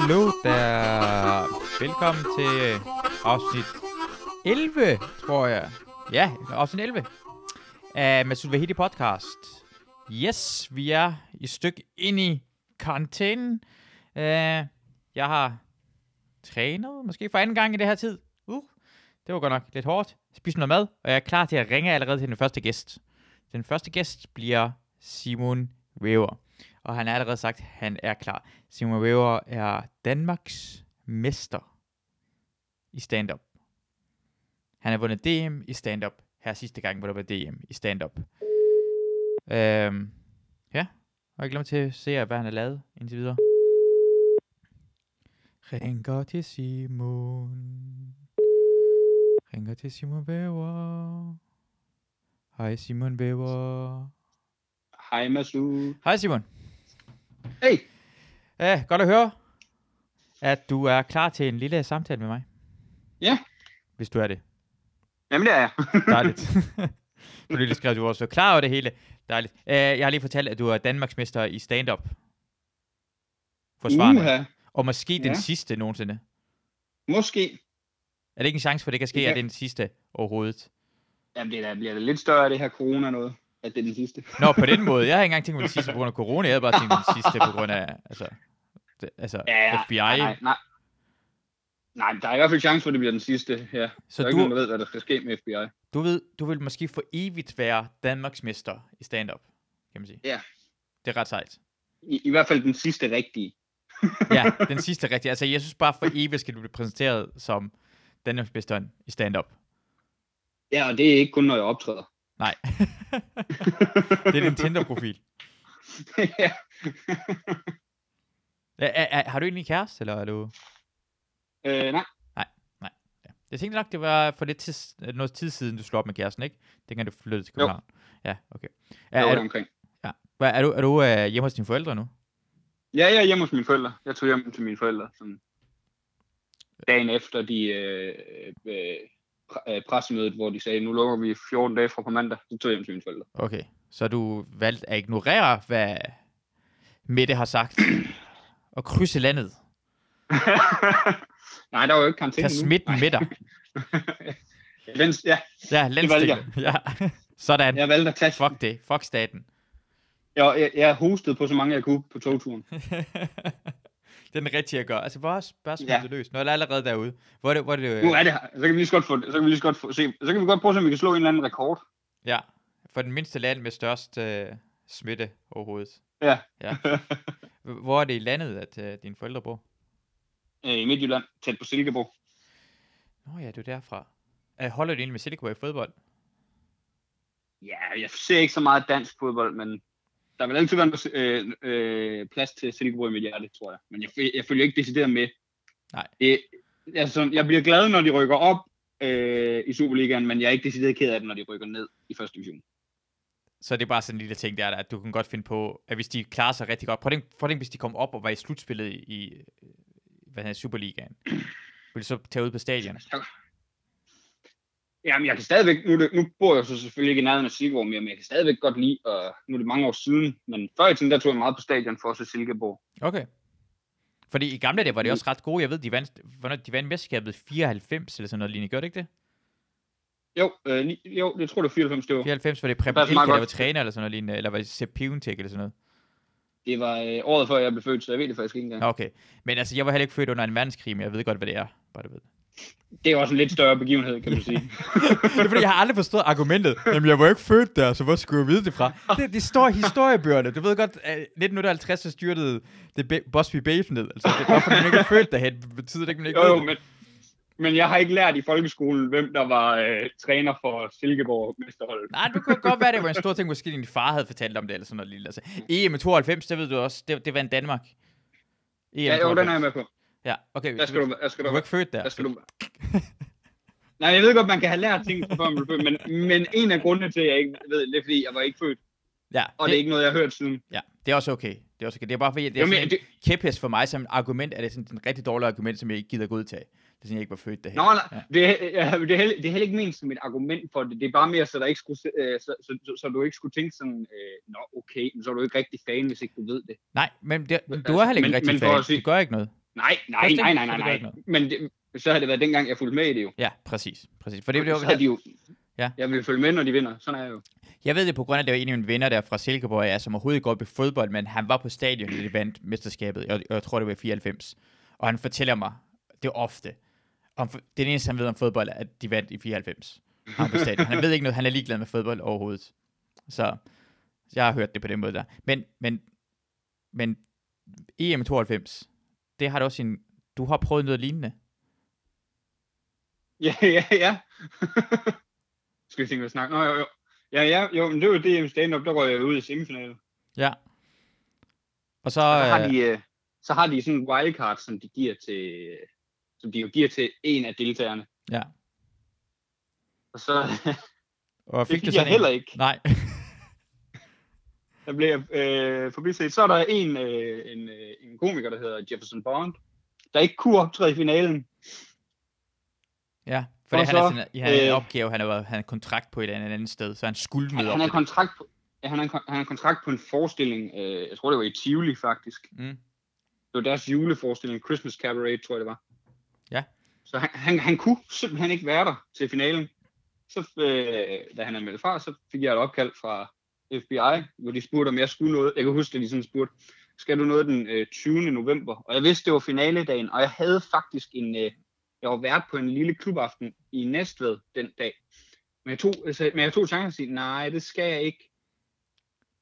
Hallo der. Velkommen til øh, afsnit 11, tror jeg. Ja, afsnit 11 af Masud Vahidi podcast. Yes, vi er i stykke ind i karantænen. Uh, jeg har trænet, måske for anden gang i det her tid. Uh, det var godt nok lidt hårdt. Spist noget mad, og jeg er klar til at ringe allerede til den første gæst. Den første gæst bliver Simon Weaver Og han har allerede sagt, at han er klar. Simon Weber er Danmarks mester i stand-up. Han har vundet DM i stand-up her sidste gang, hvor der var DM i stand-up. Øhm, ja, og jeg glemmer til at se, hvad han har lavet indtil videre. Ringer til Simon. Ringer til Simon Weber. Hej Simon Weber. Hej Masu. Hej Simon. Hey. Ja, godt at høre, at du er klar til en lille samtale med mig. Ja. Hvis du er det. Jamen det er jeg. Dejligt. du lige skrev, du var så klar over det hele. Dejligt. Uh, jeg har lige fortalt, at du er Danmarksmester i stand-up. Forsvarende. Uha. Og måske ja. den sidste nogensinde. Måske. Er det ikke en chance for, at det kan ske, Det at det er den sidste overhovedet? Jamen det er, da- bliver det lidt større det her corona noget. At det er den sidste. Nå, på den måde. Jeg har ikke engang tænkt på den sidste på grund af corona. Jeg havde bare tænkt på den sidste på grund af altså, det, altså Ja, FBI. Nej, nej, nej. Nej, der er i hvert fald chance for, at det bliver den sidste her. Så der er ikke nogen, du, der ved, hvad der skal ske med FBI. du, ved, du vil måske for evigt være Danmarksmester i stand-up, kan man sige. Ja. Det er ret sejt. I, I hvert fald den sidste rigtige. Ja, den sidste rigtige. Altså, jeg synes bare for evigt skal du blive præsenteret som Danmarksmesteren i stand-up. Ja, og det er ikke kun, når jeg optræder. Nej. det er din Tinder-profil. ja. Er, er, er, har du egentlig en kæreste, eller er du... øh, nej. Ja. Jeg tænkte nok, det var for lidt tid, noget tid siden, du slog op med kæresten, ikke? Dengang du flyttede til Jo. København. Ja, okay. Er, Jeg er, var du, omkring. hvad, er du, er du øh, hjemme hos dine forældre nu? Ja, jeg er hjemme hos mine forældre. Jeg tog hjem til mine forældre. Sådan dagen efter de øh, øh, øh, pressemødet, hvor de sagde, nu lukker vi 14 dage fra på mandag. Så tog jeg hjem til mine forældre. Okay. Så du valgte at ignorere, hvad Mette har sagt, og krydse landet. Nej, der var jo ikke karantæne Tag smitten med dig. Ja, Ja, landstillingen. Ja. Sådan. jeg valgte at tage. Fuck det. Fuck staten. Jeg, jeg, jeg hostede på så mange, jeg kunne på togturen. det er den rigtige at gøre. Altså bare, bare smide Ja. det løs. Når det er allerede derude. Hvor er det, hvor er det, Nu er det her. Så kan vi lige så godt få, så kan vi lige så godt få, se. Så kan vi godt prøve, om vi kan slå en eller anden rekord. Ja, for den mindste land med størst øh, smitte overhovedet. Ja. ja. Hvor er det i landet, at øh, dine forældre bor? Øh, I Midtjylland, tæt på Silkeborg. Nå ja, det er derfra. Øh, holder du egentlig med Silkeborg i fodbold? Ja, jeg ser ikke så meget dansk fodbold, men der vil altid være noget, øh, øh, plads til Silkeborg i mit hjerte, tror jeg. Men jeg, jeg, jeg følger ikke decideret med. Nej. Det, altså, jeg bliver glad, når de rykker op øh, i Superligaen, men jeg er ikke decideret ked af det, når de rykker ned i første division. Så det er bare sådan en lille ting der, at du kan godt finde på, at hvis de klarer sig rigtig godt, prøv at tænke, hvis de kommer op og var i slutspillet i, i hvad hedder, Superligaen. Vil du så tage ud på stadion? Jamen, jeg kan stadigvæk, nu, det, nu bor jeg så selvfølgelig ikke i nærheden af Silkeborg mere, men jeg kan stadigvæk godt lide, og nu er det mange år siden, men før i tiden, der tog jeg meget på stadion for at se Silkeborg. Okay. Fordi i gamle dage var det også ret gode. Jeg ved, de vandt, hvornår de vandt mesterskabet 94 eller sådan noget lignende. Gør det ikke det? Jo, øh, li- jo, jeg tror det var 94, det var. 94 var det Preben er Elke, der var træner eller sådan noget lignende. Eller var det Sepp Piontek eller sådan noget? Det var øh, året før jeg blev født, så jeg ved det faktisk ikke engang. Okay. Men altså, jeg var heller ikke født under en verdenskrig, men jeg ved godt, hvad det er. Bare du ved. Det er også en lidt større begivenhed, kan man sige. det er fordi, jeg har aldrig forstået argumentet. Jamen, jeg var ikke født der, så hvor skulle jeg vide det fra? Det, det står i historiebøgerne. Du ved godt, at 1950 så styrtede det Be- Busby Babe ned. Altså, det, hvorfor man ikke er født derhen, betyder det ikke, man ikke jo, jo, men, men jeg har ikke lært i folkeskolen, hvem der var øh, træner for Silkeborg mesterholdet. Nej, det kunne godt være, det var en stor ting, måske din far havde fortalt om det, eller sådan noget lille. Altså, EM i 92, det ved du også, det, det var en Danmark. EM Ja, jo, den er jeg med på. Ja, okay. Der skal du, der skal du du, var ikke født der. der skal du. Nej, jeg ved godt, man kan have lært ting, før man blev født, men, men en af grundene til, at jeg ikke ved, det er, fordi jeg var ikke født, Ja, og det, det er ikke noget, jeg har hørt siden. ja, det er også okay. Det er også okay. Det er bare fordi, det er Jo, sådan men, en det, kæphest for mig som argument, er det sådan en rigtig dårlig argument, som jeg ikke gider godtage. Det er sådan, jeg ikke var født derhen. Nå, nej, Ja. det, ja, det, er heller, det er heller ikke ment som et argument for det. Det er bare mere, så, der ikke skulle, øh, så, så, så, så, du ikke skulle tænke sådan, øh, nå okay, så er du ikke rigtig fan, hvis ikke du ved det. Nej, men det, du er heller ikke men- rigtig men fan. sige- Det gør ikke noget. Nej, nej, nej, nej, så nej, nej. noget. Men det, så havde det været dengang, jeg fulgte med i det jo. Ja, præcis. præcis. For det, det så var, havde de jo... Ja. Jeg vil følge med, når de vinder. Sådan er jeg jo. Jeg ved det på grund af, at det var en af mine venner der fra Silkeborg, ja, som overhovedet ikke går op i fodbold, men han var på stadion, da de vandt mesterskabet. Jeg, jeg tror, det var i 94. Og han fortæller mig, det ofte, om, det er det eneste, han ved om fodbold, er, at de vandt i 94. Han, på stadion. han ved ikke noget, han er ligeglad med fodbold overhovedet. Så jeg har hørt det på den måde der. Men, men, men EM 92, det har du også en, du har prøvet noget lignende. Ja, ja, ja. Skal vi tænke, hvad snakke? Nå, jo, jo. Ja, ja, jo, men det var jo DM stand-up, der røg jeg ud i semifinalen. Ja. Og så, Og så har øh, de, øh, så har de sådan en wildcard, som de giver til, som de jo giver til en af deltagerne. ja. Og så Og det fik fik du jeg en? heller ikke. Nej. Der blev øh, forbiset. Så er der en, øh, en, øh, en komiker, der hedder Jefferson Bond, der ikke kunne optræde i finalen. Ja, for Og han er så, sådan, han har en øh, opgave, han har, han kontrakt på et andet, andet sted, så han skulle med Han, op han har til kontrakt på, ja, han har, han har kontrakt på en forestilling, øh, jeg tror det var i Tivoli faktisk. det. Mm. Det var deres juleforestilling, Christmas Cabaret, tror jeg det var. Ja. Så han, han, han kunne simpelthen ikke være der til finalen. Så øh, da han er meldt fra, så fik jeg et opkald fra FBI, hvor de spurgte, om jeg skulle noget. Jeg kan huske, at de sådan spurgte, skal du noget den øh, 20. november? Og jeg vidste, det var finaledagen, og jeg havde faktisk en, øh, jeg var vært på en lille klubaften i Næstved den dag. Men jeg tog, altså, men jeg tog chancen og sige, nej, det skal jeg ikke.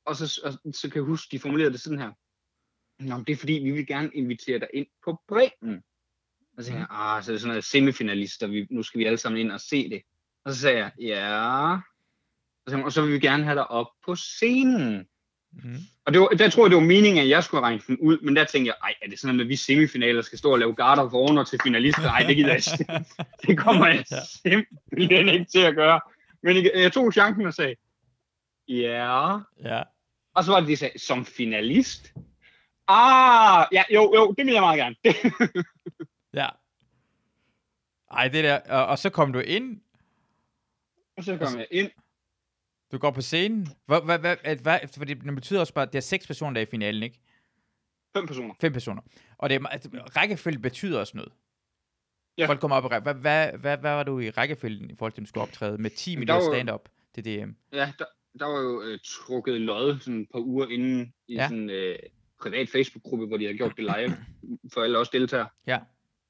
Og så, og, så kan jeg huske, de formulerede det sådan her. Nå, men det er fordi, vi vil gerne invitere dig ind på bredden. Og så sagde jeg, ah, så er det sådan noget semifinalister, vi, nu skal vi alle sammen ind og se det. Og så sagde jeg, ja. Og så, sagde og så vil vi gerne have dig op på scenen. Mm. Og det var, der tror jeg, det var meningen, at jeg skulle regne den ud, men der tænkte jeg, ej, er det sådan, at vi semifinaler skal stå og lave garter for under til finalister? Nej, det gider jeg ikke. Det kommer jeg simpelthen ikke til at gøre. Men jeg, jeg tog chancen og sagde, ja. Ja. Og så var det, de sagde, som finalist? Ah, ja, jo, jo, det vil jeg meget gerne. Ja. Ej, det der, og, og så kom du ind, og så kom jeg ind. du går på scenen. Hvad, hvad, hvad, hvad, fordi det betyder også bare, at det er seks personer, der er i finalen, ikke? Fem personer. Fem personer. Og det er, meget- rækkefølge betyder også noget. Ja. Folk kommer op og række. Hvad, hvad, hvad, hvad var du i rækkefølgen i forhold til, at du skulle optræde med 10 Jamen, der minutter stand-up til DM? Ja, der, der var jo øh, trukket lod sådan et par uger inden i ja. sådan en øh, privat Facebook-gruppe, hvor de havde gjort det live for alle os deltagere. Ja.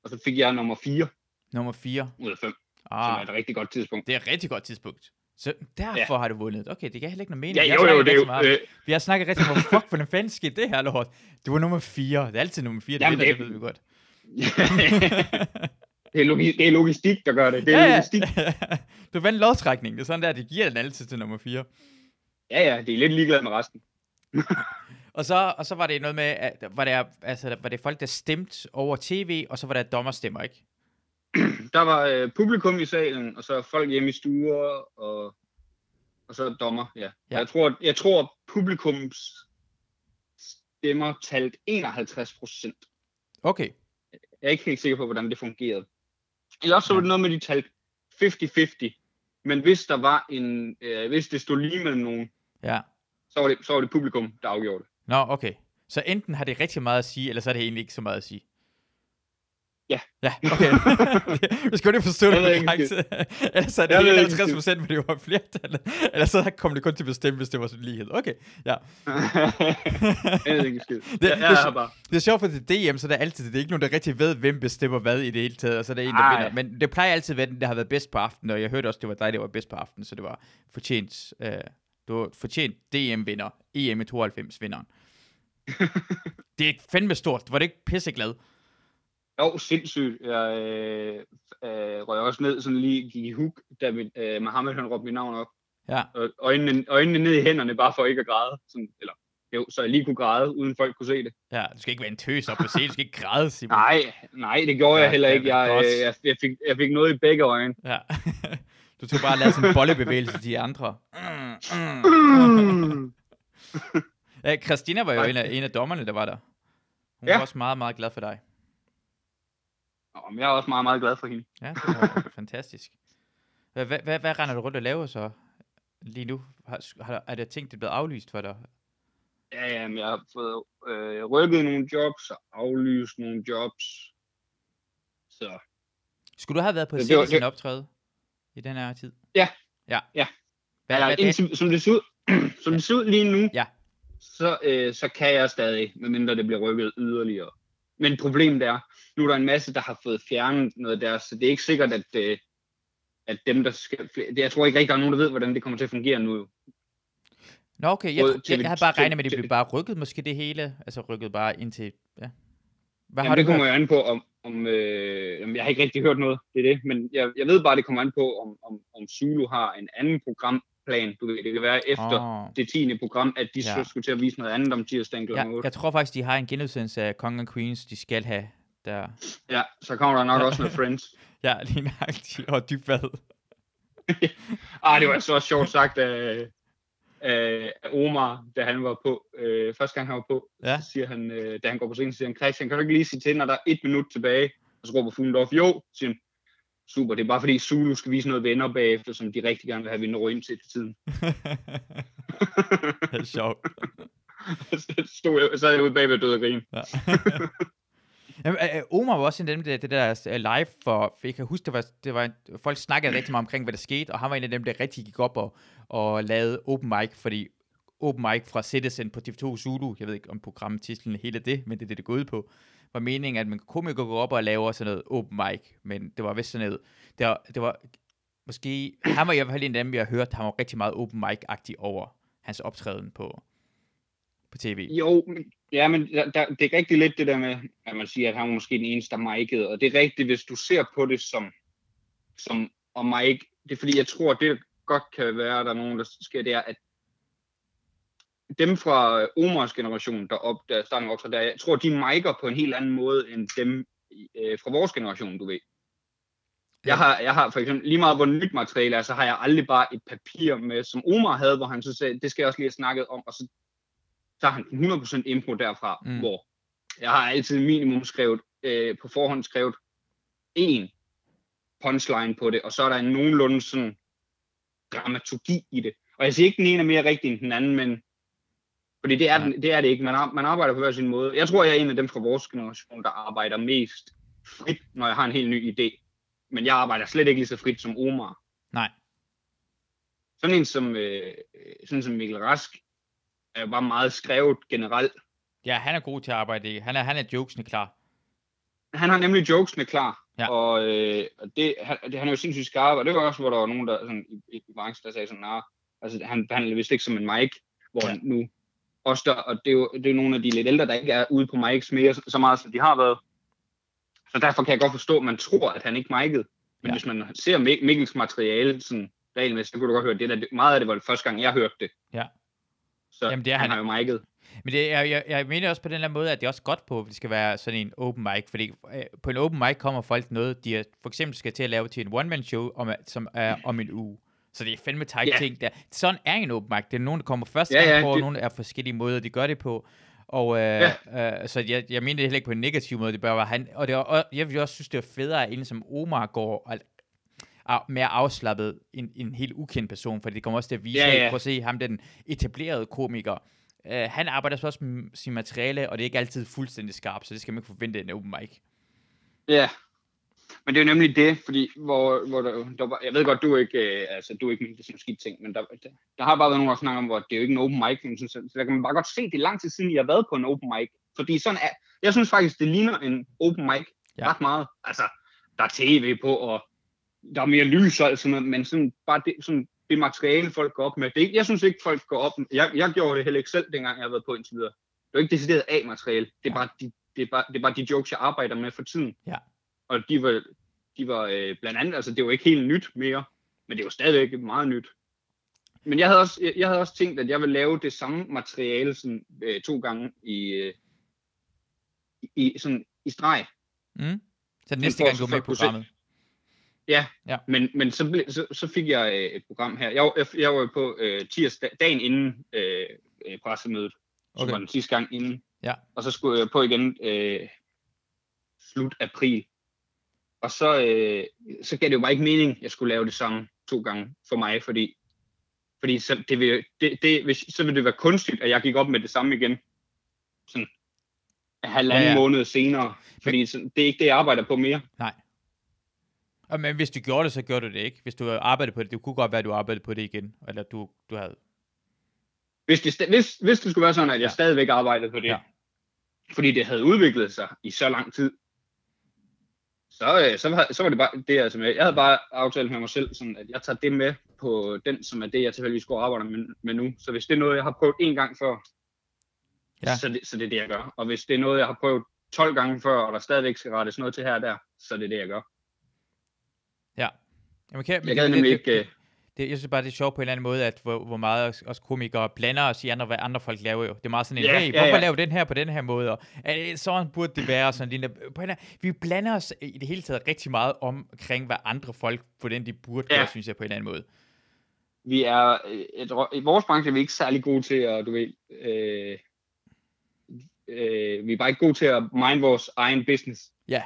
Og så fik jeg nummer 4 Nummer 4. ud af 5, ah. som er et rigtig godt tidspunkt. det er et rigtig godt tidspunkt. Så derfor ja. har du vundet. Okay, det kan heller ikke noget mening. Ja, jo, jo, det er jo... meget Øh, Vi har snakket rigtig meget fuck, hvordan fanden skete det her lort? Du var nummer 4. Det er altid nummer 4, det, Jamen, det, det- ved vi godt. det, er logi- det er logistik, der gør det. Det er ja, logistik. ja. du vandt lodtrækning. Det er sådan der, de giver den altid til nummer 4. Ja, ja, det er lidt ligeglad med resten. Og så, og så var det noget med, at var det, altså, var det folk, der stemte over tv, og så var der dommerstemmer, ikke? Der var øh, publikum i salen, og så folk hjemme i stuer, og, og så dommer, ja. Ja. Jeg, tror, jeg tror, publikums stemmer talt 51 procent. Okay. Jeg er ikke helt sikker på, hvordan det fungerede. Eller også så var det noget med, at de talte 50-50. Men hvis der var en, øh, hvis det stod lige mellem nogen, Ja. så var, det, så var det publikum, der afgjorde det. Nå, okay. Så enten har det rigtig meget at sige, eller så er det egentlig ikke så meget at sige. Ja. Ja, okay. Vi skal jo lige forstå det korrekt. Ellers er det Jeg ved ikke 51 procent, men det var flertal. Eller så kom det kun til at bestemme, hvis det var sådan lighed. Okay, ja. jeg ved ikke en skid. Det- det- er bare, Det er sjovt, for det er DM, så der er altid, det er ikke nogen, der rigtig ved, hvem bestemmer hvad i det hele taget, og så er der en, der Ej. vinder. Men det plejer altid at være den, der har været bedst på aftenen, og jeg hørte også, det var dig, der var bedst på aftenen, så det var fortjent, øh, du var fortjent DM-vinder, EM i 92-vinderen. Det er fandme stort. Var det ikke pisseglad? jo, sindssygt. Jeg øh, øh, røg også ned, sådan lige gik i huk, da vi, øh, Mohammed han råbte mit navn op. Ja. Og øjnene, øjnene ned i hænderne, bare for ikke at græde. Sådan, eller, jo, så jeg lige kunne græde, uden folk kunne se det. Ja, du skal ikke være en tøs op på scenen, du skal ikke græde, Simon. Nej, nej, det gjorde Ja, jeg heller er ikke. Jeg, jeg, jeg, fik, jeg fik noget i begge øjne. Ja. Du tog bare og lavede sådan en bollebevægelse til de andre. Mm, mm. Ja, Christina var jo en af, en af dommerne, der var der. Hun Ja. var også meget, meget glad for dig. Nå, men jeg er også meget, meget glad for hende. Ja, det var fantastisk. Hvad, hvad, hvad, hvad render du rundt og laver så lige nu? Har, har, er der ting, der er blevet aflyst for dig? Ja, ja, men jeg har fået øh, rykket nogle jobs og aflyst nogle jobs. Så Skulle du have været på Det- det det- optræde i den her tid? Ja. Ja. Ja. Hvad, Eller, hvad, det, indtil, som, det ser ud, som det ser ud lige nu, Ja. Så, øh, så kan jeg stadig, medmindre det bliver rykket yderligere. Men problemet er, nu er der en masse, der har fået fjernet noget der, så det er ikke sikkert, at, øh, at dem, der skal... det- Jeg tror ikke rigtig, der er nogen, der ved, hvordan det kommer til at fungere nu. Nå, okay. Jeg, jeg, jeg havde bare regnet med, at det blev bare rykket, måske det hele. Altså rykket bare ind til... Ja. Hvad har Jamen, det du kommer jo an på, om... om øh, jamen, jeg har ikke rigtig hørt noget, det er det. Men jeg, jeg ved bare, det kommer an på, om, om, om Zulu har en anden programplan. Du ved, det kan være efter Åh. det 10. program, at de Ja. så skulle til at vise noget andet om tirsdagen kl. Ja, 8. jeg tror faktisk, de har en genudsendelse af Kong and Queens, de skal have der. Ja, så kommer der nok også noget Friends. Ja, lige nøjagtigt. Og dybvad. Ah, det var så også sjovt sagt af, af Omar, da han var på. Øh, første gang han var på, Ja. så siger han, øh, da han går på scenen, siger han, Christian, kan du ikke lige sige til, når der er et minut tilbage? Og så råber Fuglendorf, jo, siger han, super, det er bare fordi Zulu skal vise noget venner bagefter, som de rigtig gerne vil have, vi når ind til til tiden. det er sjovt. så stod jeg, så er jeg ude bagved død og grin. Ja. Jamen, øh, Omar var også en af dem, der, det der øh, live for, for jeg kan huske, det var, det var, folk snakkede rigtig meget omkring, hvad der skete, og han var en af dem, der rigtig gik op og, og lavede open mic, fordi open mic fra Citizen på TV2 Zulu, jeg ved ikke om programtitlen er hele det, men det er det, det går ud på, var meningen, at man kunne gå op og lave sådan noget open mic, men det var vist sådan noget, det var, det var måske, han var i hvert fald en af dem, jeg har hørt, han var rigtig meget open mic-agtig over hans optræden på, på tv. Jo, ja, men der, der, det er rigtig lidt det der med, at man siger, at han var måske den eneste, der mic'ede, og det er rigtigt, hvis du ser på det som, som og mic, det er fordi, jeg tror, det godt kan være, at der er nogen, der sker, det er, at dem fra øh, Omars generation, der, op, der startede op, der, jeg tror, de mic'er på en helt anden måde, end dem øh, fra vores generation, du ved. Jeg har, jeg har for eksempel, lige meget hvor nyt materiale er, så har jeg aldrig bare et papir med, som Omar havde, hvor han så sagde, det skal jeg også lige have snakket om, og så tager han 100% impro derfra, mm. hvor jeg har altid minimum skrevet, øh, på forhånd skrevet en punchline på det, og så er der en nogenlunde sådan dramaturgi i det. Og jeg siger ikke, den ene er mere rigtig end den anden, men fordi det er, den, det, er det ikke. Man, ar- man arbejder på hver sin måde. Jeg tror, jeg er en af dem fra vores generation, der arbejder mest frit, når jeg har en helt ny idé. Men jeg arbejder slet ikke lige så frit som Omar. Nej. Sådan en som, øh, sådan som Mikkel Rask er jo bare meget skrevet generelt. Ja, han er god til at arbejde i. Han er, han er jokesene klar. Han har nemlig jokesene klar, Ja. og, øh, og det, han, det, han er jo sindssygt skarp, og det var også, hvor der var nogen der, sådan, i, i branchen, der sagde sådan, nah, altså han behandler det vist ikke som en mic, hvor Ja. ja. nu også der, og det er, jo, det er nogle af de lidt ældre, der ikke er ude på mics mere så, meget, som de har været. Så derfor kan jeg godt forstå, at man tror, at han ikke mic'ede. Men Ja. hvis man ser Mik- Mikkels materiale sådan regelmæssigt, så kunne du godt høre, det der, meget af det var det første gang, jeg hørte det. Ja. Så Jamen, det er han, han- har jo mic'et. Men det, jeg, jeg, jeg mener også på den her måde, at det er også godt på, at det skal være sådan en open mic, fordi øh, på en open mic kommer folk noget, de er, for eksempel skal til at lave til en one-man-show, om, som er om en uge. Så det er fandme tight Ja. ting der. Sådan er en open mic. Det er nogen, der kommer første Ja, gang ja, på, og det- nogle er forskellige måder, de gør det på. Og øh, øh, så jeg, jeg mener det heller ikke på en negativ måde, det bør være han. Og, det er, og jeg vil også synes, det er federe, at en som Omar går og, er mere afslappet end en helt ukendt person, for det kommer også til at vise, Ja, ja, ja. ja. prøv at se ham, den etablerede komiker. Uh, han arbejder så også med sin materiale, og det er ikke altid fuldstændig skarpt, så det skal man ikke forvente en open mic. Ja, men det er jo nemlig det, fordi hvor, hvor der, der var, jeg ved godt, du er ikke, øh, altså, du er ikke min sådan skidt ting, men der, der, der, har bare været nogen, der snakker om, hvor det er jo ikke en open mic, men sådan, så, så der kan man bare godt se, det er lang tid siden, jeg har været på en open mic, fordi sådan er, jeg synes faktisk, det ligner en open mic Ja. ret meget, altså, der er tv på, og der er mere lys og alt sådan noget, men sådan, bare det, sådan, det materiale, folk går op med, det jeg synes ikke, folk går op, jeg, jeg gjorde det heller ikke selv, dengang jeg har været på indtil videre, det er ikke decideret A-materiale, det er, Ja. bare de, det, er bare, det er bare de jokes, jeg arbejder med for tiden. Ja. Og de var, de var øh, blandt andet, altså det var ikke helt nyt mere, men det var stadigvæk meget nyt. Men jeg havde også, jeg, jeg havde også tænkt, at jeg ville lave det samme materiale sådan, øh, to gange i, øh, i, sådan, i streg. Mm? Så næste gang du er med i programmet. Ja, Ja. men, men så, ble, så, så fik jeg øh, et program her. Jeg, jeg, jeg var jo på øh, tirsdag, dagen inden øh, øh, pressemødet, som Okay. var den sidste gang inden. Ja. Og så skulle jeg på igen øh, slut april. Og så, øh, så gav det jo bare ikke mening, at jeg skulle lave det samme to gange for mig, fordi, Fordi så, det vil, det, det, hvis, så vil det være kunstigt, at jeg gik op med det samme igen. Sådan halvanden Ja, ja, måned senere. Fordi sådan, det er ikke det, jeg arbejder på mere. Nej. Og, men hvis du gjorde det, så gjorde du det ikke. Hvis du arbejdede på det, det kunne godt være, at du arbejdede på det igen. Eller du, du havde... Hvis det, hvis, hvis det skulle være sådan, at jeg Ja. stadigvæk arbejdede på det, ja. fordi det havde udviklet sig i så lang tid, så, øh, så, var, så var det bare det, jeg, med. jeg havde bare aftalt med mig selv, sådan, at jeg tager det med på den, som er det, jeg tilfældigvis går og arbejder med, med nu. Så hvis det er noget, jeg har prøvet en gang før, Ja. ja. så, det, så det er det, jeg gør. Og hvis det er noget, jeg har prøvet 12 gange før, og der stadigvæk skal rettes noget til her og der, så er det det, jeg gør. Jamen, kan, Jeg det- gad det- nemlig det- ikke... øh, Det, det, jeg synes bare, det er sjovt på en eller anden måde, at hvor, hvor meget os, os komikere blander os i andre, hvad andre folk laver jo. Det er meget sådan en, Ja, hey, hvorfor ja. laver den her på den her måde? Og, "Øh, sådan burde det være. Sådan, lignende. på en, eller- vi blander os i det hele taget rigtig meget omkring, hvad andre folk, hvordan de burde Ja. gøre, synes jeg på en eller anden måde. vi er, øh, tror, i vores branche er vi ikke særlig gode til at, du ved, øh, øh, vi er bare ikke gode til at mind vores egen business. Ja.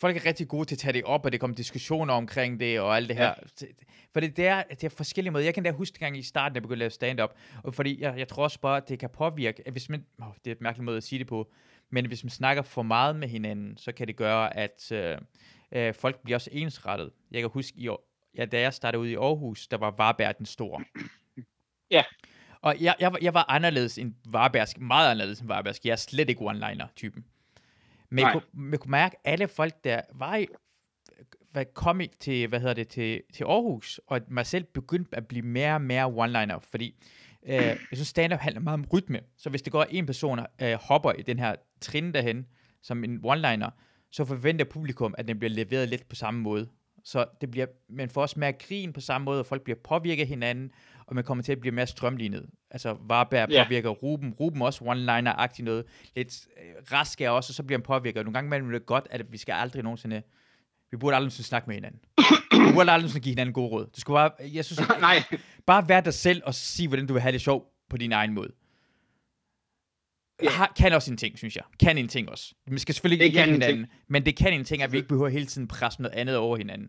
Folk er rigtig gode til at tage det op, og det kommer diskussioner omkring det, og alt det her. Ja. For det, er, det er forskellige måder. Jeg kan da huske gang i starten, da jeg begyndte at lave stand-up, og fordi jeg, jeg tror også bare, at det kan påvirke, at hvis man, oh, det er et mærkeligt måde at sige det på, men hvis man snakker for meget med hinanden, så kan det gøre, at øh, øh, folk bliver også ensrettet. Jeg kan huske, i, ja, da jeg startede ud i Aarhus, der var Varberg den store. Ja. Og jeg, jeg, var- jeg var anderledes end Varbergsk, meget anderledes end Varbergsk. Jeg er slet ikke one-liner-typen. Men jeg kunne, kunne mærke, at alle folk, der var i, hvad kom i til, hvad hedder det, til, til Aarhus, og at mig selv begyndte at blive mere og mere one-liner, fordi øh, jeg synes, stand-up handler meget om rytme. Så hvis det går en person øh, hopper i den her trin derhen, som en one-liner, så forventer publikum, at den bliver leveret lidt på samme måde. Så det bliver, man får også mere grin på samme måde, og folk bliver påvirket af hinanden, og man kommer til at blive mere strømlignet. Altså Varberg Ja. påvirker Ruben, Ruben også one-liner-agtigt noget, lidt øh, rask er også, og så bliver han påvirket. Nogle gange imellem er det godt, at vi skal aldrig nogensinde, vi burde aldrig nogensinde snakke med hinanden. Vi burde aldrig nogensinde give hinanden gode råd. Du skal bare, jeg synes, Nej, bare være dig selv og sige, hvordan du vil have det sjovt på din egen måde. Ja. Har, kan også en ting, synes jeg. Kan en ting også. Vi skal selvfølgelig Det ikke hjælpe en ting. hinanden, men det kan en ting, at vi ikke behøver hele tiden presse noget andet over hinanden.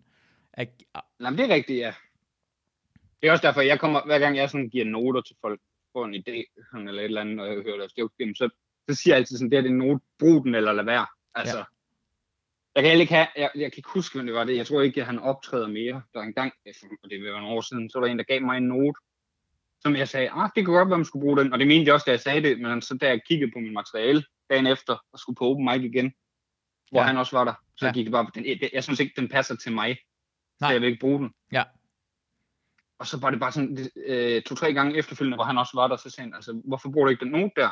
At, nej, men det er rigtigt, ja. Det er også derfor, jeg kommer, hver gang jeg sådan giver noter til folk, får en idé, sådan, eller et eller andet, og jeg hører deres joke, så, så siger jeg altid sådan, det er det note, brug den eller lad være. Altså, Ja. jeg kan ikke have, jeg, jeg kan ikke huske, hvem det var det, jeg tror ikke, at han optræder mere. Der er en gang, og det var nogle år siden, så var der en, der gav mig en note, som jeg sagde, ah, det kunne godt være, man skulle bruge den, og det mente jeg også, da jeg sagde det, men så da jeg kiggede på mit materiale dagen efter, og skulle på open mic igen, hvor Ja. han også var der, så Ja. gik det bare, den, jeg, jeg synes ikke, den passer til mig, Nej. så jeg vil ikke bruge den. Ja. Og så var det bare sådan øh, to-tre gange efterfølgende, hvor han også var der, så sagde han, altså, hvorfor bruger du ikke den note der?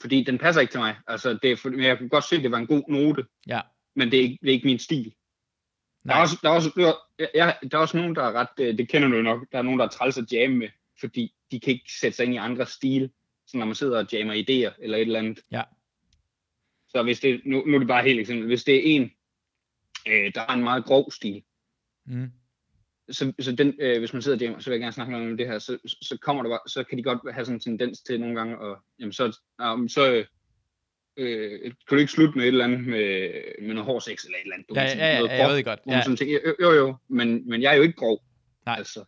Fordi den passer ikke til mig. Altså, det er for, men jeg kunne godt se, at det var en god note, ja. men det er ikke, det er ikke min stil. Der er, Nej. også, der, er også, der, er, ja, der er også nogen, der er ret, øh, det kender du jo nok, der er nogen, der er træls at jamme med, fordi de kan ikke sætte sig ind i andre stil, så når man sidder og jammer idéer eller et eller andet. Ja. Så hvis det, nu, nu er det bare helt eksempel, hvis det er en, øh, der har en meget grov stil, Mm. Så, så den, øh, hvis man sidder jammer, så vil jeg gerne snakke med om det her, så, så kommer der så kan de godt have sådan en tendens til nogle gange, og jamen, så, um, så øh, øh, kan du ikke slutte med et eller andet med, med noget hård sex eller et eller andet. du Ja, ja, ja, noget ja, jeg ved det godt. Ja. sådan tænker, jo, jo, jo, men, men jeg er jo ikke grov. Nej. Altså.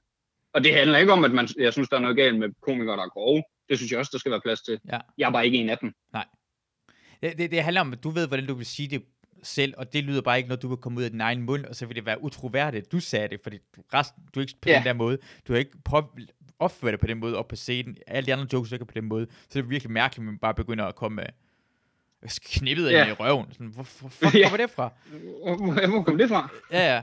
Og det handler ikke om, at man, jeg synes, der er noget galt med komikere, der er grove. Det synes jeg også, der skal være plads til. Ja. Jeg er bare ikke en af dem. Det, det, det handler om, at du ved, hvordan du vil sige det selv, og det lyder bare ikke, når du vil komme ud af din egen mund, og så vil det være utroværdigt. Du sagde det, fordi resten, du er ikke på Ja. den der måde. Du har ikke på, opført dig på den måde op på scenen. Alle de andre jokes er ikke på den måde. Så det er virkelig mærkeligt, at man bare begynder at komme med knippet Ja. ind i røven. Sådan, hvor, hvor fuck Ja. kommer det fra? Hvor, hvor, hvor kom det fra? Ja, ja.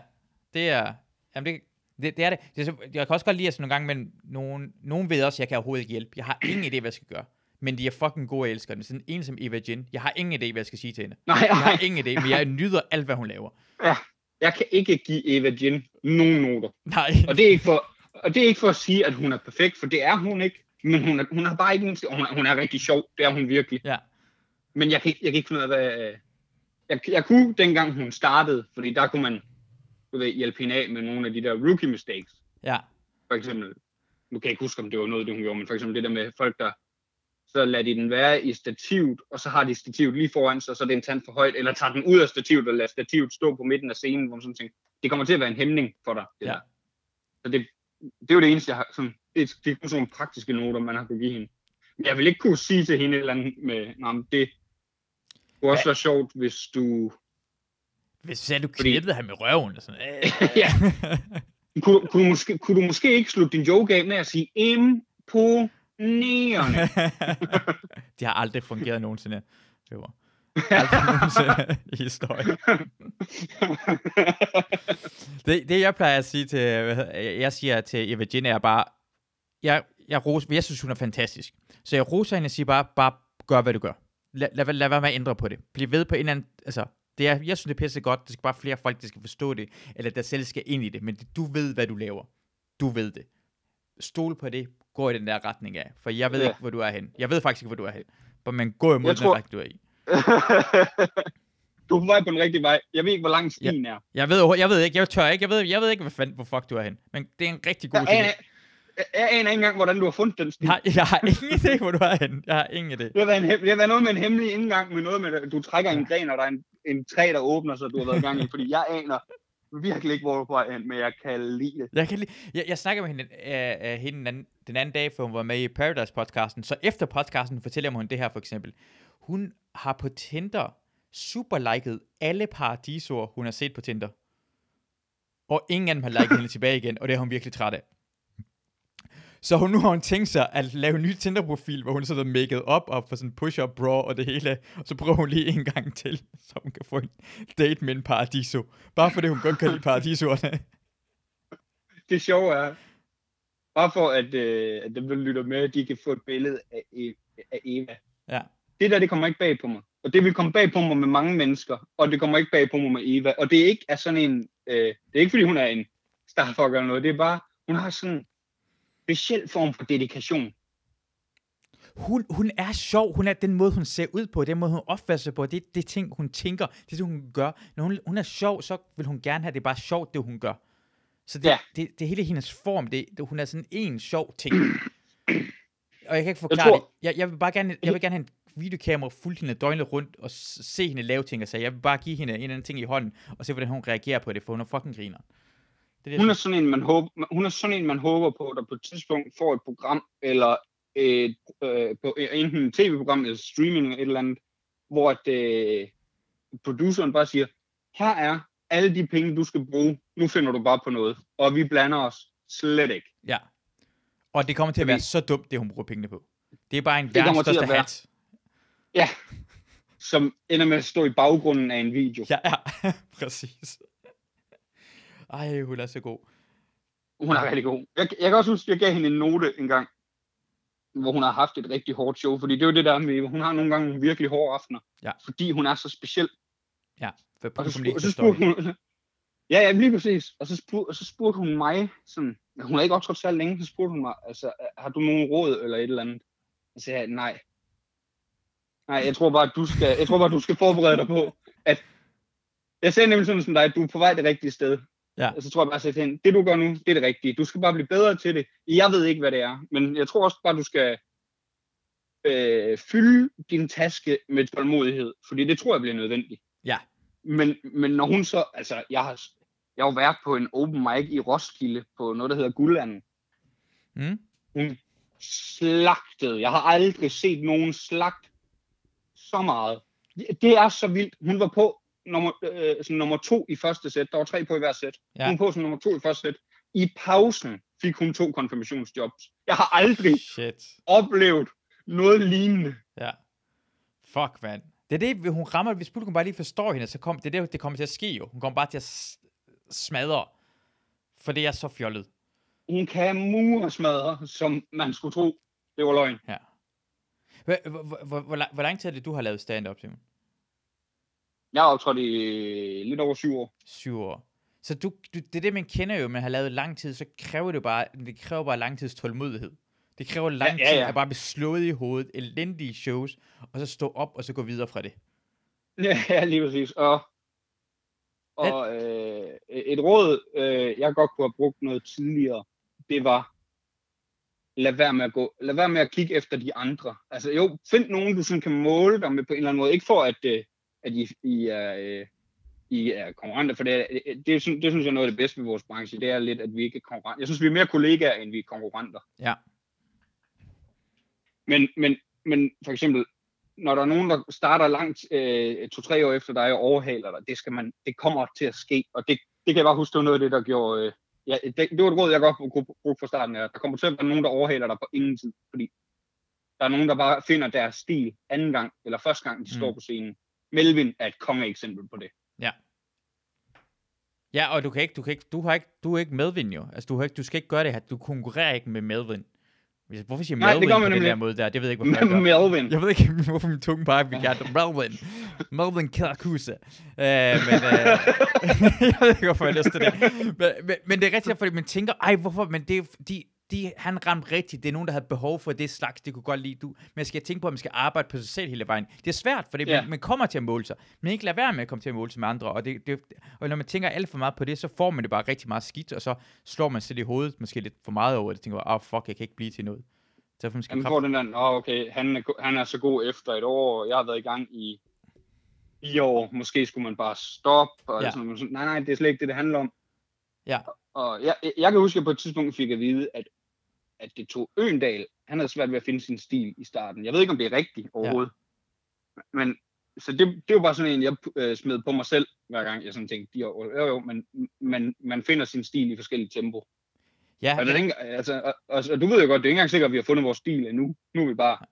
Det er... Jamen, det, det, det er det. det er, så, jeg kan også godt lide, at sådan nogle gange, men nogen, nogen ved også, at jeg kan overhovedet ikke hjælpe. Jeg har ingen idé, hvad jeg skal gøre. Men de er fucking gode, jeg elsker den. Sådan en som Eva Jin. Jeg har ingen idé, hvad jeg skal sige til hende. Nej, Jeg har nej. ingen idé, men jeg nyder alt, hvad hun laver. Ja. Jeg kan ikke give Eva Jin nogen noter. Nej. Og det er ikke for, og det er ikke for at sige, at hun er perfekt, for det er hun ikke. Men hun er, hun er bare ikke en, hun er, hun er rigtig sjov. Det er hun virkelig. Ja. Men jeg kan, jeg kan ikke finde ud af, hvad... Jeg, jeg kunne, dengang hun startede, fordi der kunne man du ved, hjælpe hende af med nogle af de der rookie mistakes. Ja. For eksempel, nu kan jeg ikke huske, om det var noget, det hun gjorde, men for eksempel det der med folk, der så lader de den være i stativet, og så har de stativet lige foran sig, så er det en tand for højt, eller tager den ud af stativet og lader stativet stå på midten af scenen, hvor man sådan tænker, det kommer til at være en hæmning for dig. Det Ja. der. Så det, det er jo det eneste, jeg har, sådan, det, er- det er kun sådan nogle praktiske noter, man har kunne give hende. Men Jeg vil ikke kunne sige til hende eller andet med, nej, det kunne også være sjovt, hvis du... Hvis sagde, du Fordi- knippede ham med røven. Og sådan, øh, Ja. Kunne, kunne, du måske, kunne du måske ikke slutte din joke af med at sige imponerende? de har aldrig fungeret nogensinde. Det var aldrig nogensinde i historien. Det, det, jeg plejer at sige til, jeg siger til Eva Jin, er bare, jeg, jeg, ros, jeg synes, hun er fantastisk. Så jeg roser hende og siger bare, bare gør, hvad du gør. Lad, lad, lad være med at ændre på det. Bliv ved på en eller anden, altså, det er, jeg synes, det er pisse godt. Det skal bare flere folk, der skal forstå det, eller der selv skal ind i det. Men det, du ved, hvad du laver. Du ved det. Stol på det. Gå i den der retning af. For jeg ved Ja. ikke, hvor du er hen. Jeg ved faktisk ikke, hvor du er hen. Men gå imod Jeg den tror- retning, du er i. du er på vej på den rigtige vej. Jeg ved ikke, hvor lang stien er. Jeg ved, jeg ved ikke, jeg tør ikke, jeg ved, jeg ved ikke, hvad fanden, hvor fuck du er hen. Men det er en rigtig god ting. jeg, jeg aner ikke engang, hvordan du har fundet den sti. Jeg har, jeg har ingen idé, hvor du er hen. Jeg har ingen idé. Det har, været en, det har været noget med en hemmelig indgang, med noget med, du trækker en gren, og der er en, en træ, der åbner sig, du har været i gang i. Fordi jeg aner virkelig ikke, hvor du er hen, men jeg kan lide det. Jeg, kan lige, jeg, jeg snakker med hende, øh, øh, hende den, anden, den anden dag, for hun var med i Paradise-podcasten. Så efter podcasten fortæller hun det her for eksempel. Hun har på Tinder super liket alle paradisoer, hun har set på Tinder. Og ingen af dem har liket hende tilbage igen, og det er hun virkelig træt af. Så hun, nu har hun tænkt sig at lave en ny Tinder-profil, hvor hun sådan er maked up op for sådan push-up bra og det hele. Og så prøver hun lige en gang til, så hun kan få en date med en paradiso. Bare fordi hun godt kan lide paradisoerne. Det sjove er, bare for at, øh, at dem, der lytter med, de kan få et billede af, af Eva. Ja. Det der, det kommer ikke bag på mig. Og det vil komme bag på mig med mange mennesker, og det kommer ikke bag på mig med Eva. Og det er ikke er sådan en, øh, det er ikke fordi hun er en starfucker eller noget, det er bare, hun har sådan speciel form for dedikation. Hun, hun er sjov. Hun er den måde, hun ser ud på, den måde, hun opfører sig på. Det, det er ting, hun tænker. Det er det, hun gør. Når hun, hun er sjov, så vil hun gerne have, det er bare sjovt, det hun gør. Så det, Ja. det, det er hele hendes form. Det, det, hun er sådan en sjov ting. Og jeg kan ikke forklare tror- det. Jeg, jeg, vil bare gerne, jeg vil gerne have en videokamera fuldt hende døgnet rundt, og se hende lave ting og sige, jeg vil bare give hende en eller anden ting i hånden, og se, hvordan hun reagerer på det, for hun er fucking griner. Det er Hun er sådan en, man håber, hun er sådan en, man håber på, der på et tidspunkt får et program, eller et, øh, på, enten et tv-program, eller streaming, eller et eller andet, hvor at, øh, produceren bare siger, her er alle de penge, du skal bruge, nu finder du bare på noget, og vi blander os slet ikke. Ja. Og det kommer til at Fordi- være så dumt, det hun bruger pengene på. Det er bare en verdens største være- hat. Ja, som ender med at stå i baggrunden af en video. Ja, ja, præcis. Ej, hun er så god. Hun er rigtig god. Jeg, jeg kan også huske, jeg gav hende en note en gang, hvor hun har haft et rigtig hårdt show, fordi det er jo det der med, hun har nogle gange nogle virkelig hårde aftener, Ja. fordi hun er så speciel. For Og så, ikke så spurgte hun, ja, ja, lige præcis. Og så spurgte, og så spurgte hun mig, sådan, hun har ikke optrådt så længe, så spurgte hun mig, altså, har du nogen råd eller et eller andet? Og så sagde jeg, nej. Nej, jeg tror bare, at du skal, jeg tror bare, du skal forberede dig på, at jeg sagde nemlig sådan som dig, at du er på vej det rigtige sted. Ja. Og så tror jeg bare, til hende, det du gør nu, det er det rigtige. Du skal bare blive bedre til det. Jeg ved ikke, hvad det er, men jeg tror også bare, du skal øh, fylde din taske med tålmodighed, fordi det tror jeg bliver nødvendigt. Ja. Men, men når hun så, altså, jeg har, jeg har været på en open mic i Roskilde på noget, der hedder Guldanden. Mm? Hun slagtede. Jeg har aldrig set nogen slagt så meget. Det er så vildt. Hun var på nummer, øh, som nummer to i første sæt. Der var tre på i hver sæt. Ja. Hun på som nummer to i første sæt. I pausen fik hun to konfirmationsjobs. Jeg har aldrig Shit. oplevet noget lignende. Ja. Fuck, mand. Det er det, hun rammer, hvis publikum bare lige forstår hende, så kom, det er det, det kommer til at ske jo. Hun kommer bare til at smadre. For det er så fjollet. Hun kan muresmadre, som man skulle tro, det var løgn. Hvor, hvor, hvor, hvor lang tid er det, du har lavet stand-up, Simon? Jeg har optrådt i lidt over syv år. Syv år. Så du, du, det er det, man kender jo, man har lavet lang tid, så kræver det bare, det kræver bare lang tids tålmodighed. Det kræver lang Ja, ja, tid ja. at bare blive slået i hovedet, elendige shows, og så stå op, og så gå videre fra det. Ja, ja, lige præcis. Og, og øh, et råd, øh, jeg godt kunne have brugt noget tidligere, det var, lad være med at gå, lad være med at kigge efter de andre. Altså jo, find nogen, du sådan kan måle dig med på en eller anden måde. Ikke for, at, øh, at I, I er, øh, I er konkurrenter, for det, er, det, det, synes- det synes jeg er noget af det bedste ved vores branche, det er lidt, at vi ikke er konkurrenter. Jeg synes, vi er mere kollegaer, end vi er konkurrenter. Ja. Men, men, men for eksempel, når der er nogen, der starter langt øh, to-tre år efter dig og overhaler dig, det, skal man, det kommer til at ske, og det, det kan jeg bare huske, det var noget af det, der gjorde... Øh, ja, det, det var et råd, jeg godt kunne bruge fra starten af. Der kommer til at være nogen, der overhaler dig på ingen tid, fordi der er nogen, der bare finder deres stil anden gang, eller første gang, de Mm. står på scenen. Melvin er et kongeeksempel på det. Ja, og du kan ikke, du kan ikke, du har ikke, du er ikke medvind jo. Altså, du, har ikke, du skal ikke gøre det her. Du konkurrerer ikke med medvind. Hvis- Hvorfor siger Nej, det medvind gør på den der måde der? Det ved jeg ikke, hvorfor jeg. Melvin. Jeg ved ikke, hvorfor min tunge bare vil gerne Melvin. Melvin Karakusa. Uh, men uh, jeg ved ikke, hvorfor jeg har lyst til det. Men, men, men, det er rigtigt, fordi man tænker, ej, hvorfor? Men det er, de, de, han ramte rigtigt. Det er nogen, der havde behov for det slags. Det kunne godt lide du. Men skal tænke på, at man skal arbejde på sig selv hele vejen. Det er svært, fordi Ja. man, man, kommer til at måle sig. Men ikke lade være med at komme til at måle sig med andre. Og, det, det, og når man tænker alt for meget på det, så får man det bare rigtig meget skidt, og så slår man sig i hovedet måske lidt for meget over det. Tænker, åh, oh, fuck, jeg kan ikke blive til noget. Derfor man skal Han får den der, oh, okay, han er, han er så god efter et år, og jeg har været i gang i fire år, måske skulle man bare stoppe, og Ja. sådan, nej, nej, det er slet ikke det, det handler om. Ja. Og jeg, jeg kan huske, at jeg på et tidspunkt fik at vide, at, at det tog Øendal, han havde svært ved at finde sin stil i starten. Jeg ved ikke, om det er rigtigt overhovedet. Ja. Men, så det, det var bare sådan en, jeg øh, smed på mig selv, hver gang jeg sådan tænkte, jo, jo, jo, men man, man finder sin stil i forskellige tempo. Ja, Og, jeg tænker, altså, og, og, og, du ved jo godt, det er ikke engang sikkert, at vi har fundet vores stil endnu. Nu er vi bare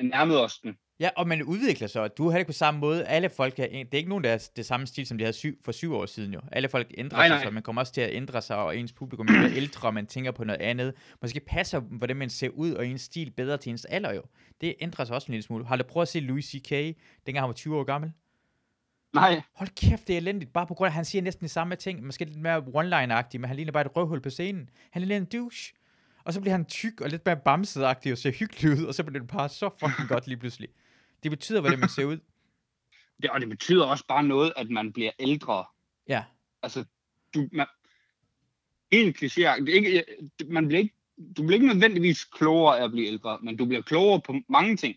nærmet os den. Ja, og man udvikler sig. Du har det på samme måde. Alle folk er, det er ikke nogen, der er det samme stil, som de havde syv, for syv år siden jo. Alle folk ændrer Nej, sig, nej. så man kommer også til at ændre sig, og ens publikum bliver ældre, og man tænker på noget andet. Måske passer, hvordan man ser ud, og ens stil bedre til ens alder jo. Det ændrer sig også en lille smule. Har du prøvet at se Louis C.K., dengang han var 20 år gammel? Nej, Hold kæft, det er elendigt. Bare på grund af, at han siger næsten de samme ting. Måske lidt mere one-line-agtigt, men han ligner bare et røvhul på scenen. Han ligner en douche. Og så bliver han tyk og lidt mere bamset og ser hyggelig ud, og så bliver det bare så fucking godt lige pludselig. Det betyder, hvordan man ser ud. det, og det betyder også bare noget, at man bliver ældre. Ja. Altså, du, man, helt kliché, det er ikke, man bliver ikke, du bliver ikke nødvendigvis klogere af at blive ældre, men du bliver klogere på mange ting,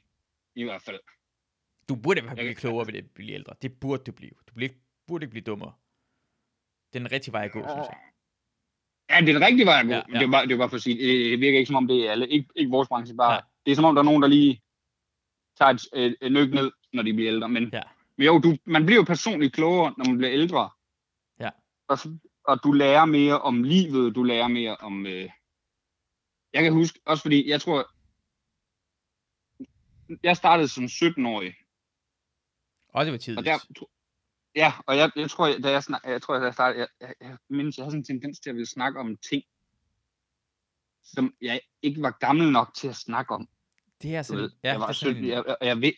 i hvert fald. Du burde Jeg blive klogere ved at blive ældre. Det burde du blive. Du bliver ikke, burde ikke blive dummere. Det er den rigtige vej at gå, synes jeg. Ja, det er den rigtige vej at gå. Ja, Ja, ja. ja. Det, bare, det bare for sige, det virker ikke som om det er alle. Ikke, ikke vores branche, bare. Nej. Det er som om, der er nogen, der lige tager et, et, et nyk ned, når de bliver ældre. Men, Ja. men jo, du, man bliver jo personligt klogere, når man bliver ældre. Ja. Og, og du lærer mere om livet, du lærer mere om... Øh... Jeg kan huske, også fordi, jeg tror, jeg startede som 17-årig, Og det var og tidligt. der, ja, og jeg, jeg tror, da jeg, snak, jeg tror, da jeg startede, jeg, jeg, jeg, mindes, jeg havde sådan en tendens til at ville snakke om ting, som jeg ikke var gammel nok til at snakke om. Det er sådan, ved, ja, jeg var det er sådan 17, en- jeg, jeg, jeg, ved,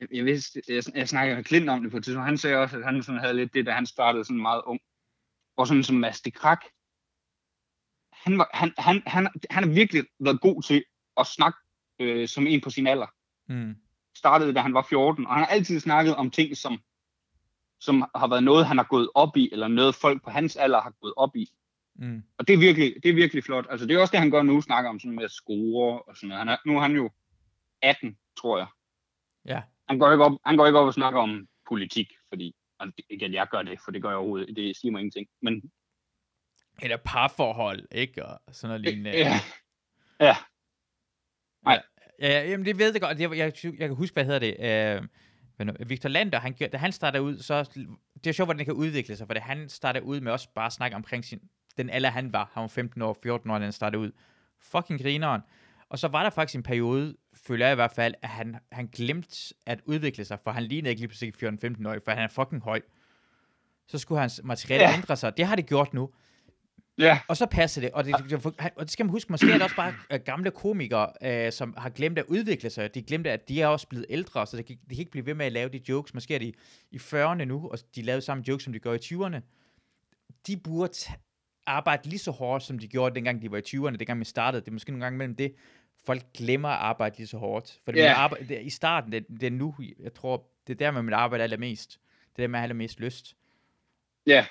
jeg, jeg, vidste, jeg, jeg snakkede med Klint om det på et tidspunkt. Han sagde også, at han sådan havde lidt det, da han startede sådan meget ung. Og sådan som Mads de Krak. Han, var, han, han, han, han har virkelig været god til at snakke øh, som en på sin alder. Mm. Startede, da han var 14, og han har altid snakket om ting, som, som har været noget, han har gået op i, eller noget folk på hans alder har gået op i. Mm. Og det er virkelig, det er virkelig flot. Altså, det er også det, han gør nu, snakker om sådan med at score og sådan noget. Han er, nu er han jo 18, tror jeg. Ja. Han går ikke op, han går ikke op og snakker om politik, fordi og ikke at jeg gør det, for det gør jeg overhovedet, det siger mig ingenting. Men Eller parforhold, ikke? Og sådan noget lignende. ja, ja, Nej. Ja, ja, jamen det ved jeg godt. Jeg, jeg, jeg kan huske, hvad hedder det. Øh, hvad nu, Victor Lander, han, da han starter ud, så... Det er sjovt, hvordan det kan udvikle sig, for det, han starter ud med også bare at snakke omkring sin, den alder, han var. Han var 15 år, 14 år, da han startede ud. Fucking grineren. Og så var der faktisk en periode, føler jeg i hvert fald, at han, han glemte at udvikle sig, for han lignede ikke lige pludselig 14-15 år, for han er fucking høj. Så skulle hans materiale. Ja. ændre sig. Det har det gjort nu. Ja, Og så passer det, og det, og det skal man huske, måske er det også bare øh, gamle komikere, øh, som har glemt at udvikle sig. De glemte, at de er også blevet ældre, så de, kan- de kan ikke blive ved med at lave de jokes. Måske er de i 40'erne nu, og de lavede samme jokes, som de gør i 20'erne. De burde arbejde lige så hårdt, som de gjorde, dengang de var i 20'erne, dengang vi startede. Det er måske nogle gange mellem det, folk glemmer at arbejde lige så hårdt. For det, yeah. arbejde, det, i starten, det, det er nu, jeg tror, det er der, man vil arbejde allermest. Det er der, man har allermest lyst. ja.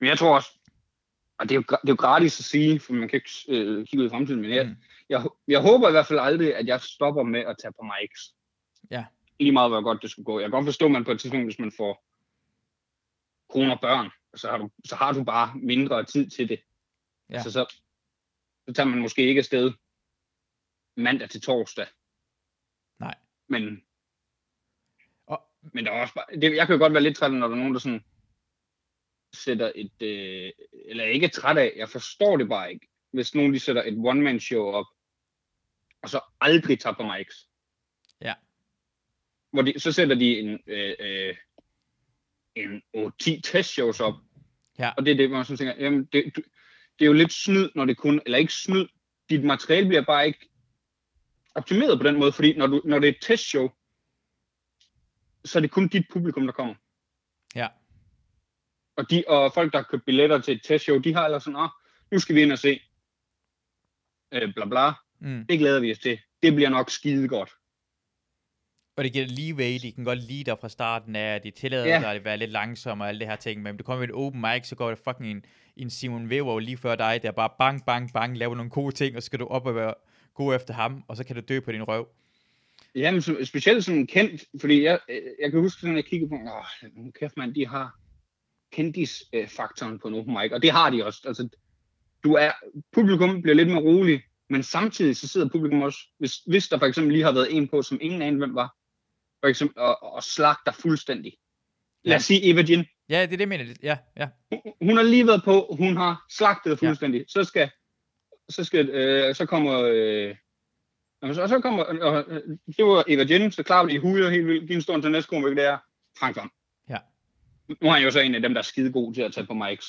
Men jeg tror også, og det er jo, det er jo gratis at sige, for man kan ikke øh, kigge ud i fremtiden, men jeg, Mm. jeg, jeg håber i hvert fald aldrig, at jeg stopper med at tage på mics. Ja. Lige meget, hvor godt det skulle gå. Jeg kan godt forstå, at man på et tidspunkt, hvis man får kone og børn, så har du, så har du bare mindre tid til det. Ja. Altså, så, så tager man måske ikke afsted mandag til torsdag. Nej. Men, Og, men der er også bare, det, jeg kan jo godt være lidt træt, når der er nogen, der sådan sætter et, øh, eller ikke træt af, jeg forstår det bare ikke, hvis nogen de sætter et one-man show op, og så aldrig tager på mics. Ja. Hvor de, så sætter de en, øh, øh, en 8-10 testshows op, Ja. og det er det, hvor man sådan tænker, jamen, det, det er jo lidt snyd, når det kun, eller ikke snyd, dit materiale bliver bare ikke optimeret på den måde, fordi når, du, når det er et testshow, så er det kun dit publikum, der kommer. Ja. Og, de, og folk, der har købt billetter til et testshow, de har ellers sådan, ah, nu skal vi ind og se, øh, bla bla, mm. det glæder vi os til. Det bliver nok skide godt. Og det giver lige way, de kan godt lide dig fra starten af, at de tillader Ja. dig at være lidt langsom og alle det her ting, men du kommer med et open mic, så går det fucking en, en Simon Weber lige før dig, der bare bang, bang, bang, laver nogle gode ting, og så skal du op og være god efter ham, og så kan du dø på din røv. Jamen, specielt sådan kendt, fordi jeg, øh, jeg kan huske, sådan, jeg kiggede på, åh, kæft mand, de har kendis-faktoren på en open mic, og det har de også. Altså, du er, publikum bliver lidt mere rolig, men samtidig så sidder publikum også, hvis, hvis der for eksempel lige har været en på, som ingen anede, hvem var, for eksempel, og, og slagter fuldstændig. Lad os sige Eva Jean. Ja, det er det, jeg mener. Ja, ja. Hun har lige været på, hun har slagtet fuldstændig. Så skal, så skal, øh, så kommer, øh, jamen, så, så kommer, øh, øh, det var Eva Jean, så klarer vi i hujer helt vildt. Din står til næste komik, det er Frank Vam. Ja. Nu er han jo så en af dem, der er skide god til at tage på mics.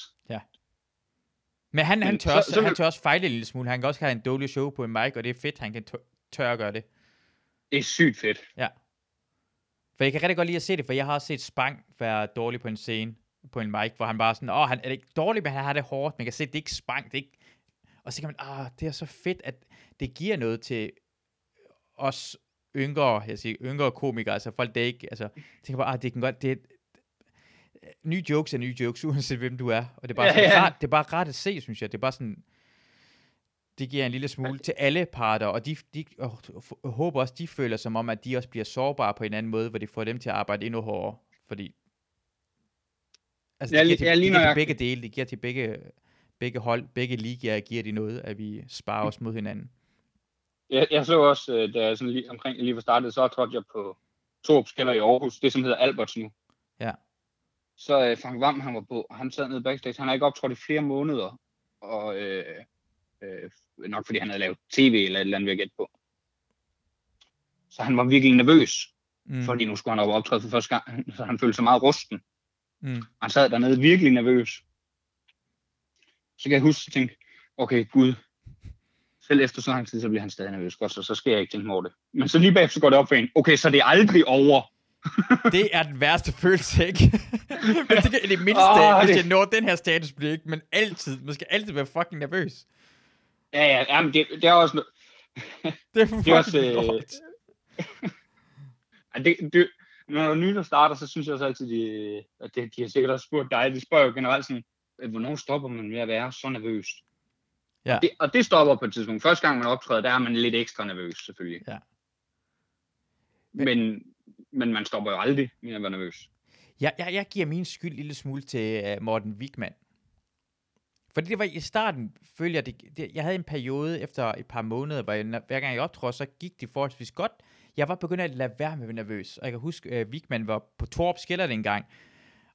Men han, han, Men tør, så- også, så han tør også fejle en lille smule. Han kan også have en dårlig show på en mic, og det er fedt, han kan tør, at gøre det. Det er sygt fedt. For jeg kan rigtig godt lide at se det, for jeg har også set Spang være dårlig på en scene, på en mic, hvor han bare sådan, åh, han er ikke dårlig, men han har det hårdt. Man kan se, det er ikke Spang, det er ikke... Og så kan man, ah, det er så fedt, at det giver noget til os yngre, jeg siger, yngre komikere, altså folk, der ikke, altså, tænker bare, ah, det kan godt, det nye jokes er nye jokes, uanset hvem du er, og det er bare, Ja, sådan, ja. Rart, det er bare rart at se, synes jeg, det er bare sådan, det giver en lille smule til alle parter, og de, de og, og håber også, de føler som om, at de også bliver sårbare på en anden måde, hvor det får dem til at arbejde endnu hårdere, fordi altså, Ja, det giver til, ja, det giver til begge dele, det giver til begge, begge hold, begge ligaer giver de noget, at vi sparer os mod hinanden. Jeg, jeg så også, øh, da jeg sådan lige, omkring lige var startet, så trådte jeg på Torp Skeller i Aarhus, det som hedder Alberts nu. Ja. Så øh, Frank Vam, han var på, han sad nede backstage, han har ikke optrådt i flere måneder, og øh, øh, nok fordi han havde lavet tv eller et eller andet, vil jeg gætte på. Så han var virkelig nervøs, Mm. fordi nu skulle han op optræde for første gang, så han følte sig meget rusten. Mm. Han sad dernede virkelig nervøs. Så kan jeg huske, at jeg tænkte, okay, gud, selv efter så lang tid, så bliver han stadig nervøs. Godt, så, så skal jeg ikke tænke over det. Men så lige bagefter går det op for en, okay, så det er aldrig over. Det er den værste følelse, ikke? men det kan i det mindste, oh, hvis det- jeg når den her status, bliver ikke, men altid, man skal altid være fucking nervøs. Ja, ja, jamen, det, det er også noget, Det er fucking Det er også, øh, lort. Ej, det, det, når nye der starter, så synes jeg også altid, de, at det, de har sikkert også spurgt dig, de spørger jo generelt sådan, øh, hvornår stopper man med at være så nervøs? Ja. Og, det, og det stopper på et tidspunkt. Første gang man optræder, der er man lidt ekstra nervøs, selvfølgelig. Ja. Men, men men man stopper jo aldrig med at være nervøs. Jeg, jeg, jeg giver min skyld en lille smule til uh, Morten Wigman. Fordi det var i starten, følger jeg, det, det, jeg havde en periode efter et par måneder, hvor jeg, hver gang jeg optrådte, så gik det forholdsvis godt. Jeg var begyndt at lade være med at være nervøs. Og jeg kan huske, uh, Wigman var på Torp Skiller dengang.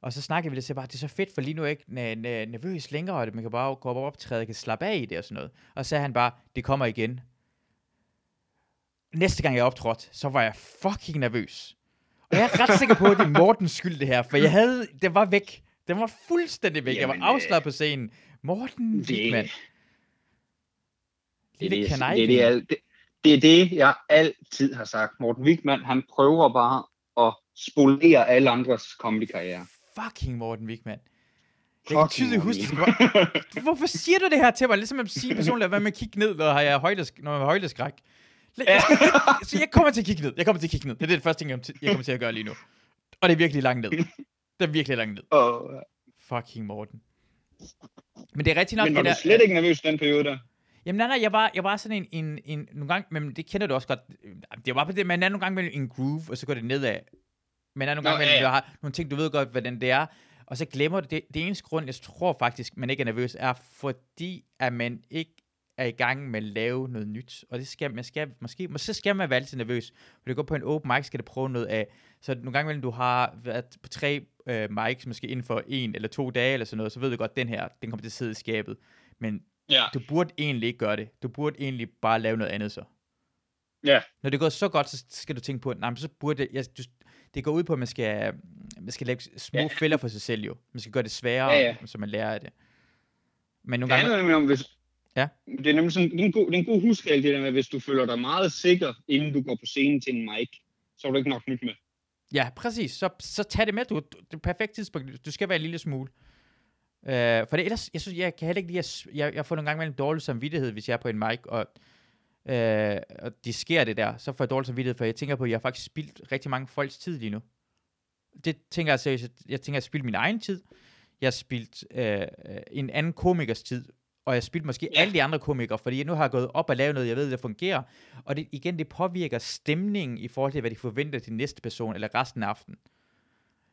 Og så snakkede vi lidt, så bare, det er så fedt, for lige nu er jeg ikke na- nervøs længere, og det- man kan bare gå op og optræde, kan slappe af i det og sådan noget. Og så sagde han bare, det kommer igen. Næste gang jeg optrådte, så var jeg fucking nervøs. Og jeg er ret sikker på, at det er Mortens skyld, det her. For jeg havde, det var væk. Den var fuldstændig væk. Jamen, jeg var afslappet på scenen. Morten Det, Wigman. det, Lille det, kanaj. det, er det, det, det er det, jeg altid har sagt. Morten Wigman, han prøver bare at spolere alle andres comedy-karriere. Fucking Morten Wigman. Jeg kan tydeligt huske, det hvorfor siger du det her til mig? Ligesom at sige personligt, hvad med at kigge ned, når jeg har højdeskræk. Så jeg kommer til at kigge ned. Jeg kommer til at kigge ned. Det er det første ting, jeg kommer til at gøre lige nu. Og det er virkelig langt ned. Det er virkelig langt ned. Og, Fucking Morten. Men det er rigtigt nok, men var det du der... slet ikke nervøs den periode der? Jamen nej, nej, jeg var, jeg var sådan en, en, en, nogle gange, men det kender du også godt, det var på det, man er nogle gange mellem en groove, og så går det nedad. Men er nogle Nå, gange, ja, mellem, ja. du har nogle ting, du ved godt, hvordan det er, Og så glemmer du, det, det eneste grund, jeg tror faktisk, man ikke er nervøs, er fordi, at man ikke er i gang med at lave noget nyt. Og det skal man skal, måske, måske skal man være altid nervøs. For det går på en open mic, skal det prøve noget af. Så nogle gange, du har været på tre øh, mics, måske inden for en eller to dage eller sådan noget, så ved du godt, den her, den kommer til at sidde i skabet. Men Ja. du burde egentlig ikke gøre det. Du burde egentlig bare lave noget andet så. Ja. Når det går så godt, så skal du tænke på, nej, men så burde det, jeg, du, det går ud på, at man skal, man skal lave små Ja. fælder for sig selv jo. Man skal gøre det sværere, Ja, ja. så man lærer af det. Men nogle Det gange, handler nemlig om, hvis... Ja. Det er nemlig sådan, det er en god, det er en god huskal, det der med, hvis du føler dig meget sikker, inden du går på scenen til en mic, så er du ikke nok nyt med. ja, præcis, så, så tag det med, du, du, det er perfekt tidspunkt, du skal være en lille smule. Uh, for det, ellers, jeg synes, jeg kan heller ikke lide, at, jeg, jeg får nogle gange mellem dårlig samvittighed, hvis jeg er på en mic, og, uh, og det sker det der, så får jeg dårlig samvittighed, for jeg tænker på, at jeg har faktisk spildt rigtig mange folks tid lige nu. Det tænker jeg seriøst, jeg tænker, at jeg har spildt min egen tid, jeg har spildt uh, en anden komikers tid, og jeg har spildt måske Ja. alle de andre komikere, fordi jeg nu har gået op og lavet noget, jeg ved, der fungerer, og det, igen, det påvirker stemningen i forhold til, hvad de forventer til næste person, eller resten af aftenen.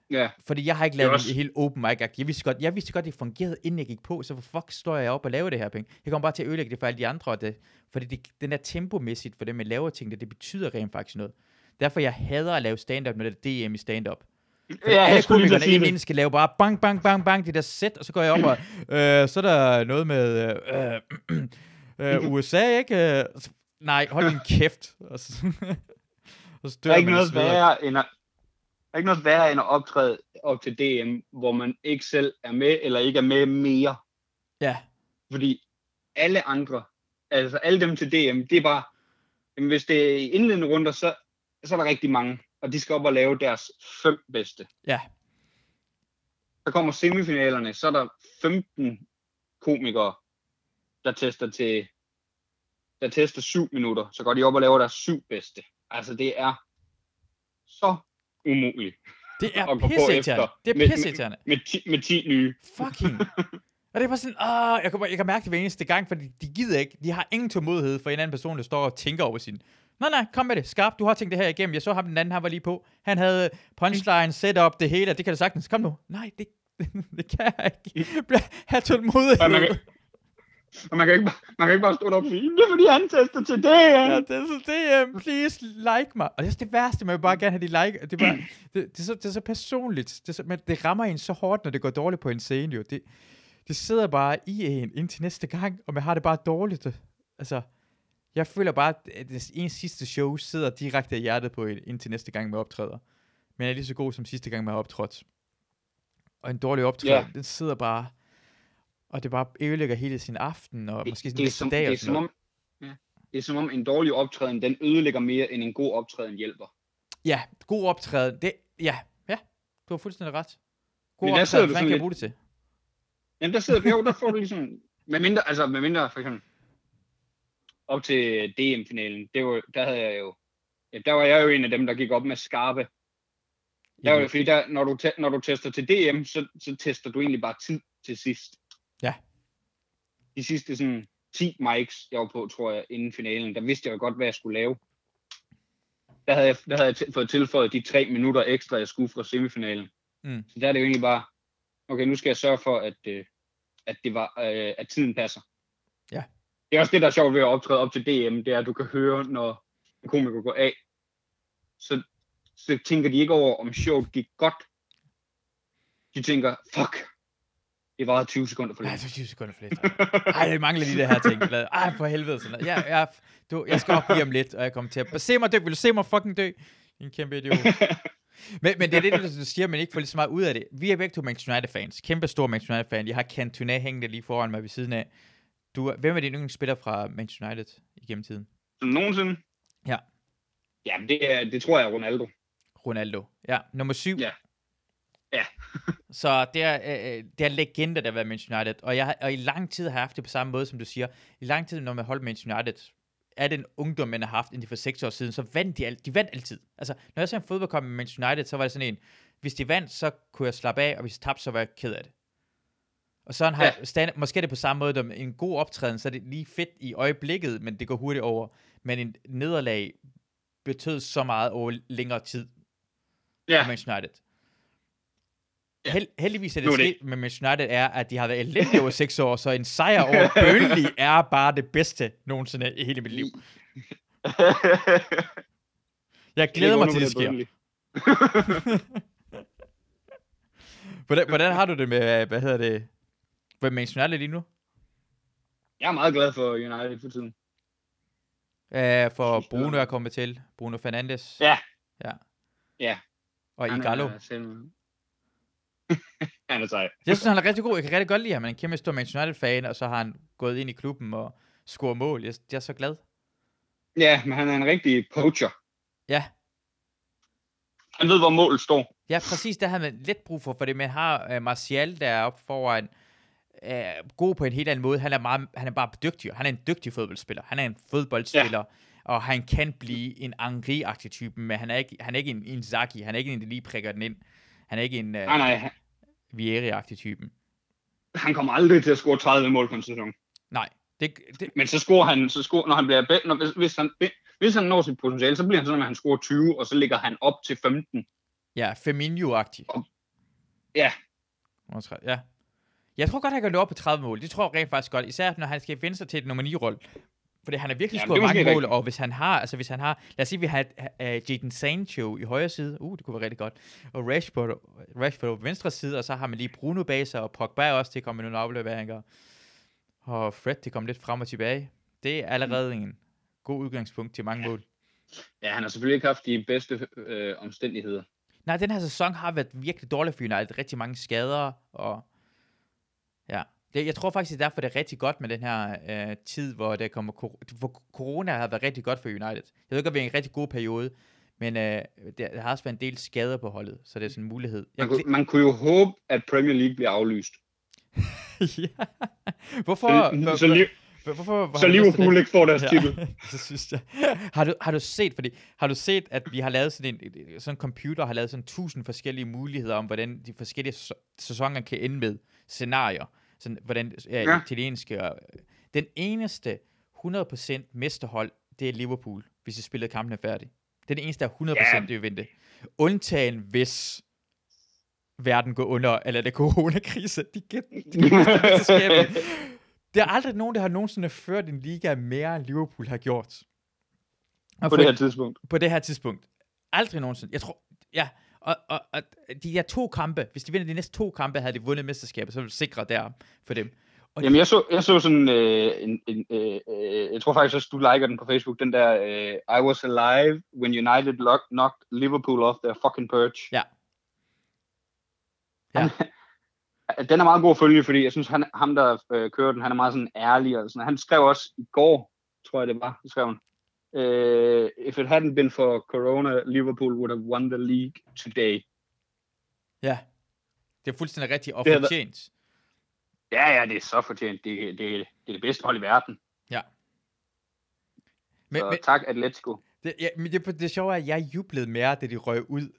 Ja. Fordi jeg har ikke Det lavet en helt open mic -agt. Jeg vidste godt, jeg vidste godt, det fungerede, inden jeg gik på, så hvor fuck står jeg op og laver det her penge? Jeg kommer bare til at ødelægge det for alle de andre, og det, fordi det, den er tempomæssigt for dem, jeg laver ting, det, det betyder rent faktisk noget. Derfor jeg hader at lave stand-up, når det er DM i stand-up. Ja, jeg skulle lige sige det. skal lave bare bang, bang, bang, bang, det der sæt, og så går jeg op og, øh, så er der noget med øh, øh, USA, ikke? Øh, nej, hold din kæft. Og så, og så Der er ikke noget værre end at, der er ikke noget værre end at optræde op til DM, hvor man ikke selv er med, eller ikke er med mere. Ja, Fordi alle andre, altså alle dem til DM, det er bare, jamen hvis det er i indledende runder, så, så er der rigtig mange, og de skal op og lave deres fem bedste. ja, Så kommer semifinalerne, så er der 15 komikere, der tester til, der tester syv minutter, så går de op og laver deres syv bedste. Altså det er så umuligt det er pisseirriterende. Det er med, pisseirriterende. med, med, ti, med 10 nye. Fucking. Og det er bare sådan, ah, jeg kan, jeg kan mærke det hver eneste gang, fordi de gider ikke, de har ingen tålmodighed for en anden person, der står og tænker over sin, nej, nej, kom med det, skarp, du har tænkt det her igennem, jeg så ham den anden, han var lige på, han havde punchline, setup, det hele, det kan du sagtens, kom nu, nej, det, det kan jeg ikke, have tålmodighed. Man kan, og man kan, ikke, bare- man kan ikke bare stå deroppe og sige, det er fordi han tester til det. Ja, det er så det, please like mig. Og det er også det værste, man vil bare gerne have de like. Det er, bare, det, det, er, så, det er så personligt. Det, er så, men det rammer en så hårdt, når det går dårligt på en scene, jo. Det, det sidder bare i en indtil næste gang, og man har det bare dårligt. Altså, jeg føler bare, at det en sidste show sidder direkte i hjertet på en indtil næste gang, man optræder. Men er lige så god som sidste gang, man har optrådt. Og en dårlig optræden, Ja. den sidder bare, og det bare ødelægger hele sin aften, og måske det, sin det, er som, dag det, er sådan som om, ja, det er som om en dårlig optræden, den ødelægger mere, end en god optræden hjælper. Ja, god optræden. Det, ja, ja, du har fuldstændig ret. God Men optræden, hvad sådan kan jeg bruge det til? Jamen der sidder, jo, der får du ligesom, med mindre, altså med mindre for eksempel, op til DM-finalen, det var, der havde jeg jo, der var jeg jo en af dem, der gik op med skarpe. Der var, jo- fordi der, når, du te, når du tester til DM, så, så tester du egentlig bare tid til sidst. Ja. De sidste sådan 10 mics, jeg var på, tror jeg, inden finalen, der vidste jeg jo godt, hvad jeg skulle lave. Der havde jeg, der havde jeg til- fået tilføjet de tre minutter ekstra, jeg skulle fra semifinalen. Mm. Så der er det jo egentlig bare, okay, nu skal jeg sørge for, at, øh, at, det var, øh, at tiden passer. Det er også det, der er sjovt ved at optræde op til DM, det er, at du kan høre, når en komiker går af, så, så tænker de ikke over, om showet gik godt. De tænker, fuck, det var 20 sekunder for Ja, længe. det er 20 sekunder for lidt. Ej, jeg mangler lige det her ting. Ej, for helvede. Sådan. Ja, ja, du, jeg skal op lige om lidt, og jeg kommer til at... Se mig dø, vil du se mig fucking dø? En kæmpe idiot. Men, men det er det, du siger, men ikke får lige så meget ud af det. Vi er begge to Manchester United-fans. Kæmpe stor Manchester United-fan. Jeg har Cantona hængende lige foran mig ved siden af. Du, hvem er din yndlingsspiller fra Manchester United igennem tiden? Nogensinde? Ja. Ja, det, er, det tror jeg er Ronaldo. Ronaldo. Ja, nummer syv. Ja. Ja. så det er, øh, det er legender, der har været Manchester United. Og, jeg, og i lang tid har jeg haft det på samme måde, som du siger. I lang tid, når man holdt Manchester United, er den ungdom, man har haft inden for seks år siden, så vandt de, alt, de vandt altid. Altså, når jeg så en fodboldkamp med Manchester United, så var det sådan en, hvis de vandt, så kunne jeg slappe af, og hvis de tabte, så var jeg ked af det. Og sådan har Ja. stand, måske er det på samme måde, når en god optræden, så er det lige fedt i øjeblikket, men det går hurtigt over. Men en nederlag betød så meget over længere tid Ja, Manchester United. Ja. held, heldigvis er det det- sket med Manchester United er, at de har været elendige over seks år, så en sejr over Burnley er bare det bedste nogensinde i hele mit liv. Jeg glæder mig til, det sker. Hvordan, hvordan har du det med, hvad hedder det, med Manchester United lige nu? Jeg er meget glad for United for tiden. Uh, for det Bruno er- er kommet til. Bruno Fernandes. Ja. Ja. Ja. Og Han Igalo. er selv- Han er sej. Jeg synes, han er rigtig god. Jeg kan rigtig godt lide ham. Han er en kæmpe stor Manchester United-fan, og så har han gået ind i klubben og scoret mål. Jeg, jeg er så glad. Ja, men han er en rigtig poacher. Ja, Han ved, hvor målet står. ja præcis. Der har man lidt brug for, for det. Man har uh, Martial, der er oppe foran. Uh, god på en helt anden måde. Han er, meget, han er bare dygtig. Han er en dygtig fodboldspiller. Han er en fodboldspiller. Ja. Og han kan blive en Henri-agtig type, men han er ikke, han er ikke en, Zaki. Han er ikke en, der lige prikker den ind. Han er ikke en uh, Nej, nej, han- Vieri-agtig typen. han kommer aldrig til at score 30 mål på en sæson. Nej, det, det, Men så scorer han, så scorer, når han bliver bedre, når, hvis, hvis, han, hvis han når sit potentiale, så bliver han sådan, at han scorer 20, og så ligger han op til 15. ja, Firmino-agtig. Ja, Måske, Ja. Jeg tror godt, han kan nå op på 30 mål. Det tror jeg rent faktisk godt. Især når han skal vende sig til et nummer 9-rolle. Fordi han har virkelig Ja, ja, scoret mange mål, og hvis han har, altså hvis han har, lad os sige, vi har uh, Jadon Sancho i højre side, uh, det kunne være rigtig godt, og Rashford, Rashford på venstre side, og så har man lige Bruno bag sig, og Pogba også til at komme med nogle afleveringer, og Fred til at komme lidt frem og tilbage. Det er allerede en god udgangspunkt til mange mål. ja han har selvfølgelig ikke haft de bedste øh, omstændigheder. Nej, den her sæson har været virkelig dårlig for United. Rigtig mange skader, og ja. Det, jeg tror faktisk, det er derfor, det er rigtig godt med den her øh, tid, hvor der kommer kor- hvor corona har været rigtig godt for United. Jeg ved godt, vi er en rigtig god periode, men øh, der, der har også været en del skader på holdet, så det er sådan en mulighed. Jeg, Man, kunne, man kunne jo håbe, at Premier League bliver aflyst. ja. Hvorfor? Så, så, Liv- hvor- hvorfor var så? Liverpool ikke får deres titel. Ja, det synes jeg. Har du, har du set, fordi, har du set, at vi har lavet sådan en, sådan en computer har lavet sådan tusind forskellige muligheder om, hvordan de forskellige sæ- sæsoner kan ende med scenarier. Sådan, hvordan ja, Ja. italienske og, Den eneste 100% mesterhold, det er Liverpool, hvis de spillede kampen færdig. Det er det eneste, der er 100% Ja. det vil vente. Undtagen hvis verden går under, eller det coronakrise. De kan, de kan. Der er aldrig nogen, der har nogensinde ført en liga mere, end Liverpool har gjort. Og På det her tidspunkt. på det her tidspunkt. Aldrig nogensinde. Jeg tror, ja, og, og, og de her to kampe, hvis de vinder de næste to kampe, havde de vundet mesterskabet, så ville det sikre der for dem. Og Jamen, jeg så, jeg så sådan øh, en, en øh, øh, jeg tror faktisk også, du liker den på Facebook, den der, øh, I was alive when United lock, knocked Liverpool off their fucking perch. Ja. Ja. Han, den er meget god at følge, fordi jeg synes, han, ham der øh, kører den, han er meget sådan ærlig og sådan. Han skrev også i går, tror jeg det var, skrev han, øh, if it hadn't been for Corona, Liverpool would have won the league today. ja, det er fuldstændig rigtigt og Det fortjent. Ja, ja, det er så fortjent. Det, det, det er det bedste hold i verden. Men, så men tak, Atletico. det, ja, men det, det sjove er, at jeg jublede mere, da de røg ud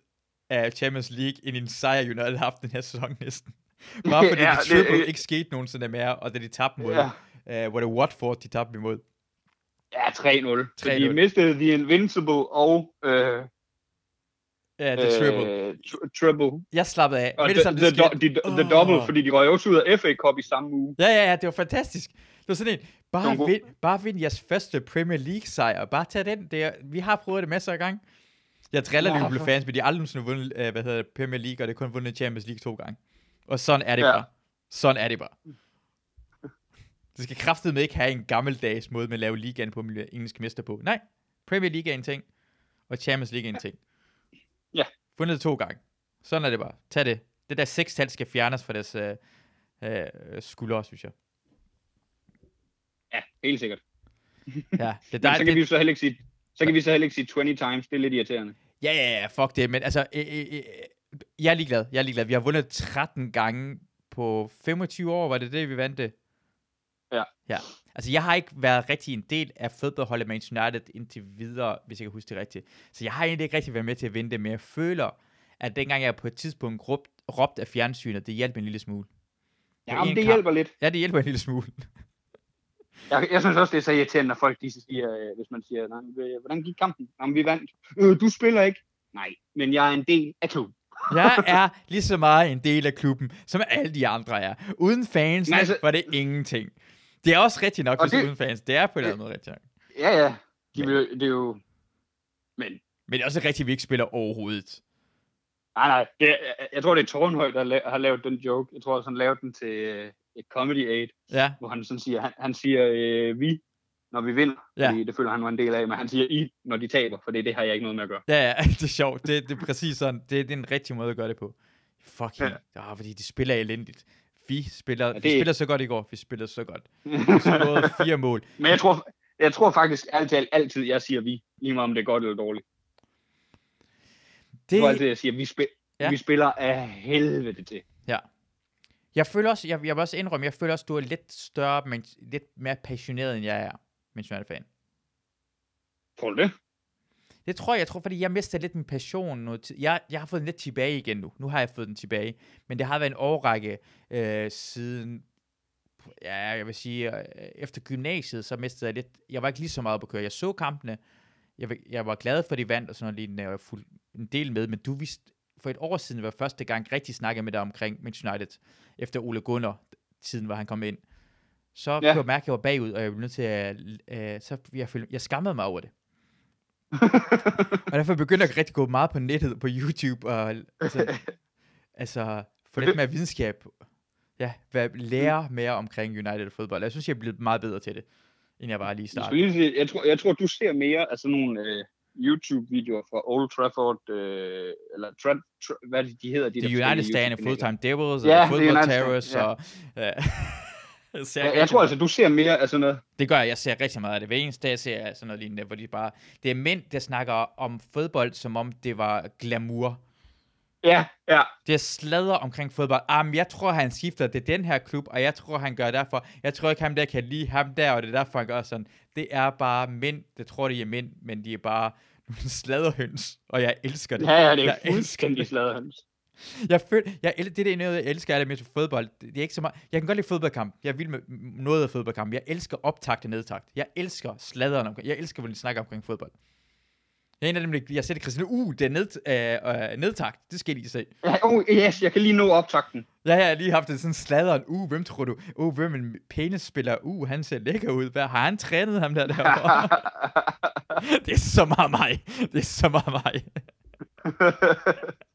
af Champions League, end en sejr United har haft den her sæson næsten. Bare fordi Ja, ja, det- det, triple øh, ikke skete nogensinde mere, og da de tabte mod, Ja. ja. uh, hvor det var Watford, de tabte imod. Ja, 3-0. Så 3-0. de mistede The Invincible og øh, Ja, det er triple. øh, tr- triple. Jeg slappede af. Og the, det samme, the, det skete. the, the, the Åh. double, fordi de røg også ud af FA Cup i samme uge. Ja, ja, ja, det var fantastisk. Det var sådan en, bare god. vind, bare vind jeres første Premier League sejr. Bare tag den. Det er, vi har prøvet det masser af gang. Jeg driller Ja, Liverpool fans, men de har aldrig nogensinde vundet, uh, hvad hedder det, Premier League, og det er kun vundet Champions League to gange. Og sådan er det Ja. bare. Sådan er det bare. Det skal kraftedeme ikke have en gammeldags måde med at lave ligaen på med engelsk mester på. Nej, Premier League er en ting, og Champions League er en ting. Ja. Fundet det to gange. Sådan er det bare. Tag det. Det der sekstal skal fjernes fra deres uh, uh, skuldre, synes jeg. Ja, helt sikkert. Ja, det er Men dig, så kan det, vi så heller ikke sige, så kan vi så heller ikke sige 20 times. Det er lidt irriterende. Ja, ja, ja, fuck det, men altså, øh, øh, øh, jeg er ligeglad, jeg er ligeglad. Vi har vundet 13 gange på 25 år, var det det, vi vandt det? Ja. Ja, altså jeg har ikke været rigtig en del af fodboldholdet Manchester United indtil videre, hvis jeg kan huske det rigtigt. Så jeg har egentlig ikke rigtig været med til at vinde det, men jeg føler, at dengang jeg på et tidspunkt råbt, råbt af fjernsynet, det hjalp en lille smule. Ja, en men det kamp. hjælper lidt. Ja, det hjælper en lille smule. Jeg, jeg synes også, det er så irriterende, når folk de siger, øh, hvis man siger, Nej, øh, hvordan gik kampen? Jamen, vi vandt. Øh, du spiller ikke. Nej, men jeg er en del af klubben. Jeg er lige så meget en del af klubben, som alle de andre er. Uden fans altså- var det ingenting. Det er også rigtigt nok, Og hvis det... uden fans. Det er på en eller anden måde rigtigt nok. Ja, ja. De vil, det er jo... Men Men det er også rigtigt, at vi ikke spiller overhovedet. Nej, nej. Det, jeg, jeg tror, det er Tornhøj, der la- har lavet den joke. Jeg tror, han lavede den til øh, et Comedy Aid, Ja, hvor han sådan siger, han, han siger øh, vi, når vi vinder, Ja. fordi det føler han var en del af, men han siger I, når de taber, for det, det har jeg ikke noget med at gøre. ja, ja det er sjovt. Det, det er præcis sådan. Det, det er en rigtig måde at gøre det på. Fucking. Ja. Oh, fordi de spiller elendigt. Vi spiller, ja, det- vi spiller så godt i går. Vi spiller så godt. Vi scorede fire mål. men jeg tror, jeg tror faktisk altid, altid, jeg siger vi, lige meget om det er godt eller dårligt. Jeg tror altid, Det, jeg siger, vi, spil, Ja. ja. vi spiller af helvede til. jeg føler også, jeg, jeg vil også indrømme, jeg føler også, du er lidt større, men lidt mere passioneret, end jeg er, er fan. Tror du det? Det tror jeg, jeg tror, fordi jeg mistede lidt min passion noget tid. Jeg, jeg har fået den lidt tilbage igen nu. Nu har jeg fået den tilbage. Men det har været en årrække øh, siden, ja, jeg vil sige, øh, efter gymnasiet, så mistede jeg lidt, jeg var ikke lige så meget på køre. Jeg så kampene, jeg, var- jeg var glad for, de vandt og sådan noget lignende, og jeg var fuld en del med, men du vidste, for et år siden var første gang rigtig snakke med dig omkring Manchester United, efter Ole Gunnar, tiden hvor han kom ind. Så. Ja. kunne jeg mærke, at jeg var bagud, og jeg blev nødt til at, øh, så jeg, følte, jeg skammede mig over det. Og derfor begynder jeg rigtig at gå meget på nettet, på YouTube, og altså, altså få lidt mere videnskab. Ja, hvad, lære mere omkring United fodbold. Jeg synes, jeg er blevet meget bedre til det, end jeg var lige i Jeg, starten. sige, jeg, tror, jeg tror, du ser mere af sådan nogle øh, YouTube-videoer fra Old Trafford, øh, eller tra, tra, hvad er det, de hedder? De, De der United Stane, YouTube-kanaler. Full-Time Devils, Ja, og Football Stand, ja. og... Ja. Jeg, Jeg, jeg tror altså, du ser mere af sådan noget. Det gør jeg. Jeg ser rigtig meget af det. Hver eneste dag ser jeg sådan noget lignende, hvor de bare... Det er mænd, der snakker om fodbold, som om det var glamour. Ja, ja. Det er sladder omkring fodbold. Ah, men jeg tror, han skifter til den her klub, og jeg tror, han gør derfor. Jeg tror ikke, ham der kan lide ham der, og det er derfor, han gør sådan. Det er bare mænd, det tror de er mænd, men de er bare nogle sladderhøns, og jeg elsker det. Ja, ja, det er Jeg elsker det. sladderhøns. Jeg føler, jeg, det er noget, jeg elsker allermest ved fodbold. Det, det er ikke så meget. Jeg kan godt lide fodboldkamp. Jeg vil med noget af fodboldkamp. Jeg elsker optakt og nedtakt. Jeg elsker sladderen omkring. Jeg elsker, hvor de snakker omkring fodbold. Jeg er en af dem, der- jeg det, Christian, uh, det er ned, øh, øh, nedtakt. Det skal I lige se. Ja, oh, yes, jeg kan lige nå optakten. Ja, jeg har lige haft det sådan sladderen. Uh, hvem tror du? Uh, hvem en penisspiller? Uh, han ser lækker ud. Hvad har han trænet ham der derovre? det er så meget mig. Det er så meget mig.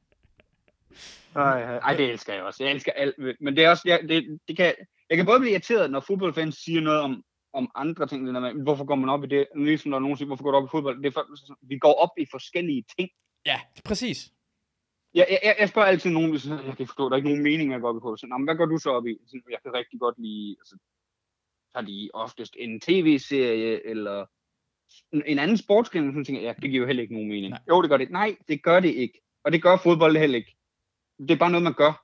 Ej, ej, det elsker jeg også. Jeg elsker alt. Men det er også, jeg, det, det kan, jeg kan både blive irriteret, når fodboldfans siger noget om, om andre ting. der med, Hvorfor går man op i det? Ligesom der er nogen siger, hvorfor går du op i fodbold? Det er for, vi går op i forskellige ting. Ja, præcis. Jeg, jeg, jeg spørger altid nogen, siger, jeg kan forstå, der er ikke nogen mening med at gå op i fodbold. Så, "Nå, men hvad går du så op i? Så, jeg kan rigtig godt lide, altså, så har de oftest en tv-serie, eller en- en anden sportsgren, som tænker, ja, det giver jo heller ikke nogen mening. Nej. Jo, det gør det. Nej, det gør det ikke. Og det gør fodbold heller ikke. Det er bare noget, man gør.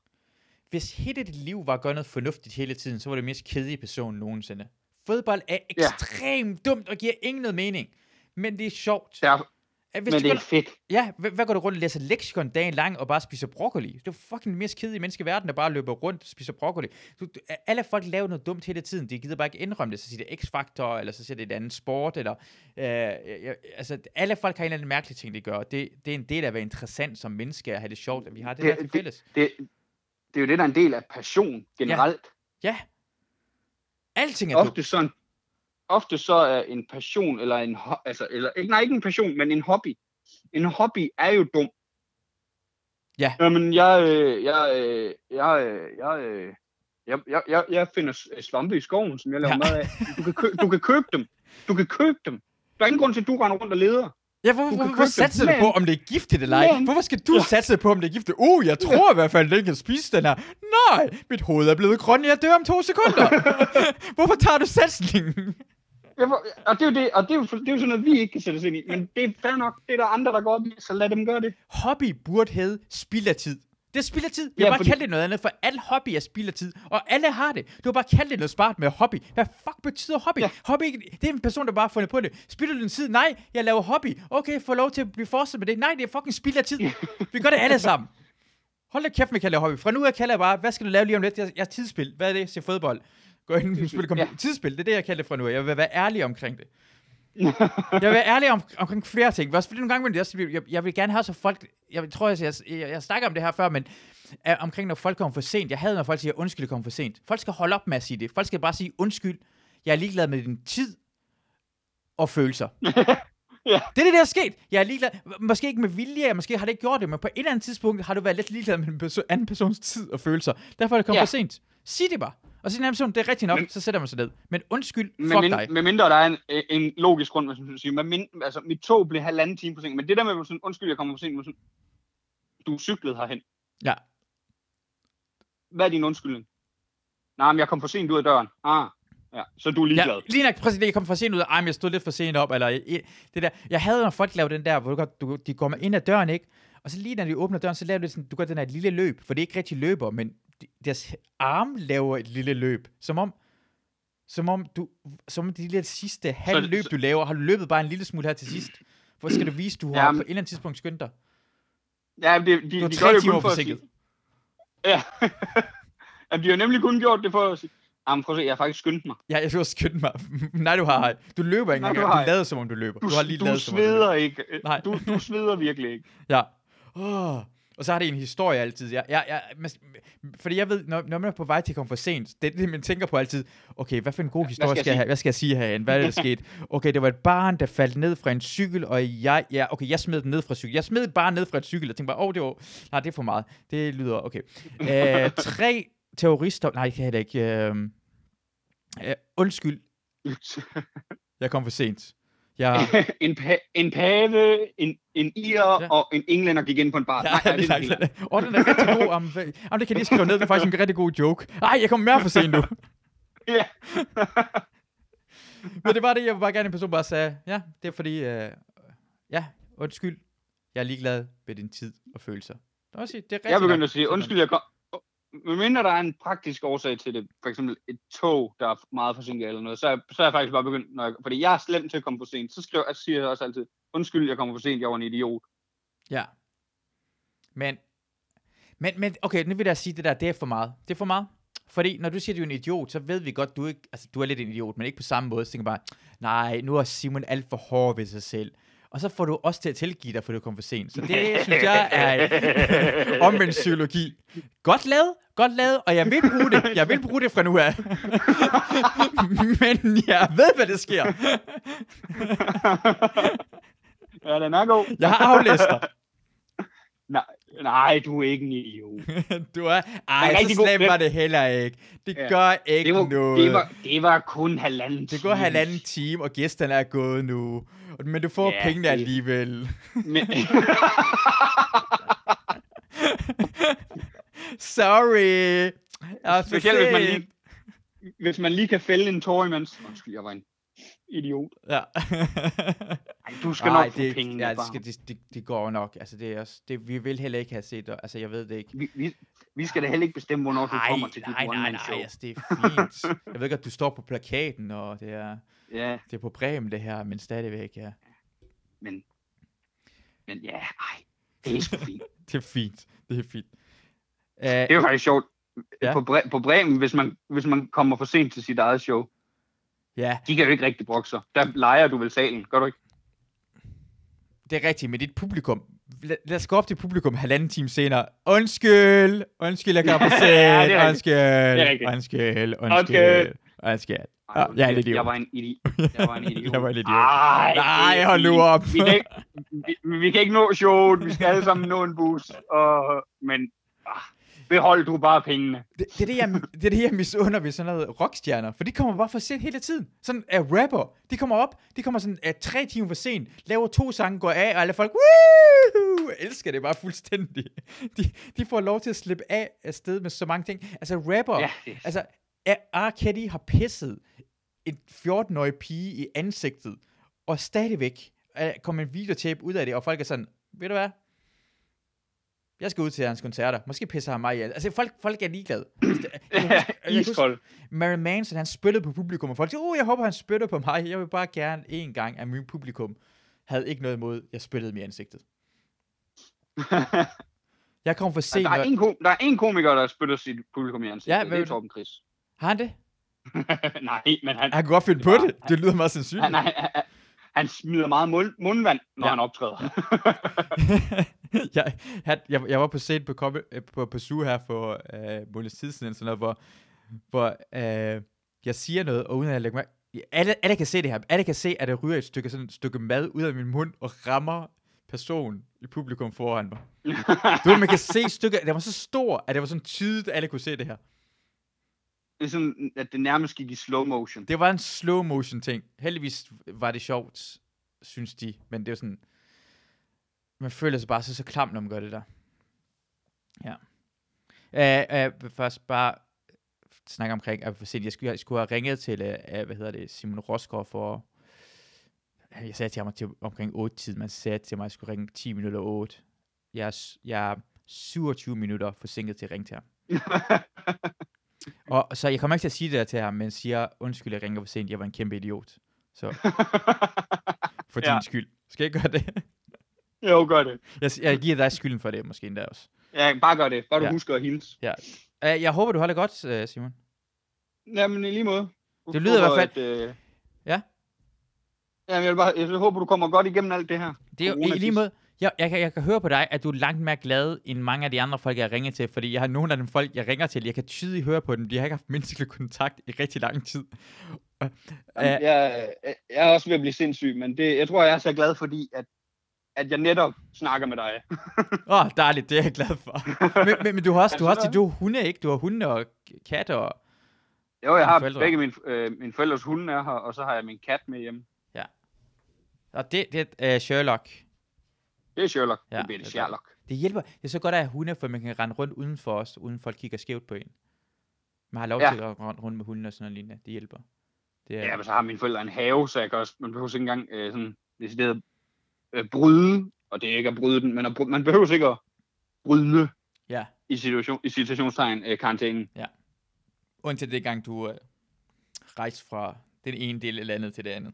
Hvis hele dit liv var at gøre noget fornuftigt hele tiden, så var det mest kedelige person nogensinde. Fodbold er ekstremt dumt og giver ingen noget mening. Men det er sjovt. Der, Hvis men det er går, fedt. ja, hvad, hvad går du rundt og læser leksikon dagen lang og bare spiser broccoli? Det er fucking det mest kedelige menneske i verden, der bare løber rundt og spiser broccoli. Du, alle folk laver noget dumt hele tiden. De gider bare ikke indrømme det. Så siger det X-Factor, eller så siger det et andet sport, eller... Øh, ja, altså, alle folk har en eller anden mærkelig ting, de gør. Det, det er en del af at være interessant som menneske, at have det sjovt, at vi har det, Det- der til fælles. Det, det er jo det, der er en del af passion generelt. Ja. Alting er dumt. ofte så, en, ofte så er en passion, eller en, altså, eller, ikke, nej, ikke en passion, men en hobby. En hobby er jo dum. Ja. Jamen, jeg, øh, jeg, øh, jeg, øh, jeg, øh, jeg, jeg, jeg, jeg finder s- svampe i skoven, som jeg laver Ja. ja. mad af. Du kan, kø, du kan købe dem. Du kan købe dem. Der er ingen grund til, at du render rundt og leder. Ja, hvor, Du hvor, satser det, du på, om det er giftigt eller ej? Hvorfor skal du satse på, om det er giftigt? Uh, jeg tror i hvert fald, at den kan spise den her. Nej, mit hoved er blevet grøn, jeg dør om to sekunder. Hvorfor tager du satsningen? Jeg, får- og det er jo, det, og det er jo, det er jo sådan noget, vi ikke kan sætte os ind i. Men det er fair nok. Det er der andre, der går op i, så lad dem gøre det. Hobby burde hedde spild af tid. Det er spild af tid. Vi Ja, har bare fordi- kaldt det noget andet, for al hobby er spild af tid. Og alle har det. Du har bare kaldt det noget smart med hobby. Hvad fuck betyder hobby? Ja. Hobby, det er en person, der bare har fundet på det. Spilder du din tid? Nej, jeg laver hobby. Okay, få lov til at blive fortsat med det. Nej, det er fucking spild af tid. Vi gør det alle sammen. Hold da kæft med at kalde hobby. Fra nu af kalder jeg bare, hvad skal du lave lige om lidt? Jeg, jeg er tidsspil. Hvad er det? Se fodbold. Gå ind og spille Ja. ja. tidsspil. Det er det, jeg kalder det fra nu. Jeg vil være ærlig omkring det. jeg vil være ærlig om, omkring flere ting. Også fordi nogle gange, jeg, jeg, jeg vil gerne have så folk, jeg tror, jeg, jeg, jeg, jeg snakker om det her før, men uh, omkring når folk kommer for sent. Jeg havde, når folk siger, undskyld, jeg kommer for sent. Folk skal holde op med at sige det. Folk skal bare sige, undskyld, jeg er ligeglad med din tid og følelser. Ja. Det er det, der er sket. Jeg er ligeglad. Måske ikke med vilje, måske har det ikke gjort det, men på et eller andet tidspunkt har du været lidt ligeglad med en perso- anden persons tid og følelser. Derfor er det kommet Ja. for sent. Sig det bare. Og så den anden person, det er rigtigt nok, Men- så sætter man sig ned. Men undskyld, Med, fuck min, dig. med mindre der er en, en logisk grund, man skal sige. Med min, altså, mit tog blev halvanden time forsinket. Men det der med, sådan, undskyld, jeg kommer for sent. Sådan, du cyklede herhen. Ja. Hvad er din undskyldning? Nej, men jeg kom for sent ud af døren. Ah, ja. Så du er ligeglad. Ja, lige nok præcis det, jeg kom for sent ud af, ej, men jeg stod lidt for sent op, eller i- det der. Jeg havde, når folk lavede den der, hvor du, godt- du, de kommer ind ad døren, ikke? Og så lige når de åbner døren, så laver de sådan, du gør den her lille løb, for det er ikke rigtig løber, men deres arm laver et lille løb, som om, som om du, som om det lille sidste halv løb, du laver, har du løbet bare en lille smule her til sidst. Hvor skal du vise, du har Jamen. på et eller andet tidspunkt skyndt dig? Ja, det, de, Du er de tre gør det kun for at forsinket. Ja. Jamen, de har nemlig kun gjort det for at sige, jamen prøv at se, jeg har faktisk skyndt mig. Ja, jeg også skynde mig. Nej, du har Du løber ikke Nej, engang. du har du lader som om du løber. Du, Du, har lige du lavet som om du løber. sveder ikke. Nej. Du, du sveder virkelig ikke. Ja. Oh. Og så har det en historie altid. Jeg, jeg, jeg, fordi jeg ved, når, når man er på vej til at komme for sent, det er det, man tænker på altid. Okay, hvad for en god historie skal skal, jeg jeg have? Hvad skal jeg sige herinde? Hvad er det, der skete? Okay, det var et barn, der faldt ned fra en cykel, og jeg, ja, okay, jeg smed den ned fra cykel. Jeg smed et barn ned fra en cykel, og tænkte bare, åh, oh, det var, nej, det er for meget. Det lyder, okay. Uh, tre terrorister, nej, det kan jeg ikke. Uh, uh, undskyld, jeg kom for sent. Jeg, en, pa- en pave, en, en ir Ja. ja. og en englænder gik ind på en bar. Ja, nej, nej, det er det langt. Åh, den er rigtig god. Om, om, det kan jeg lige skrive ned. Det er faktisk en rigtig god joke. Ej, jeg kom mere for sent nu. Ja. Men det var det, jeg bare gerne, en person bare sagde, ja, det er fordi, øh, ja, undskyld, jeg er ligeglad med din tid og følelser. Det, sige, det er Jeg begyndte nok. at sige, undskyld, jeg kom... Men mindre der er en praktisk årsag til det, for eksempel et tog, der er meget forsinket eller noget, så er, så er jeg faktisk bare begyndt, når jeg, fordi jeg er slem til at komme for sent, så skriver, jeg siger jeg også altid, undskyld, jeg kommer for sent, jeg var en idiot. Ja. Men, men, men, okay, nu vil jeg sige det der, det er for meget. Det er for meget. Fordi når du siger, at du er en idiot, så ved vi godt, du ikke, altså du er lidt en idiot, men ikke på samme måde. Så tænker bare, nej, nu er Simon alt for hård ved sig selv. Og så får du også til at tilgive dig, for du kom for sent. Så det synes jeg er omvendt psykologi. Godt lavet, godt lavet, og jeg vil bruge det. Jeg vil bruge det fra nu af. men jeg ved, hvad det sker. ja, den er god. Jeg har aflæst dig. Nej, nej, du er ikke en idiot. Du er... Ej, så rigtig god- slemt det- var det heller ikke. Det Ja. gør ikke Det var, noget. det, var, det var kun halvanden Det går time. halvanden time, og gæsterne er gået nu. Men du får Ja, pengene det- alligevel. Men, Sorry. For Specielt, hvis man lige- hvis man lige kan fælde en tår imens. Undskyld, jeg var en idiot. Ja. Ej, du skal Nej, nok få det, pengene. ja, det, skal, det, det, det, går nok. Altså, det er også, det, vi vil heller ikke have set. Altså, jeg ved det ikke. vi, vi, vi skal da heller ikke bestemme, hvornår du Nej, kommer til dit nej, nej, one-man-show. nej, altså, det er fint. Jeg ved godt, du står på plakaten, og det er, Ja, det er på Bremen, det her, men stadigvæk, ja. men... Men ja, ej. Det er sgu fint. Det er fint. Det er fint. Uh, Det er jo faktisk sjovt. Ja. På, Bre- på Bremen, hvis man, hvis man kommer for sent til sit eget show, ja, de kan jo ikke rigtig brokke sig. Der leger du vel salen, gør du ikke? det er rigtigt med dit publikum. Lad, lad os gå op til publikum halvanden time senere. Undskyld, undskyld, jeg kommer for sent. Ja, det er undskyld, er rigtigt. undskyld, undskyld, Undskyld. undskyld. Ej, Ja, jeg er en idiot. jeg var en idiot. Jeg var en idiot. Jeg var en idiot. Ej, Nej, hold nu op. Vi kan, ikke, vi, vi kan ikke nå showet. Vi skal alle sammen nå en bus. Og, men ah, behold du bare pengene. Det, det, er det, jeg, det er det, jeg misunder ved sådan noget rockstjerner. For de kommer bare for sent hele tiden. Sådan er rapper. De kommer op, de kommer sådan uh, tre timer for sent, laver to sange, går af, og alle folk, Woo! elsker det bare fuldstændig. De, de får lov til at slippe af afsted med så mange ting. Altså rapper, Ja, det, altså R. Kelly har pisset en 14-årig pige i ansigtet, og stadigvæk er kommet en videotape ud af det, og folk er sådan, ved du hvad? Jeg skal ud til hans koncerter. Måske pisser han mig ihjel. Altså, folk, folk er ligeglade. Huske, iskold. Mary Manson, han spyttede på publikum, og folk siger, oh, jeg håber, han spytter på mig. Jeg vil bare gerne en gang, at min publikum havde ikke noget imod, jeg spyttede dem i ansigtet. Jeg kom for sent. der, er en, kom- der er en komiker, der spytter sit publikum i ansigtet. Ja, Ja, det er Torben Chris. Har han det? Nej, men han, Han kunne godt finde på Bare- det. Det lyder meget sandsynligt. han, han, han, han smider meget mund, mundvand, når Ja. han optræder. jeg, jeg, jeg, jeg var på scenen på, øh, på, på Zoo her for øh, måneds tid siden, sådan noget, hvor, hvor øh, jeg siger noget, og uden at jeg lægger mig... Alle, alle kan se det her. Alle kan se, at der ryger et stykke, sådan et stykke mad ud af min mund og rammer personen i publikum foran mig. Du ved, man kan se stykket, det var så stor, at det var sådan tydeligt, at alle kunne se det her. Det er sådan, at det nærmest gik i slow motion. Det var en slow motion ting. Heldigvis var det sjovt, synes de, men det er sådan, man føler sig bare så, så klam, når man gør det der. Ja. Uh, uh, først bare snakke omkring, at for sent. jeg skulle, jeg skulle have ringet til, uh, hvad hedder det, Simon Rosgaard for, jeg sagde til ham til omkring 8 tid, man sagde til mig, at jeg skulle ringe 10 minutter 8. Jeg er, jeg er 27 minutter forsinket til at ringe til ham. Og så jeg kommer ikke til at sige det der til ham, men siger, undskyld, jeg ringer for sent, jeg var en kæmpe idiot. Så for din Ja. skyld. Skal jeg gøre det? jo, gør det. Jeg, jeg giver dig skylden for det, måske endda også. Ja, bare gør det. Bare du Ja. ja. husker at hilse. Uh, jeg håber, du har det godt, uh, Simon. Jamen, i lige måde. Det lyder i hvert fald- At, øh... Ja? Jamen, jeg, vil bare, jeg håber, du kommer godt igennem alt det her. Det er jo i lige måde, jeg, jeg, kan, jeg kan høre på dig, at du er langt mere glad, end mange af de andre folk, jeg ringer til, fordi jeg har nogle af dem folk, jeg ringer til, jeg kan tydeligt høre på dem, de har ikke haft menneskelig kontakt i rigtig lang tid. Jamen, jeg, jeg, jeg er også ved at blive sindssyg, men det, jeg tror, jeg er så glad, fordi at, at jeg netop snakker med dig. Åh, oh, dejligt, det er jeg glad for. men, men, men du har også, du har også du har hunde, ikke? Du har hunde og katte og... Jo, jeg har forældre. begge mine, øh, mine forældres hunde er her, og så har jeg min kat med hjem. Og det, det er uh, Sherlock. Det er Sherlock. Ja, Ja, det bliver det er Sherlock. Det hjælper. Det er så godt at have hunde, for man kan rende rundt uden for os, uden folk kigger skævt på en. Man har lov Ja. til at rende rundt med hunde og sådan noget lignende. Det hjælper. Det er, Ja, men så har mine forældre en have, så jeg kan også, man behøver ikke engang øh, sådan decideret øh, bryde, og det er ikke at bryde den, men at, bry- man behøver ikke at bryde ja. i, situation, i situationstegn øh, karantænen. Undtil det gang, du øh, rejste fra den ene del af landet til det andet.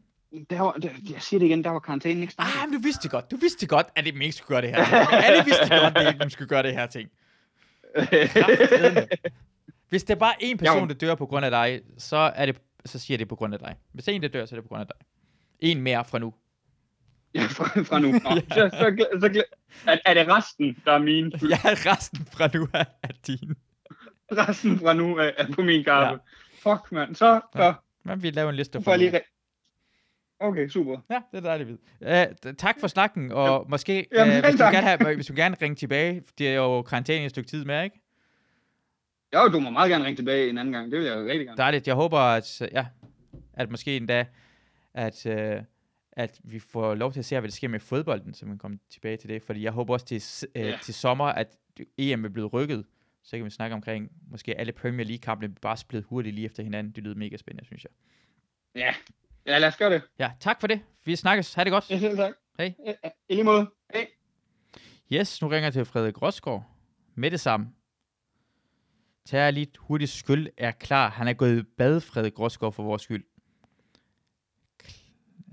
Der var, der, jeg siger det igen, der var karantænen ikke startet. Ah, men du vidste godt. Du vidste godt, at det ikke skulle gøre det her. Alle vidste godt, at det ikke skulle gøre det her ting. Hvis det er bare én person, der dør på grund af dig, så, er det, så siger det på grund af dig. Hvis en, der dør, så er det på grund af dig. En mere fra nu. ja, fra, fra nu. Nå, så, så, så, er, er det resten, der er min? Ja, resten fra nu er, er din. Resten fra nu er, er på min kappe. Ja. Fuck, mand. Så, så. Ja. Men vi laver en liste for får jeg lige... nu. Re- okay, super. Ja, det er dejligt. Uh, tak for snakken, og Jamen, måske, jamen, uh, hvis, du tak. gerne have, hvis du gerne ringe tilbage, det er jo karantæne et stykke tid med, ikke? Jo, du må meget gerne ringe tilbage en anden gang. Det vil jeg jo rigtig gerne. Dejligt. Jeg håber, at, ja, at måske endda, at, uh, at vi får lov til at se, hvad der sker med fodbolden, så man kommer tilbage til det. Fordi jeg håber også til, uh, Ja. til sommer, at EM er blevet rykket. Så kan vi snakke omkring, måske alle Premier League-kampene bare spillet hurtigt lige efter hinanden. Det lyder mega spændende, synes jeg. Ja. Ja, lad os gøre det. Ja, tak for det. Vi snakkes. Ha' det godt. Ja, selv tak. Hej. Ja, I lige måde. Hej. Yes, nu ringer jeg til Frederik Rosgaard. Med det samme. Tag lige et hurtigt skyld. Er klar. Han er gået i bad, Frederik Rosgaard, for vores skyld.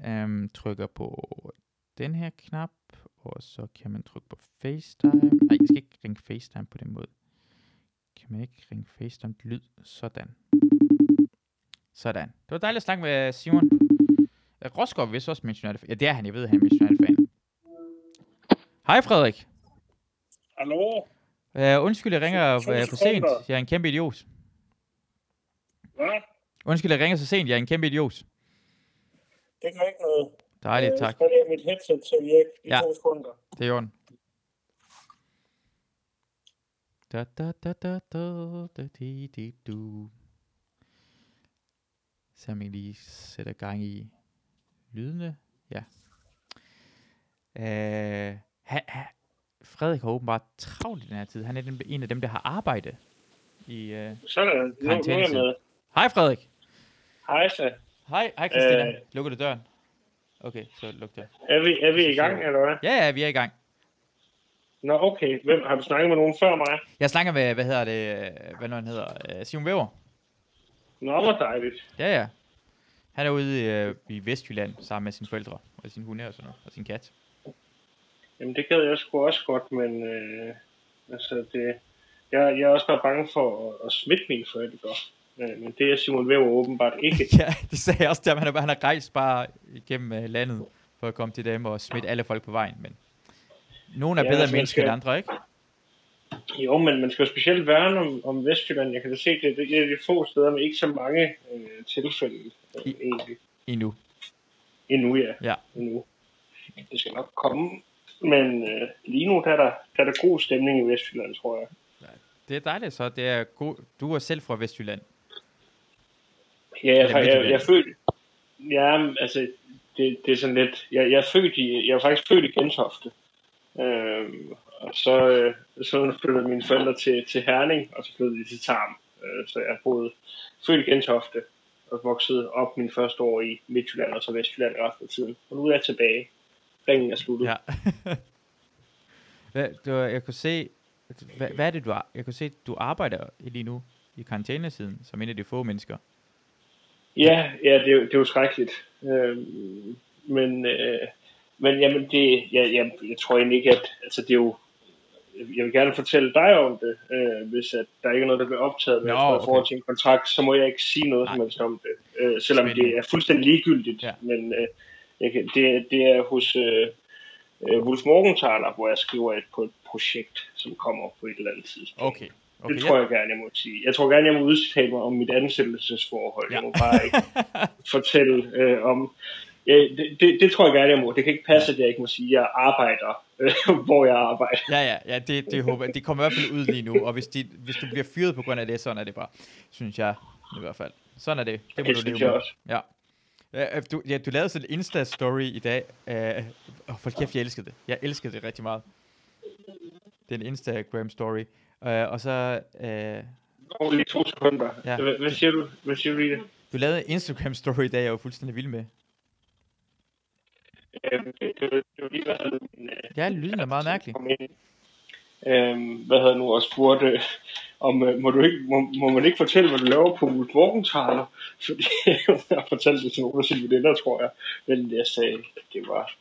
Um, trykker på den her knap. Og så kan man trykke på FaceTime. Nej, jeg skal ikke ringe FaceTime på den måde. Kan man ikke ringe FaceTime lyd? Sådan. Sådan. Det var dejligt at snakke med Simon. Øh, Rosgaard er vist også Manchester United. Ja, det er han. Jeg ved, at han er Manchester United-fan. Hej Frederik. Hallo? Uh, undskyld, jeg ringer To uh, for sent. Jeg er en kæmpe idiot. Hvad? Undskyld, jeg ringer så sent. Jeg er en kæmpe idiot. Det gør ikke noget. Dejligt, Jeg tak. skal lige mit headset til virke i Ja. to sekunder. Det er i orden. Da, da, da, da, da, da, di, di, du. Så jeg lige sætter gang i lydene. Ja. Uh, ha, ha, Frederik har åbenbart travlt i den her tid. Han er den, en af dem, der har arbejde i... Uh... Sådan, nu, nu er jeg med. Hej Frederik. Hej så. Hej, hej Christina. Øh. Lukker du døren? Okay, så luk døren. Er vi, er vi i gang, eller hvad? Ja, ja, vi er i gang. Nå, okay. Hvem, har du snakket med nogen før mig? Jeg snakker med, hvad hedder det, øh, hvad nu han hedder, øh, Simon Weber. Nå, dejligt. Ja, ja. Han er ude i, øh, i Vestjylland sammen med sine forældre og sin hunde og sådan noget, og sin kat. Jamen, det gad jeg sgu også godt, men øh, altså, det, jeg, jeg er også bare bange for at, at smitte mine forældre. Øh, men det er Simon Weber åbenbart ikke. ja, det sagde jeg også ham. Han, er, han har rejst bare igennem øh, landet for at komme til dem og smitte alle folk på vejen, men nogle er Ja, bedre altså, mennesker end skal- andre, ikke? Jo, men man skal jo specielt værne om, om Vestjylland. Jeg kan da se, det det er de få steder med ikke så mange øh, tilfælde øh, I- egentlig. Endnu. Endnu, ja. Ja. Endnu. Det skal nok komme. Men øh, lige nu, der er der, der er der god stemning i Vestjylland, tror jeg. Det er dejligt, så det er god. Du er selv fra Vestjylland. Ja, jeg, Eller jeg, jeg, jeg. Ja, altså, det, det er sådan lidt... Jeg, jeg, er født i, jeg er faktisk født i Gentofte. Øhm, og så, øh, så flyttede mine forældre til, til Herning, og så flyttede de til Tarm. Øh, så jeg både født i Gentofte og vokset op mine første år i Midtjylland og så Vestjylland resten af tiden. Og nu er jeg tilbage. Ringen er sluttet. Ja. hvad, du, jeg kunne se, hvad, hvad er det, du ar- Jeg kunne se, du arbejder lige nu i karantænesiden, som en af de få mennesker. Ja, ja det, er, det er jo skrækkeligt. Øhm, men, øh, men jamen, det, jeg, jeg, jeg tror egentlig ikke, at altså, det er jo, jeg vil gerne fortælle dig om det, øh, hvis at der ikke er noget, der bliver optaget, men Nå, tror, i okay. forhold til en kontrakt, så må jeg ikke sige noget som helst om det, øh, selvom Spændende. det er fuldstændig ligegyldigt, Ja. men øh, jeg kan, det, det er hos øh, øh, Wolf Morgenthaler, hvor jeg skriver et, på et projekt, som kommer på et eller andet tidspunkt. Okay. okay Det tror jeg gerne, jeg må sige. Jeg tror gerne, jeg må udtale mig om mit ansættelsesforhold. Ja. Jeg må bare ikke fortælle øh, om... Ja, det, det, det tror jeg gerne, jeg må. Det kan ikke passe, at jeg ikke må sige, at jeg arbejder, øh, hvor jeg arbejder. Ja, ja, ja det, det håber jeg. Det kommer i hvert fald ud lige nu, og hvis, de, hvis du bliver fyret på grund af det, sådan er det bare, synes jeg i hvert fald. Sådan er det. Det må Det du leve med. også. Ja. Ja, du, ja, du lavede sådan en Insta-story i dag. Uh, oh, for kæft, jeg elskede det. Jeg elskede det rigtig meget. Det er en Instagram-story. Uh, og så, uh, Over lige to sekunder. Ja. Ja. Hvad, hvad, siger du? Hvad siger du det? du lavede en Instagram-story i dag, jeg var fuldstændig vild med. Øh, det, det, det, var lige, min, øh, Ja, lyden er meget mærkelig. Øhm, hvad hedder nu, og spurgte, øh, om øh, må, du ikke, må, må man ikke fortælle, hvad du laver på Morgenthaler? Fordi jeg har fortalt det til nogle af sine veninder, tror jeg. Men jeg sagde, at det var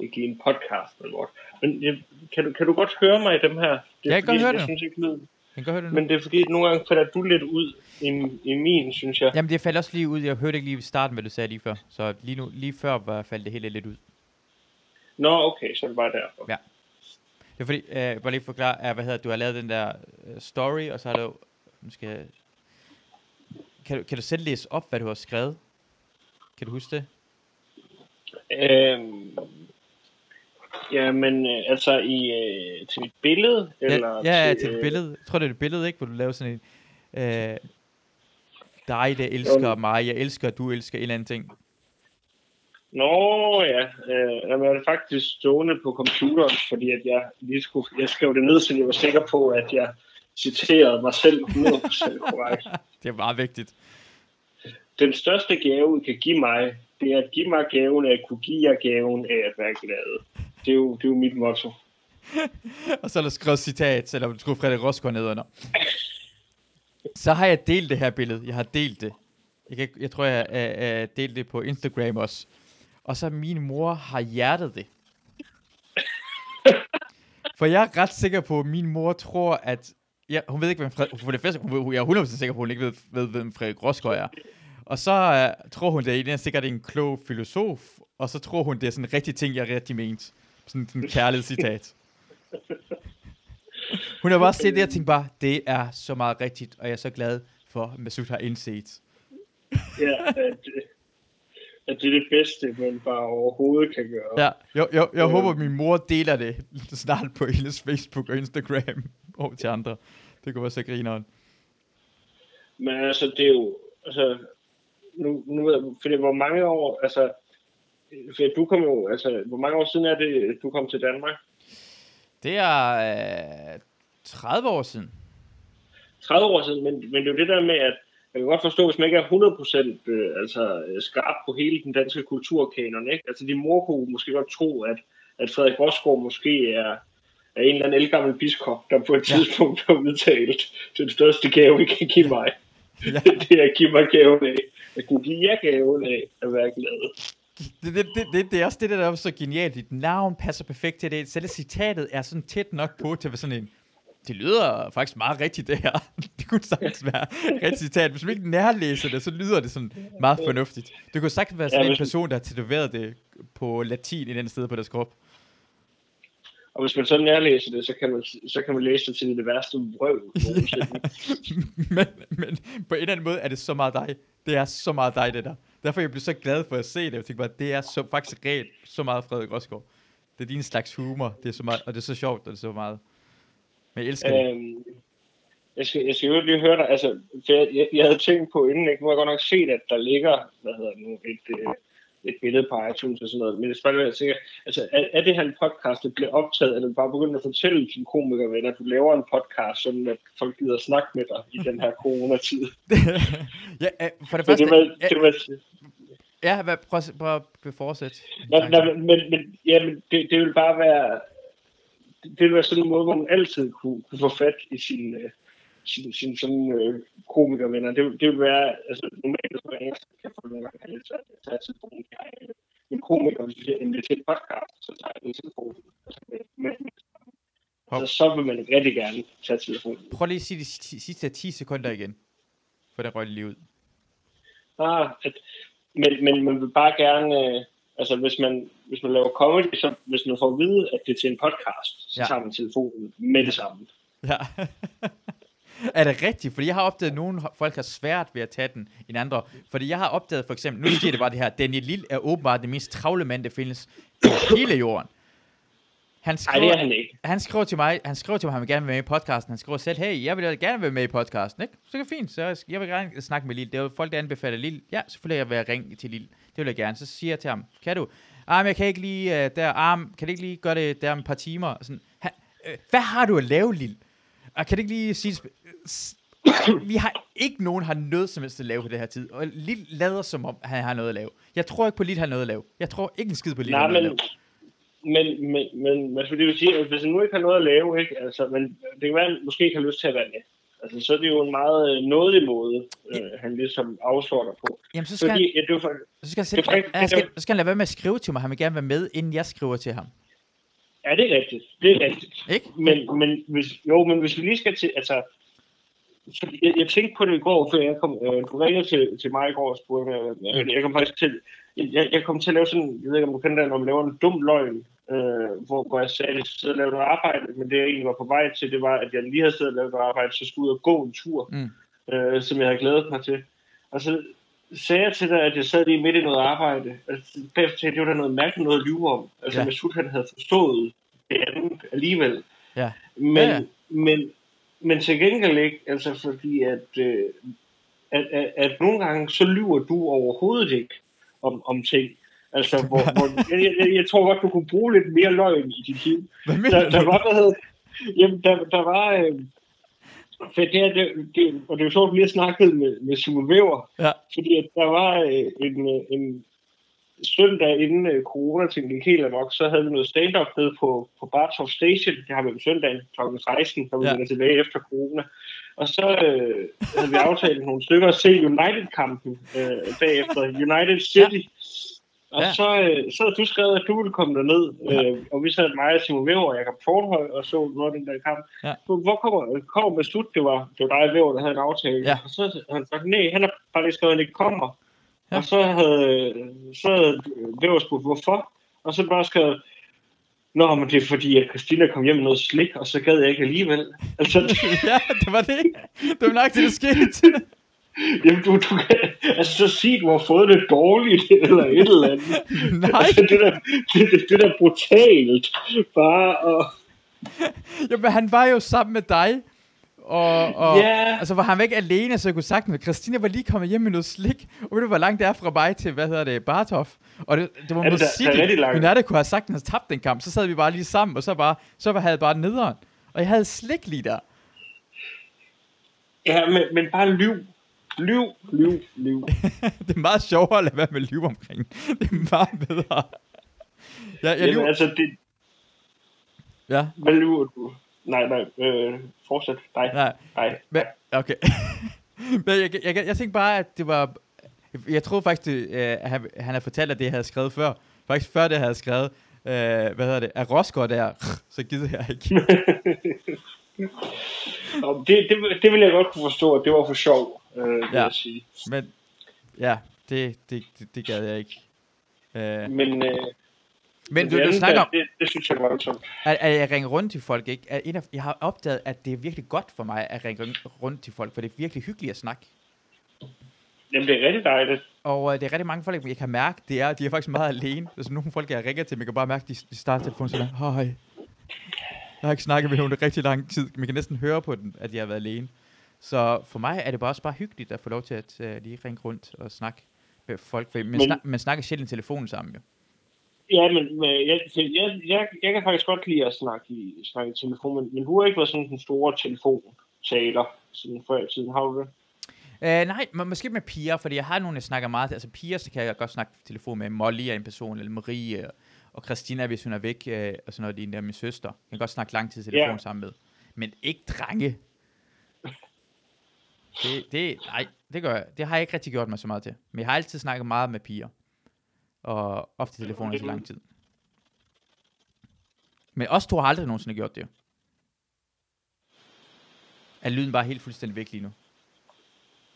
ikke en podcast eller noget. Men jeg, kan, du, kan du godt høre mig i dem her? Det er Jeg kan godt høre jeg det. synes ikke, lyden. Jeg kan godt høre det nu. Men det er fordi, at nogle gange falder du lidt ud i, i min, synes jeg. Jamen, det faldt også lige ud. Jeg hørte ikke lige i starten, hvad du sagde lige før. Så lige, nu, lige før var, faldt det hele lidt ud. Nå, okay, så er det bare derfor. Ja. Det er fordi, øh, bare lige forklare, uh, hvad hedder, du har lavet den der uh, story, og så har du, skal kan du, kan du selv læse op, hvad du har skrevet? Kan du huske det? Øhm, ja, men øh, altså i, øh, til mit billede, eller ja, ja, til, til et øh, billede. Jeg tror, det er et billede, ikke? Hvor du laver sådan en, øh, dig, der elsker Jo. mig, jeg elsker, du elsker en eller anden ting. Nå ja, øh, jeg er faktisk stående på computeren, fordi at jeg lige skulle, jeg skrev det ned, så jeg var sikker på, at jeg citerede mig selv 100% korrekt. Det er meget vigtigt. Den største gave, I kan give mig, det er at give mig gaven af at kunne give jer gaven af at være glad. Det er jo, det er jo mit motto. Og så er der skrevet citat, selvom du skulle Frederik Rosgaard ned under. Så har jeg delt det her billede. Jeg har delt det. Jeg, kan, jeg tror, jeg har delt det på Instagram også. Og så min mor har hjertet det. For jeg er ret sikker på, at min mor tror, at... Ja, hun ved ikke, hvem Frederik... For det første, hun, jeg er 100% sikker på, at hun ikke ved, ved hvem Frederik Rosgaard er. Og så uh, tror hun, det er sikkert en klog filosof. Og så tror hun, det er sådan en rigtig ting, jeg rigtig ment. Sådan en kærlighedscitat. Hun har bare set det og tænkt bare, det er så meget rigtigt, og jeg er så glad for, at Masud har indset. Ja, at, det er det bedste, man bare overhovedet kan gøre. Ja, jeg, jeg, jeg Øh. håber, at min mor deler det snart på hendes Facebook og Instagram over til andre. Det kunne være så grineren. Men altså, det er jo, altså, nu, nu ved jeg, fordi hvor mange år, altså, for du kom jo, altså, hvor mange år siden er det, du kom til Danmark? Det er øh, 30 år siden. 30 år siden, men, men det er jo det der med, at jeg kan godt forstå, hvis man ikke er 100% øh, altså, øh, skarp på hele den danske kulturkanon, ikke? Altså, din mor kunne måske godt tro, at, at Frederik Rosgaard måske er, er en eller anden elgammel biskop, der på et Ja. tidspunkt har udtalt, den største gave, I kan give mig, Ja. det er at give mig gaven af, at kunne give jer gaven af at være glad. Det, det, det, det, det er også det, der er så genialt. Dit navn passer perfekt til det. Selv citatet er sådan tæt nok på til at være sådan en... Det lyder faktisk meget rigtigt, det her. Det kunne sagtens være rigtigt citat. Hvis man ikke nærlæser det, så lyder det sådan meget fornuftigt. Det kunne sagtens være sådan Ja, en person, der har tatoveret det på latin i den sted på det skub. Og hvis man så nærlæser det, så kan man, så kan man læse det til det værste nogensinde. men, men på en eller anden måde er det så meget dig. Det er så meget dig, det der. Derfor jeg blev så glad for at se det. Jeg tænkte bare, det er så, faktisk rent så meget Frederik Rosgaard. Det er din slags humor. Det er så meget, og det er så sjovt, og det er så meget. Men jeg elsker det. øhm, jeg skal, jeg skal jo lige høre dig, altså, for jeg, jeg, jeg havde tænkt på inden, ikke? nu har jeg godt nok set, at der ligger, hvad hedder det nu, et, øh, et billede på iTunes og sådan noget, men det skal bare være sikker, altså, er, er det her en podcast, der bliver optaget, eller er du bare begyndt at fortælle dine komikervenner, at du laver en podcast, sådan at folk gider snakke med dig i den her coronatid? ja, øh, for det første, det ja, det var, ja, hvad, prøv, at- prøv at fortsætte. Nej, nej, men, men, jamen, det, det vil bare være, det vil være sådan en måde, hvor man altid kunne, kunne få fat i sin, øh, sin, sin sådan, øh, komikervenner. Det, det vil være, altså normalt, så ringer jeg, kan få nogle gange lidt svært at tage telefonen. Jeg er en komiker, hvis jeg inviterer til en podcast, så tager jeg en telefon. Altså, med, med, Hop. altså, så vil man rigtig gerne tage telefonen. Prøv lige at sige de si- sidste 10 sekunder igen. For den røg lige ud. Ah, at, men, men man vil bare gerne, øh, altså hvis man, hvis man laver comedy, så hvis man får at vide, at det er til en podcast, så Ja. tager man telefonen med det samme. Ja. er det rigtigt? Fordi jeg har opdaget, at nogle folk har svært ved at tage den end andre. Fordi jeg har opdaget for eksempel, nu siger det bare det her, Daniel Lille er åbenbart den mest travle mand, der findes på hele jorden. Han skriver, det er han ikke. han skriver til mig, han skriver til mig, at han vil gerne være med i podcasten. Han skriver selv, hey, jeg vil gerne være med i podcasten, ikke? Så er det fint, så jeg- jeg vil gerne snakke med Lille. Det er jo folk, der anbefaler Lille. Ja, selvfølgelig vil jeg ringe til Lille. Det vil jeg gerne. Så siger jeg til ham, kan du? Ah, men jeg kan ikke lige, uh, der, arm, kan du ikke lige gøre det der om et par timer? Sådan, han, øh, hvad har du at lave, Lille? Og kan du ikke lige sige, vi har ikke nogen har noget som helst at lave på det her tid. Og Lille lader som om, han har noget at lave. Jeg tror ikke på, Lille har noget at lave. Jeg tror ikke en skid på, Lille Nej, har noget at men, lave. Men, men, men, men fordi du siger, at hvis han nu ikke har noget at lave, ikke, altså, men det kan være, at han måske ikke har lyst til at være med. Altså, så er det jo en meget øh, nådig måde, øh, han ligesom afsorter på. Jamen, så skal, han, Fordi, ja, det for, så skal, han, det selv, faktisk- han, skal, så skal han lade være med at skrive til mig. Han vil gerne være med, inden jeg skriver til ham. ja, det er rigtigt. Det er rigtigt. Ikke? Men, men hvis, jo, men hvis vi lige skal til, altså, så jeg, jeg tænkte på det i går, før jeg kom, øh, du ringede til, til mig i går og spurgte, øh, jeg kom faktisk til, jeg, jeg kom til at lave sådan, jeg ved ikke om du kender det, når man laver en dum løgn, øh, hvor, hvor jeg sagde, at jeg sidder og laver noget arbejde, men det jeg egentlig var på vej til, det var, at jeg lige havde siddet og lavet noget arbejde, så skulle jeg ud og gå en tur, Mm. øh, som jeg havde glædet mig til. Og så sagde jeg til dig, at jeg sad lige midt i noget arbejde. Altså, bagefter tænkte jeg, det var da noget mærkeligt noget at lyve om. Altså, Ja. Masud han havde forstået det andet alligevel. Ja. Men, ja. ja. men, men til gengæld ikke, altså fordi at, øh, at, at, at nogle gange, så lyver du overhovedet ikke om, om ting. Altså, hvor, hvor jeg, jeg, jeg, tror godt, du kunne bruge lidt mere løgn i dit liv. Hvad mener Der, der var, hvad hedder, jamen, der, der var, øh, for det, her, det, det, og det er jo sjovt, at vi lige snakket med, med Simon Weber, Ja. fordi at der var øh, en, øh, en søndag inden øh, coronatingen gik helt amok, så havde vi noget stand-up nede på, på Bartov Station. Det har vi om søndagen kl. 16, når vi Ja. tilbage efter corona. Og så øh, havde vi aftalt nogle stykker at se United-kampen øh, bagefter. United City. Og Ja. ja. så, øh, så havde du skrevet, at du ville komme derned. Øh, og vi sad mig og Simon Weber og Jacob Fornhøj og så noget af den der kamp. Ja. Hvor kommer, kommer med slut? Det var, det var dig og Weber, der havde en aftale. Ja. Og så havde han sagt, nej, han har bare lige skrevet, at det kommer. Ja. Ja. Og så havde, så havde Weber spurgt, hvorfor? Og så bare skrevet, Nå, men det er fordi, at Christina kom hjem med noget slik, og så gad jeg ikke alligevel. Altså, ja, det var det. Det var nok det, der skete. jamen, du, du kan, altså, så sig, du har fået det dårligt, eller et eller andet. Nej, Altså, det der, det, det, det der brutalt. Bare og... Jamen, han var jo sammen med dig. Og, og Ja. altså, var han ikke alene, så jeg kunne sagt, at Christina var lige kommet hjem med noget slik. Og ved du, hvor langt det er fra mig til, hvad hedder det, Bartov? Og det, det var Ja, musik. det er. Men det kunne have sagt, at han tabt den kamp. Så sad vi bare lige sammen, og så, bare, så var- jeg bare nederen. Og jeg havde slik lige der. Ja, men, men bare lyv. Lyv, lyv, lyv. det er meget sjovere at lade være med at lyve omkring. Det er meget bedre. Ja, jeg Jamen, lyver. altså, det, Ja, hvad lyver du? Nej, nej, øh, fortsæt. Nej, nej. nej. Men, okay. Men jeg, jeg, jeg, jeg tænkte bare, at det var... Jeg troede faktisk, det, øh, at han, han havde fortalt, at det jeg havde skrevet før. Faktisk før det jeg havde skrevet, øh, hvad hedder det, at Rosgaard der, så gider jeg ikke. Det, det, det vil jeg godt kunne forstå, at det var for sjov, øh, vil Ja. jeg sige. Men ja, det, det, det, det gad jeg ikke. Øh, Men, øh, Men du, det du der, om, Det, det synes jeg er voldsomt. at, at jeg ringer rundt til folk, ikke? At en af, jeg har opdaget, at det er virkelig godt for mig at ringe rundt til folk, for det er virkelig hyggeligt at snakke. Jamen, det er rigtig dejligt. Og øh, det er rigtig mange folk, jeg kan mærke, det er, de er faktisk meget alene. Altså nogle folk, jeg ringer til, man kan bare mærke, de, de starter telefonen sådan, hej, jeg har ikke snakket med nogen i rigtig lang tid. Man kan næsten høre på den, at jeg har været alene. Så for mig er det bare også bare hyggeligt at få lov til at uh, lige ringe rundt og snakke med folk. For man, Men- snak, man snakker sjældent i telefonen sammen, jo. Ja, men, men jeg, jeg, jeg, jeg kan faktisk godt lide at snakke i, snakke i telefon, men, men du har ikke været sådan den store telefontaler siden før i tiden, har du det? Uh, nej, må, måske med piger, fordi jeg har nogle, jeg snakker meget til. Altså piger, så kan jeg godt snakke telefon med. Molly er en person, eller Marie, og, og Christina, hvis hun er væk, uh, og sådan noget, det er min søster. Jeg kan godt snakke lang tid telefon Ja. sammen med. Men ikke drenge. Det, det, nej, det gør jeg. Det har jeg ikke rigtig gjort mig så meget til. Men jeg har altid snakket meget med piger. Og ofte i telefoner til lang tid. Men os to har aldrig nogensinde gjort det. Er lyden bare helt fuldstændig væk lige nu?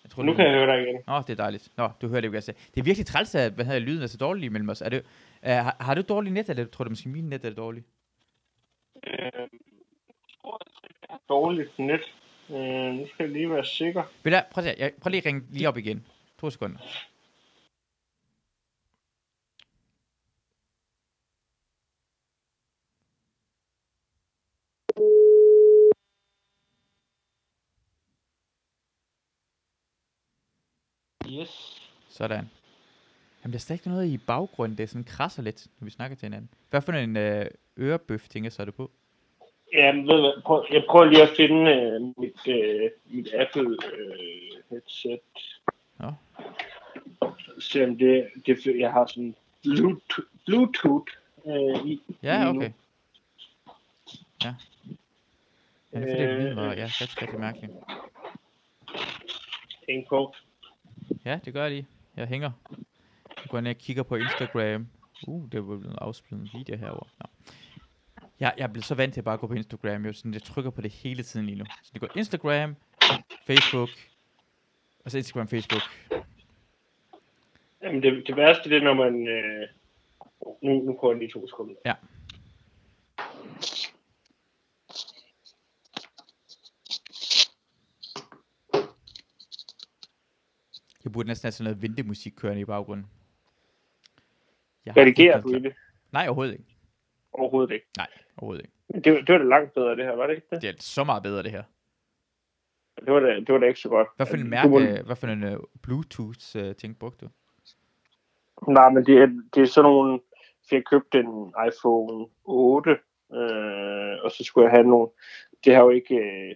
Jeg tror, Nu kan jeg høre dig igen. Nå, det er dejligt. Nå, du hører det, jeg sagde. Det er virkelig træls, at hvad hedder, lyden er så dårlig imellem os. Er det, uh, har, har du dårlig net, eller tror du måske min net er dårlig? Øh, dårligt net. Øh, nu skal jeg lige være sikker. Vil jeg, prøv, at, jeg, prøv lige at ringe lige op igen. To sekunder. Yes. Sådan. Jamen, der er stadig ikke noget i baggrunden. Det er sådan krasser lidt, når vi snakker til hinanden. Hvad for en øh, ørebøf, tænker så er du på? Ja, men ved du prøv, jeg prøver lige at finde øh, mit, øh, mit Apple øh, headset. Nå. Se om det, det, jeg har sådan Bluetooth, Bluetooth øh, i. Ja, okay. Ja. Ja, det er fordi, det lyden var ja, rigtig, rigtig mærkeligt. Hæng på. Ja, det gør lige. Jeg hænger. Jeg går ind og kigger på Instagram. Uh, det var blevet afspillet en video herovre. Nå. Jeg, jeg er blevet så vant til at bare gå på Instagram. Jeg, sådan, jeg trykker på det hele tiden lige nu. Så det går Instagram, Facebook, og så Instagram, Facebook. Jamen det, det værste det er, når man... Øh, nu, nu går jeg lige to sekunder. Ja. Jeg burde næsten have sådan noget vintemusik kørende i baggrunden. Jeg Redigerer du i det? Nej, overhovedet ikke. Overhovedet ikke. Nej, overhovedet ikke. Men det, var- det var da langt bedre, det her, var det ikke det? Det er så meget bedre, det her. Det var da, det var da ikke så godt. Hvad for en mærke, var- hvad for en uh, Bluetooth-ting brugte du? Nej, men det er, det er sådan nogle... For jeg købte en iPhone 8, øh, og så skulle jeg have nogle... Det har jo ikke øh,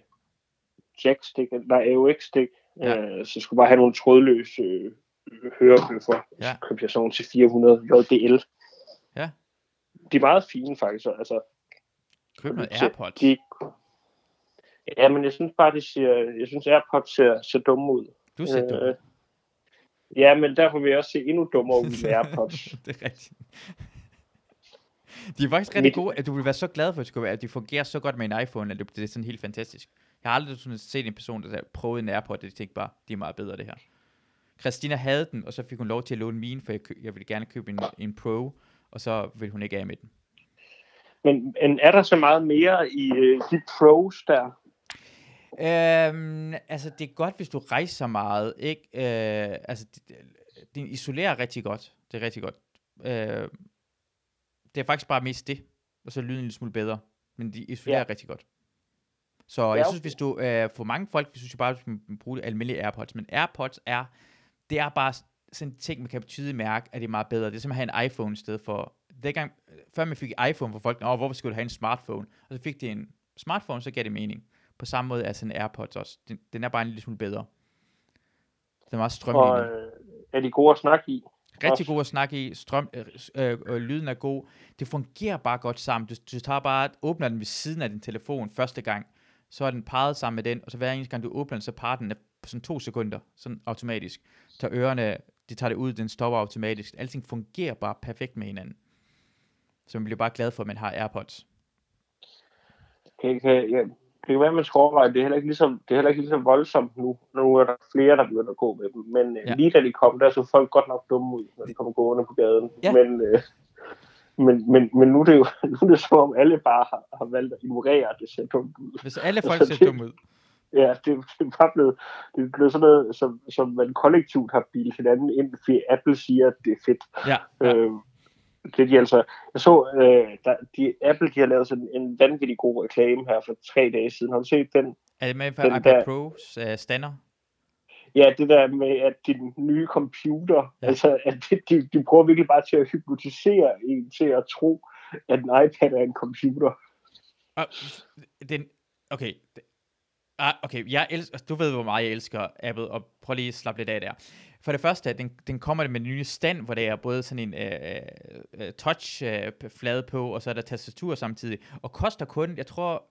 jackstick, nej, AUX-stik, Ja. øh, så jeg skulle bare have nogle trådløse øh, hørebøffer. Ja. Så købte jeg sådan til 400 JBL. Ja. De er meget fine, faktisk. Altså, Køb noget AirPods. De, ja, men jeg synes bare, det ser, jeg synes AirPods ser, ser dumme ud. Du ser dum. Øh, ja, men derfor vil jeg også se endnu dummere ud med AirPods. det er rigtigt. De er faktisk rigtig Mit- gode, at du vil være så glad for, at, de fungerer så godt med en iPhone, at det er sådan helt fantastisk. Jeg har aldrig sådan set en person, der har prøvet en AirPod, og de tænkte bare, det er meget bedre det her. Christina havde den, og så fik hun lov til at låne min, for jeg, kø- jeg ville gerne købe en, en Pro, og så ville hun ikke af med den. Men, men er der så meget mere i øh, de pros der? Øhm, altså, det er godt, hvis du rejser meget, ikke? Øh, altså, det, det isolerer rigtig godt. Det er rigtig godt. Øh, det er faktisk bare mest det, og så lyden en lille smule bedre. Men de isolerer. Ja. rigtig godt. Så jeg Ja, synes, hvis du, øh, for mange folk, synes jeg bare, at skal bruge almindelige AirPods. Men AirPods er, det er bare sådan en ting, man kan tydeligt mærke, at det er meget bedre. Det er som at have en iPhone i stedet for, dengang, før man fik iPhone for folk, Åh, hvorfor skulle du have en smartphone? Og så fik de en smartphone, så gav det mening. På samme måde er sådan en AirPods også. Den, den er bare en lille smule bedre. Den er meget Og strømlignet. øh, er de gode at snakke i? Rigtig god at snakke i. Strøm, øh, øh, øh, lyden er god. Det fungerer bare godt sammen. Du, du tager bare, åbner den ved siden af din telefon første gang. Så er den parret sammen med den, og så hver eneste gang du åbner den, så parer den på sådan to sekunder, sådan automatisk. Så ørerne, de tager det ud, den stopper automatisk. Alting fungerer bare perfekt med hinanden. Så man bliver bare glad for, at man har AirPods. Kan, kan, ja, det kan være, at man skal overveje, det er heller ikke ligesom, det er heller ikke ligesom voldsomt nu. Nu er der flere, der begynder at gå med dem. Men Ja. ja. lige da de kom, der så folk godt nok dumme ud, når de kommer gående på gaden. Ja. Men, øh, Men, men, men nu, er det jo, nu er det som om alle bare har, har valgt at ignorere, at det ser dumt ud. Hvis alle folk Altså, ser det- dumme ud. Ja, det, det er bare blevet, det er blevet sådan noget, som, som man kollektivt har bildet hinanden ind, fordi Apple siger, at det er fedt. Ja, Ja. Øh, det er de altså, jeg så, øh, der, de, Apple de har lavet sådan en vanvittig god reklame her for tre dage siden. Har du set den? Er det med for Den iPad der- Pros uh, stander? Ja, det der med, at din nye computer, Ja. altså, at de, de, de prøver virkelig bare til at hypnotisere en til at tro, at en iPad er en computer. Og, den, okay. det- Ah, okay, jeg elsker, du ved, hvor meget jeg elsker Apple, og prøv lige at slappe lidt af der. For det første, den, den kommer med en ny stand, hvor der er både sådan en uh, touch-flade på, og så er der tastatur samtidig, og koster kun, jeg tror,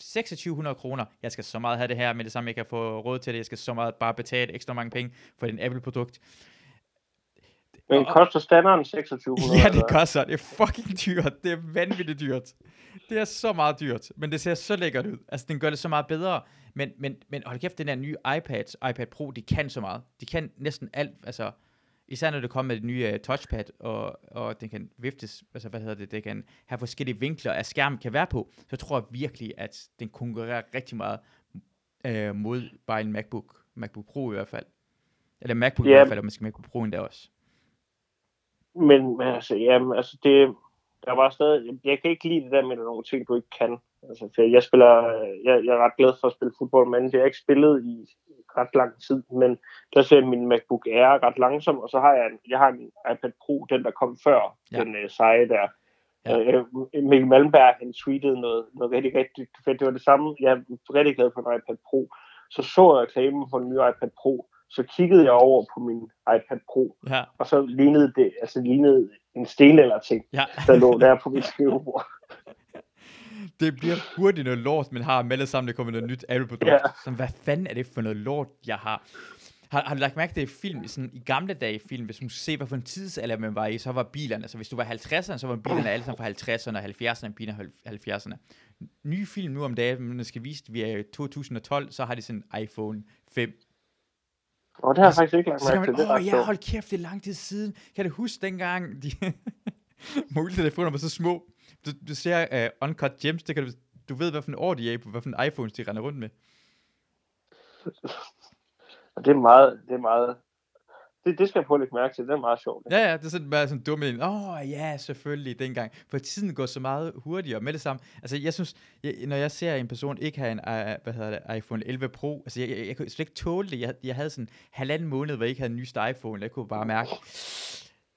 2600 kroner. Jeg skal så meget have det her, med det samme, jeg kan få råd til det. Jeg skal så meget bare betale ekstra mange penge for den Apple-produkt. Men koster standarden 2600? Ja, det koster. Det er fucking dyrt. Det er vanvittigt dyrt. Det er så meget dyrt, men det ser så lækkert ud. Altså, den gør det så meget bedre. Men, men, men hold kæft, den der nye iPads, iPad Pro, de kan så meget. De kan næsten alt, altså, især når det kommer med det nye uh, touchpad, og, og den kan viftes, altså hvad hedder det, det kan have forskellige vinkler, at skærmen kan være på, så tror jeg virkelig, at den konkurrerer rigtig meget uh, mod bare en MacBook, MacBook Pro i hvert fald. Eller MacBook i Ja. hvert fald, og måske MacBook Pro endda også. Men, altså, jamen, altså det, der var stadig, jeg kan ikke lide det der med, at der er nogle ting, du ikke kan. Altså, for jeg spiller, jeg, jeg er ret glad for at spille fodbold, men jeg har ikke spillet i ret lang tid, men der ser min MacBook Air ret langsom, og så har jeg en, jeg har en iPad Pro, den der kom før, Ja. den øh, seje der. Ja. Ja. Øh, Mikkel Malmberg, han tweetede noget, noget rigtig, rigtig fedt. Det var det samme. Jeg er rigtig glad for en iPad Pro. Så så jeg reklamen for den nye iPad Pro, så kiggede jeg over på min iPad Pro, Ja, og så lignede det, altså lignede en stenalder ting, ja. der lå der på mit skrivebord. det bliver hurtigt noget lort, man har med det sammen, der kommer noget nyt Apple-produkt. Ja. Så hvad fanden er det for noget lort, jeg har? Har, har du lagt mærke til i film, sådan, i gamle dage i film, hvis man ser, hvad for en tidsalder man var i, så var bilerne, så hvis du var 50'erne, så var bilerne alle sammen fra 50'erne, og 70'erne, bilerne 70'erne. Nye film nu om dagen, man skal vise, at vi er i 2012, så har de sådan en iPhone 5. Og det har jeg faktisk ikke lagt mærke til. Det åh ja, hold kæft, det er lang tid siden. Kan du huske dengang, de mobiltelefoner var så små? Du, du ser uh, Uncut Gems, det kan du, du ved, hvad for en år de er på, en iPhones de render rundt med. Og det er meget, det er meget, det, det skal jeg prøve at lægge mærke til. Det er meget sjovt. Ja, ja, det er sådan bare sådan dumme en. Åh, oh, ja, selvfølgelig, dengang. For tiden går så meget hurtigere med det samme. Altså, jeg synes, jeg, når jeg ser en person ikke have en, uh, hvad hedder det, iPhone 11 Pro, altså, jeg, jeg, jeg kunne slet ikke tåle det. Jeg, jeg havde sådan halvanden måned, hvor jeg ikke havde en nyeste iPhone. Jeg kunne bare mærke,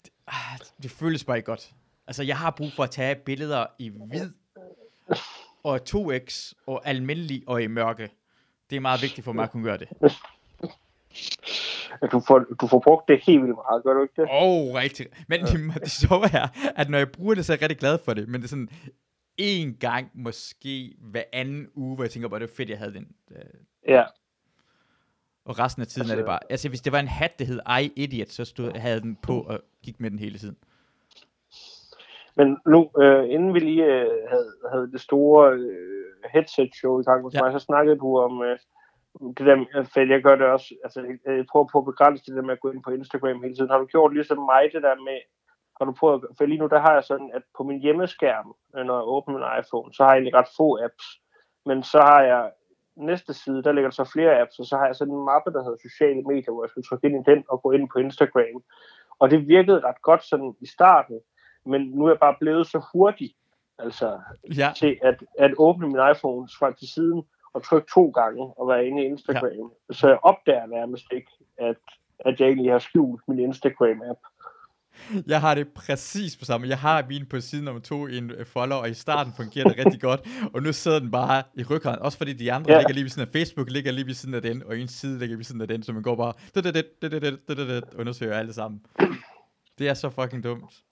det, ah, det føles bare ikke godt. Altså, jeg har brug for at tage billeder i hvid, og 2x, og almindelig, og i mørke. Det er meget vigtigt for mig at kunne gøre det. At Du får, du får brugt det helt vildt meget, gør du ikke det? Åh, oh, rigtig. Men det, det sjove er, at når jeg bruger det, så er jeg rigtig glad for det. Men det er sådan en gang, måske hver anden uge, hvor jeg tænker bare, det var fedt, jeg havde den. Øh, Ja. Og resten af tiden altså, er det bare... Altså, hvis det var en hat, der hed I Idiot, så stod, havde jeg den på og gik med den hele tiden. Men nu, øh, inden vi lige øh, havde, havde det store øh, headset-show i gang hos Ja. mig, så snakkede du om øh, det der, med- for jeg gør det også, altså jeg, prøver på at begrænse det der med at gå ind på Instagram hele tiden. Har du gjort ligesom mig det der med, har du prøvet, for lige nu der har jeg sådan, at på min hjemmeskærm, øh, når jeg åbner min iPhone, så har jeg egentlig ret få apps, men så har jeg næste side, der ligger der så flere apps, og så har jeg sådan en mappe, der hedder sociale medier, hvor jeg skal trykke ind i den og gå ind på Instagram. Og det virkede ret godt sådan i starten, men nu er jeg bare blevet så hurtig altså, ja. til at, at åbne min iPhone fra til siden og trykke to gange og være inde i Instagram. Ja. Så jeg opdager nærmest ikke, at, at jeg egentlig har skjult min Instagram-app. Jeg har det præcis på samme. Jeg har min på siden nummer to i en øh, folder, og i starten fungerer det rigtig godt, og nu sidder den bare i ryggen. Også fordi de andre ja. ligger lige ved siden af Facebook, ligger lige ved siden af den, og en side ligger ved siden af den, så man går bare undersøger alt sammen. Det er så fucking dumt.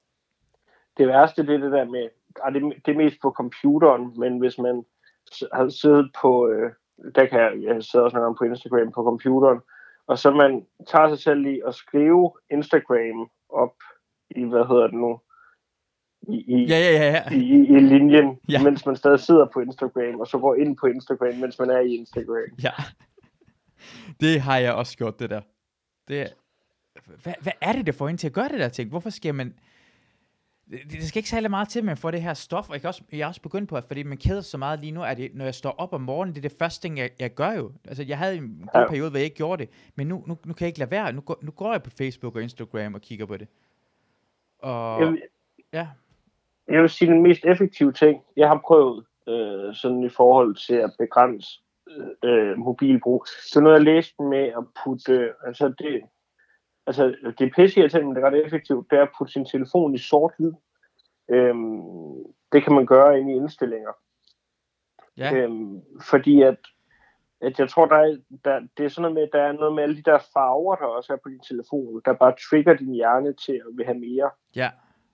Det værste det er det der med, ah, det, det er mest på computeren, men hvis man har siddet på, øh, der kan jeg, jeg sidder også nogle på Instagram på computeren, og så man tager sig selv i at skrive Instagram op i, hvad hedder det nu, i, i, Ja, ja, ja, ja. i, i, linjen, Ja. mens man stadig sidder på Instagram, og så går ind på Instagram, mens man er i Instagram. Ja. Det har jeg også gjort, det der. Det hvad, hvad er det, der får en til at gøre det der ting? Hvorfor skal man... det, det skal ikke særlig meget til, at man får det her stof, og jeg, kan også, jeg er også begyndt på, at fordi man keder så meget lige nu, at det, når jeg står op om morgenen, det er det første ting, jeg, jeg gør jo. Altså, jeg havde en god Ja. periode, hvor jeg ikke gjorde det, men nu, nu, nu kan jeg ikke lade være. Nu går, nu går jeg på Facebook og Instagram og kigger på det. Og, Jeg, vil- ja, jeg vil sige, den mest effektive ting, jeg har prøvet øh, sådan i forhold til at begrænse øh, mobilbrug, det er noget, jeg læste med at putte, øh, altså det, altså det er er ret effektivt, det er at putte sin telefon i sort-hvid. Øhm, det kan man gøre inde i indstillinger. ja, Øhm, fordi at, at jeg tror, der er, der, det er sådan noget med, at der er noget med alle de der farver, der også er på din telefon, der bare trigger din hjerne til at vil have mere. ja.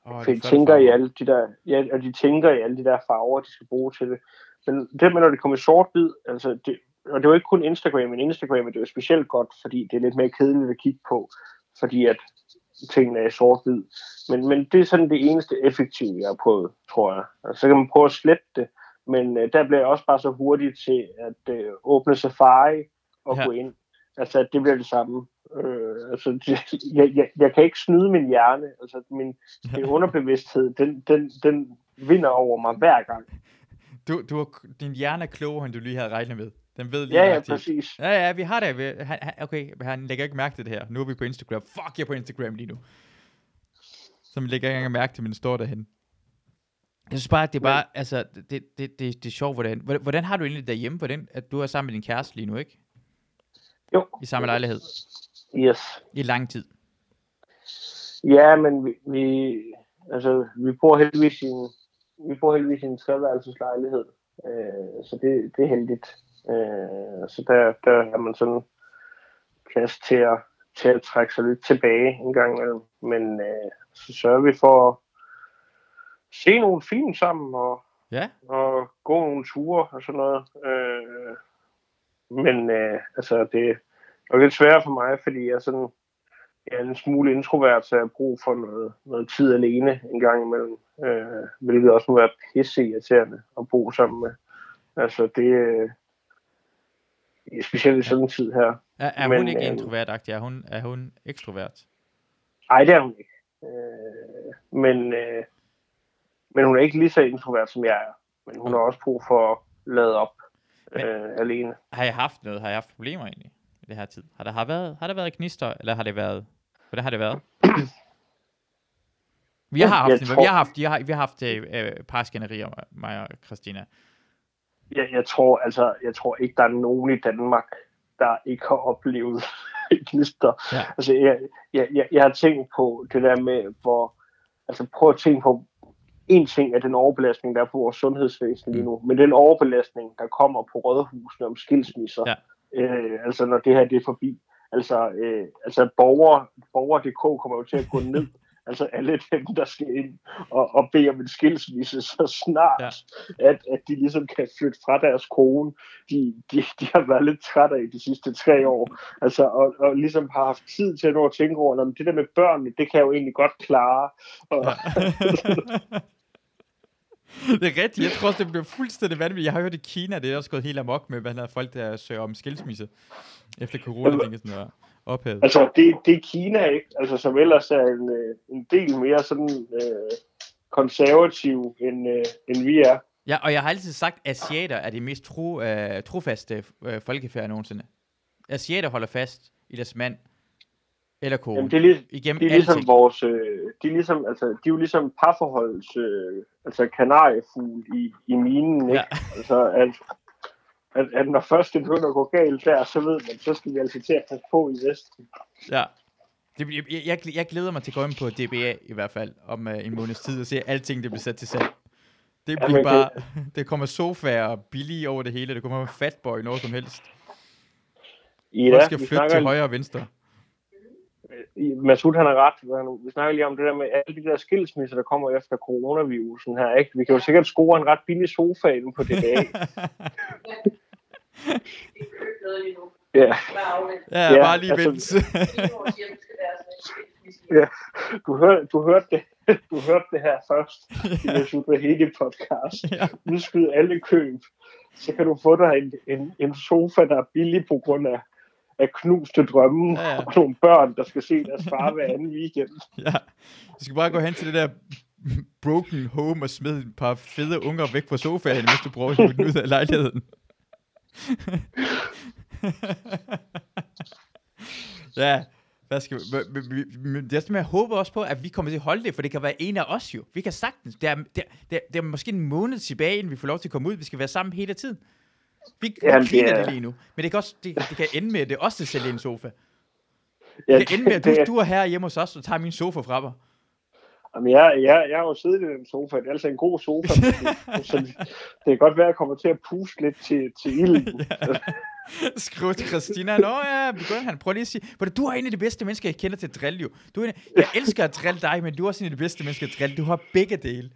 Oh, For de tænker i alle de der, ja, og de tænker i alle de der farver, de skal bruge til det. Men det med, når det kommer i sort-hvid, altså det, og det er jo ikke kun Instagram, men Instagram er det jo specielt godt, fordi det er lidt mere kedeligt at kigge på, fordi at tingene er sort-hvid. Men, men det er sådan det eneste effektive, jeg har prøvet, tror jeg. Og så kan man prøve at slette det, men øh, der bliver jeg også bare så hurtig til at øh, åbne Safari og Ja. gå ind. Altså, det bliver det samme. Øh, altså, det, jeg, jeg, jeg kan ikke snyde min hjerne. Altså, min, min underbevidsthed, den, den, den vinder over mig hver gang. Du, du, din hjerne er klogere, end du lige havde regnet med. Den ved lige Ja, ja, præcis. Ja, ja, vi har det. Han, han, okay, han lægger ikke mærke til det her. Nu er vi på Instagram. Fuck, jeg er på Instagram lige nu. Så man lægger ikke engang mærke til, men står derhen. Jeg synes bare, at det er bare, altså, det, det, det, det er sjovt, hvordan, hvordan, hvordan har du egentlig derhjemme, hvordan, at du er sammen med din kæreste lige nu, ikke? Jo. I samme lejlighed. Yes. I lang tid. Ja, men vi, vi, altså, vi bor heldigvis i en, vi bor heldigvis i en treværelseslejlighed. Øh, så det, det er heldigt. Øh, så der, der har man sådan plads til at, til at trække sig lidt tilbage en gang imellem. Men øh, så sørger vi for at se nogle film sammen og, Ja, og gå nogle ture og sådan noget. Øh, men øh, altså, det er nok lidt sværere for mig, fordi jeg er sådan, jeg er en smule introvert, så jeg har brug for noget, noget tid alene en gang imellem. Øh, hvilket også må være pisse irriterende at bo sammen med. Altså, det øh, specielt i sådan en tid her. er, er Men, hun ikke øh, introvertagtig? Er hun, er hun ekstrovert? Nej, det er hun ikke. Øh, men, øh, men hun er ikke lige så introvert, som jeg er. Men hun har også brug for at lade op Men- øh, alene. Har jeg haft noget? Har jeg haft problemer egentlig i det her tid? Har der, har været, har der været gnister, eller har det været... Hvordan har det været? Vi har haft, jeg vi tror- har haft, vi har, vi har haft øh, øh, parskænderier, mig og Christina. Jeg, jeg, tror, altså, jeg tror ikke, der er nogen i Danmark, der ikke har oplevet gnister. Ja. Altså, jeg, jeg, jeg, jeg har tænkt på det der med, hvor... Altså, prøv at tænke på, en ting er den overbelastning, der er på vores sundhedsvæsen lige nu, men den overbelastning, der kommer på rådhusene om skilsmisser, Ja. øh, altså når det her det er forbi, altså, øh, altså borger, borger.dk kommer jo til at gå ned, altså alle dem, der skal ind og, og bede om en skilsmisse så snart, Ja. ja. at, at de ligesom kan flytte fra deres kone, de, de, de har været lidt trætte af de sidste tre år, altså, og, og ligesom har haft tid til at nå at tænke over, "Nå, men det der med børnene, det kan jeg jo egentlig godt klare, og, det er rigtigt. Jeg tror også, det bliver fuldstændig vanvittigt. Jeg har hørt i Kina, det er også gået helt amok med, hvad der folk, der søger om skilsmisse. Efter corona, Jamen- sådan noget ophævet. Altså, det, det er Kina, ikke? Altså, som ellers er en, øh, en del mere sådan øh, konservativ, end, øh, end vi er. Ja, og jeg har altid sagt, at asiater er de mest tro, øh, trofaste øh, folkefærd nogensinde. Asiater holder fast i deres mand eller kone. Jamen, det er, lig, igennem de er ligesom alting. vores, øh, de er ligesom, altså, de er jo ligesom parforholds, øh, altså kanariefugl i, i minen, ikke? Ja. Altså, at, at, at, når først det begynder at gå galt der, så ved man, så skal vi altså til at passe på i Vesten. Ja. Det, jeg, jeg, jeg glæder mig til at gå ind på DBA i hvert fald om uh, en måneds tid og se alting, det bliver sat til salg. Det Ja, bliver men bare, det kommer sofaer og billige over det hele, det kommer fatboy, noget som helst. I Folk ja, skal flytte snakker, til højre og venstre. Masud han har ret. Vi snakker lige om det der med alle de der skilsmisser, der kommer efter coronavirusen her. Ikke? Vi kan jo sikkert score en ret billig sofa inde på DBA. ja. Ja, Ja, bare lige altså- vent. Skilsmisse. Ja. Du, hør, du, hørte det, du hørte det her først i den Super Hedi podcast. ja. Udskyd alle køb. Så kan du få dig en, en, en sofa, der er billig på grund af, af knuste drømme Ja, ja. og nogle børn, der skal se deres far hver anden weekend. ja. Du skal bare gå hen til det der broken home og smed et par fede unger væk fra sofaen, mens du prøver at hive den ud af lejligheden. ja, hvad skal vi, det er jeg håber også på, at vi kommer til at holde det, for det kan være en af os jo. Vi kan sagtens. Det er, det, er, det, er, det er måske en måned tilbage, inden vi får lov til at komme ud. Vi skal være sammen hele tiden. Vi, Jamen, det er- det lige nu. Men det kan, også, det, det kan ende med, at det er os, der sælger en sofa. Ja, Det kan ende med, at du, du er her hjemme hos os og tager min sofa fra mig. Jamen, jeg, jeg, jeg har jo siddet i den sofa. Det er altså en god sofa. så det, kan godt være, at jeg kommer til at puste lidt til, til ilden. Skriv til Christina, nå ja, begynd han. Prøv lige at sige, for du er en af de bedste mennesker, jeg kender til at drille jo. Du er en, jeg elsker at drille dig, men du er også en af de bedste mennesker at drille. Du har begge dele.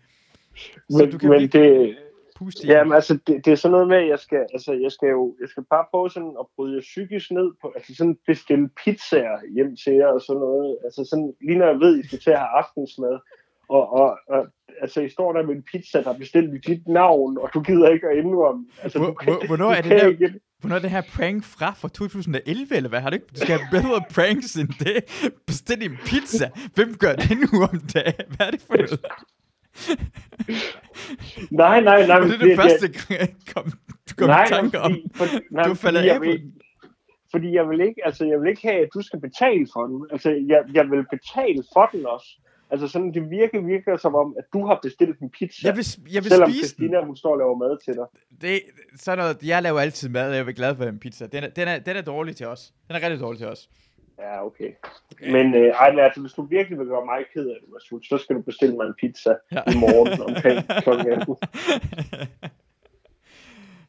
Så Men, du kan men virkelig det, puste i. jamen, altså, det, det, er sådan noget med, at jeg skal, altså, jeg skal jo jeg skal bare prøve sådan at bryde psykisk ned på, altså sådan bestille pizzaer hjem til jer og sådan noget. Altså sådan, lige når jeg ved, at I skal til at have aftensmad, og, og, og altså, I står der med en pizza, der er bestilt i dit navn, og du gider ikke at indrømme. Altså, Hvor- kan, hvor- hvornår er det der- Ikke, Hvornår er det her prank fra? Fra 2011, eller hvad? Har du ikke? Du skal have bedre pranks end det. Bestil en pizza. Hvem gør det nu om dagen? Hvad er det for noget? Nej, nej, nej. Men det det første, kom, du kom nej, i tanke om? fordi, for, nej, Du falder af jeg på vil, fordi jeg vil ikke, altså jeg vil ikke have, at du skal betale for den. Altså jeg, jeg vil betale for den også. Altså sådan, det virker, virker som om, at du har bestilt en pizza. Jeg vil, jeg vil selvom spise den. Christina, hun står og laver mad til dig. Det, sådan noget, jeg laver altid mad, og jeg er glad for en pizza. Den er, den, er, den er dårlig til os. Den er rigtig dårlig til os. Ja, okay. Men øh, ej, men altså, hvis du virkelig vil gøre mig ked af det, så skal du bestille mig en pizza Ja. i morgen omkring kl. 18.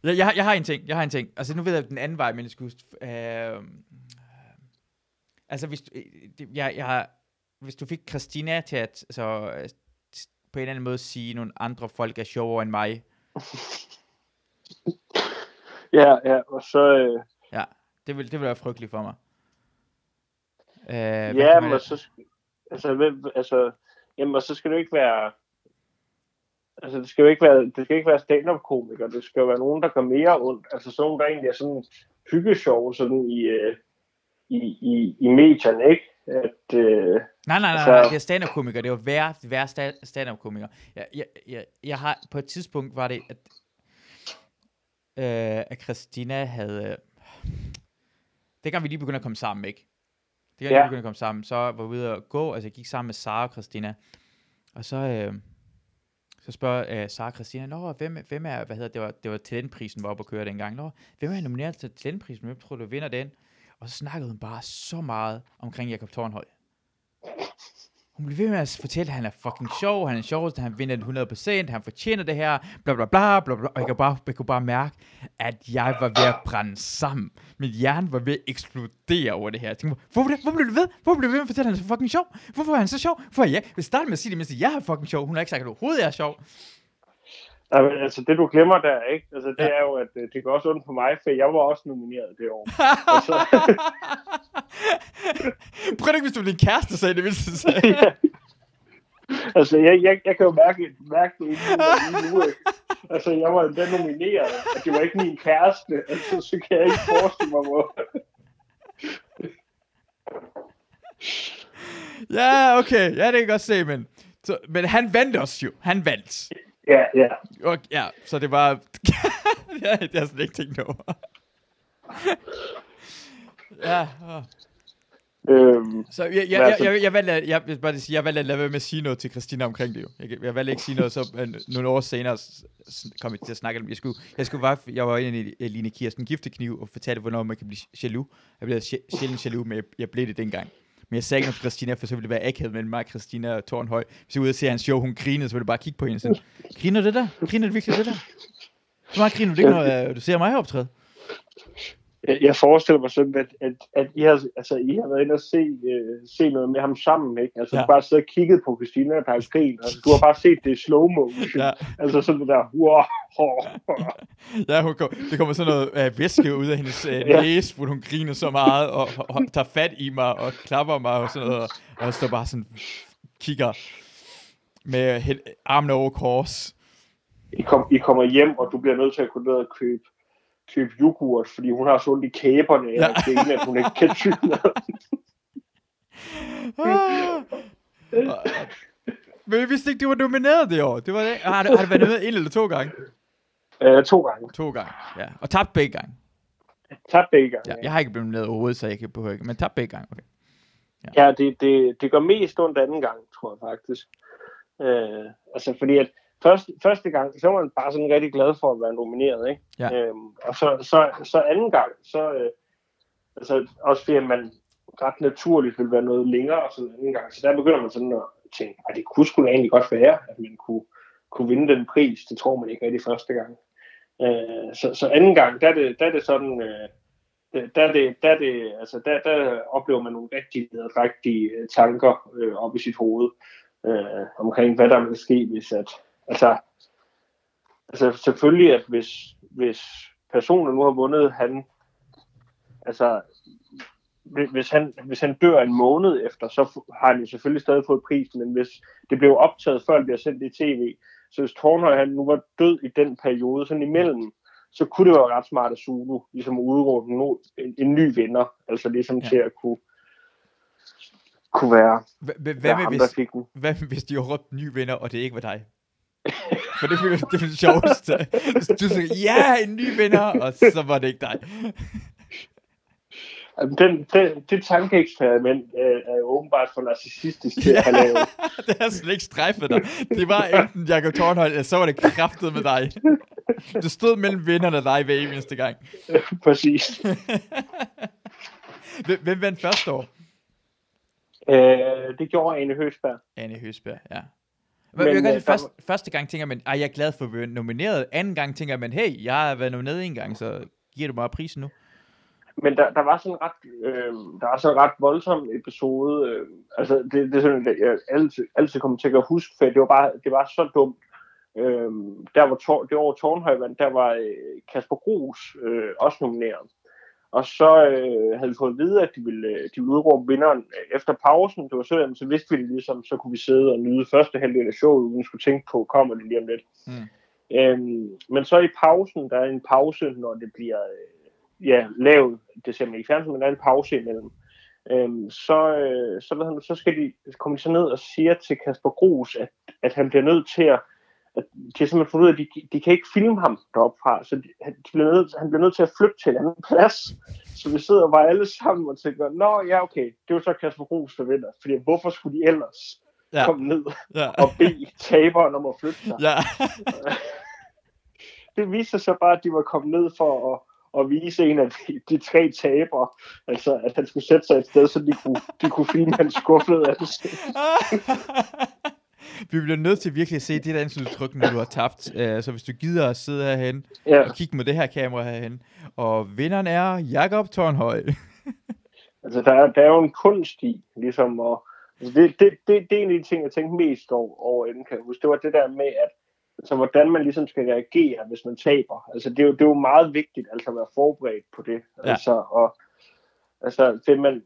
jeg, jeg, har- jeg har en ting, jeg har en ting. Altså nu ved jeg den anden vej, men jeg skulle... Øh, altså hvis du, øh, jeg, jeg har, hvis du fik Christina til at så, øh, på en eller anden måde sige, at nogle andre folk er sjovere end mig. Ja, ja, og så... Øh, Ja, det vil, det vil være frygteligt for mig. Øh, ja, men så... Altså, altså, jamen, og så skal du ikke være... Altså, det skal jo ikke være, det skal ikke være stand-up-komiker. Det skal jo være nogen, der gør mere ondt. Altså, sådan nogen, der egentlig er sådan hyggesjov sådan i, øh, i, i, i medierne, ikke? At, øh, Nej, nej, nej, Altså- nej, det er stand-up-komiker. Det var hver, hver sta- stand-up-komiker. Jeg, jeg, jeg, jeg har, på et tidspunkt var det, at, øh, at Christina havde... Det kan vi lige begynde at komme sammen, ikke? Det kan Ja. begynde at komme sammen. Så var vi ude at gå, altså jeg gik sammen med Sara og Christina. Og så, øh, så spørger øh, Sara og Christina, Nå, hvem, hvem er, hvad hedder det, var, det var talentprisen, var oppe at køre dengang. Nå, hvem er nomineret til talentprisen? Hvem tror du vinder den? Og så snakkede hun bare så meget omkring Jakob Tornhøj. Hun bliver ved med at fortælle, at han er fucking sjov, han er sjovest, han vinder det 100%, han fortjener det her, bla bla bla, bla, bla. Og jeg kunne, bare, jeg kunne bare mærke, at jeg var ved at brænde sammen. Min hjerne var ved at eksplodere over det her. Jeg tænkte, hvorfor, det? hvorfor blev du ved? Hvorfor blev du ved med at fortælle, at han er så fucking sjov? Hvorfor er han så sjov? For jeg vil starte med at sige det, mens jeg er fucking sjov. Hun har ikke sagt, at overhovedet er sjov. Altså, det du glemmer der, ikke? Altså, det Ja. er jo, at øh, det går også ondt på mig, for jeg var også nomineret det år. Altså, Prøv ikke, hvis du blev en kæreste, i det mindste. Så. ja. altså jeg, jeg, jeg kan jo mærke, mærke det inden lige nu, ikke? Altså, jeg var endda nomineret, at det var ikke min kæreste. Altså, så kan jeg ikke forestille mig, hvor... Ja, okay. Ja, det kan jeg godt se, men... Så, men han vandt også jo. Han vandt. Ja, ja. Og, ja, så det var... ja, det har jeg slet ikke tænkt over. ja, åh. Øhm, så jeg, jeg, jeg, altså- jeg, jeg, valgte, jeg, jeg, bare sige, jeg valgte at lade være med at sige noget til Christina omkring det jo. Jeg, jeg valgte ikke at sige noget, så nogle år senere kom jeg til at snakke om Jeg skulle, jeg skulle bare, jeg var inde i Line Kirsten giftekniv og fortalte, hvornår man kan blive jaloux. Jeg blev sj- sjældent jaloux, men jeg, jeg blev det dengang. Men jeg sagde ikke noget Christina, for så ville det være akavet mellem mig og Christina og Tornhøj. Hvis jeg ude og se hans show, hun grinede, så ville jeg bare kigge på hende sige, griner det der? Griner det virkelig det der? Så meget griner du ikke, når øh, du ser mig optræde? Jeg, jeg forestiller mig sådan, at, at, at I, har, altså, I har været inde og se, øh, se noget med ham sammen, ikke? Altså, Ja. du bare sidder og kigget på Christina, der har grin. Altså, du har bare set det i slow motion. Ja. Altså sådan det der, wow. Ja, hun kom, det kommer sådan noget øh, væske ud af hendes øh, Ja. næse, hvor hun griner så meget, og, og, og tager fat i mig, og klapper mig, og sådan noget, og jeg står bare sådan, kigger med hæl- armene over kors. I, kom, I kommer hjem, og du bliver nødt til at gå ned og købe, købe yoghurt, fordi hun har så ondt i kæberne, Ja. ja. og grine, at hun ikke kan tykke. Ah. Men jeg vidste ikke, du var nomineret det år. Det var det. Har du, har du været nomineret en eller to gange? Øh, to gange. To gange, ja. Og tabt begge gange. Tabt begge gange. Ja, jeg har ikke blevet nomineret overhovedet, så jeg kan behøve ikke. Men tabt begge gange, okay. Ja, det, det, det går mest ondt anden gang, tror jeg faktisk. Øh, altså fordi at første, første gang, så var man bare sådan rigtig glad for at være nomineret, ikke? Ja. Øhm, og så, så, så anden gang, så øh, altså også fordi man ret naturligt vil være noget længere sådan anden gang, så der begynder man sådan at tænke, at det kunne sgu da egentlig godt være, at man kunne, kunne vinde den pris. Det tror man ikke rigtig første gang. Øh, så, så anden gang, der er det, der er det sådan, øh, der- er det, der, er det, altså der, der oplever man nogle rigtig rigtige øh, tanker øh, op i sit hoved øh, omkring, hvad der vil ske, hvis at, altså, altså selvfølgelig, at hvis, hvis personen nu har vundet, han, altså, hvis- han, hvis han dør en måned efter, så har han jo selvfølgelig stadig fået prisen, men hvis det blev optaget, før det bliver sendt i tv, så hvis Tornhøj han nu var død i den periode, sådan imellem, så kunne det være ret smart at Zulu ligesom udråbe en, en, ny vinder, altså ligesom Ja. til at kunne, kunne være, Hva- hva- være Hvad med, ham, hvis, hvad med, hvis de har råbt ny vinder, og det ikke var dig? For det er det, det sjoveste. Du siger, ja, en ny vinder, og så var det ikke dig. Den, den, det tankeeksperiment øh, er jo åbenbart for narcissistisk til at have lavet. det har slet ikke strejfet dig. Det var enten Jakob Tornhøj, eller så var det kraftet med dig. Du stod mellem vinderne og dig hver eneste gang. Præcis. Hvem, vandt første år? Øh, det gjorde Ane Høsberg. Anne Høsberg, ja. Men, jeg kan øh, sige, der første, gang tænker man, at jeg er glad for at være nomineret. Anden gang tænker man, hey, jeg har været nomineret en gang, så giver du mig prisen nu. Men der, der var sådan ret, øh, der var sådan en ret voldsom episode. Øh, altså, det, det er sådan, at jeg altid, altid kommer til at huske, for det var bare, det var så dumt. Øh, der var Tor, det år Tornhøj vandt, der var øh, Kasper Grus øh, også nomineret. Og så øh, havde vi fået at vide, at de ville, øh, de ville udråbe vinderen øh, efter pausen. Det var sådan, så vidste vi det ligesom, så kunne vi sidde og nyde første halvdel af showet, uden at skulle tænke på, kommer det lige om lidt. Mm. Øhm, men så i pausen, der er en pause, når det bliver øh, ja, lavet, det ser man ikke i fjernsyn, men der er en pause imellem. Øhm, så, øh, så, hedder det, så skal de, kommer de så ned og siger til Kasper Grus, at, at han bliver nødt til at, at de har simpelthen fundet ud af, at de, de kan ikke filme ham deroppe fra, så de, han, de bliver nødt, han bliver nødt til at flytte til en anden plads. Så vi sidder bare alle sammen og tænker, nå ja okay, det er jo så Kasper Grus, der vinder, fordi hvorfor skulle de ellers Ja, komme ned ja, og bede taberen om at flytte sig? ja. det viste sig så bare, at de var kommet ned for at, at vise en af de, de tre tabere, altså at han skulle sætte sig et sted, så de kunne, de kunne filme hans skuffede ansigt. Vi bliver nødt til virkelig at se det der ansigtsudtryk, når du har tabt. Uh, så hvis du gider at sidde herhen Ja, og kigge med det her kamera herhen. Og vinderen er Jakob Tornhøj. altså der, er- der er jo en kunst i, ligesom at, altså det, det, det, det er en af de ting, jeg tænkte mest over, over inden, kan jeg huske. Det var det der med, at altså, hvordan man ligesom skal reagere, hvis man taber. Altså det er jo, det er jo meget vigtigt, altså at være forberedt på det. Ja. Altså, og, altså det, man,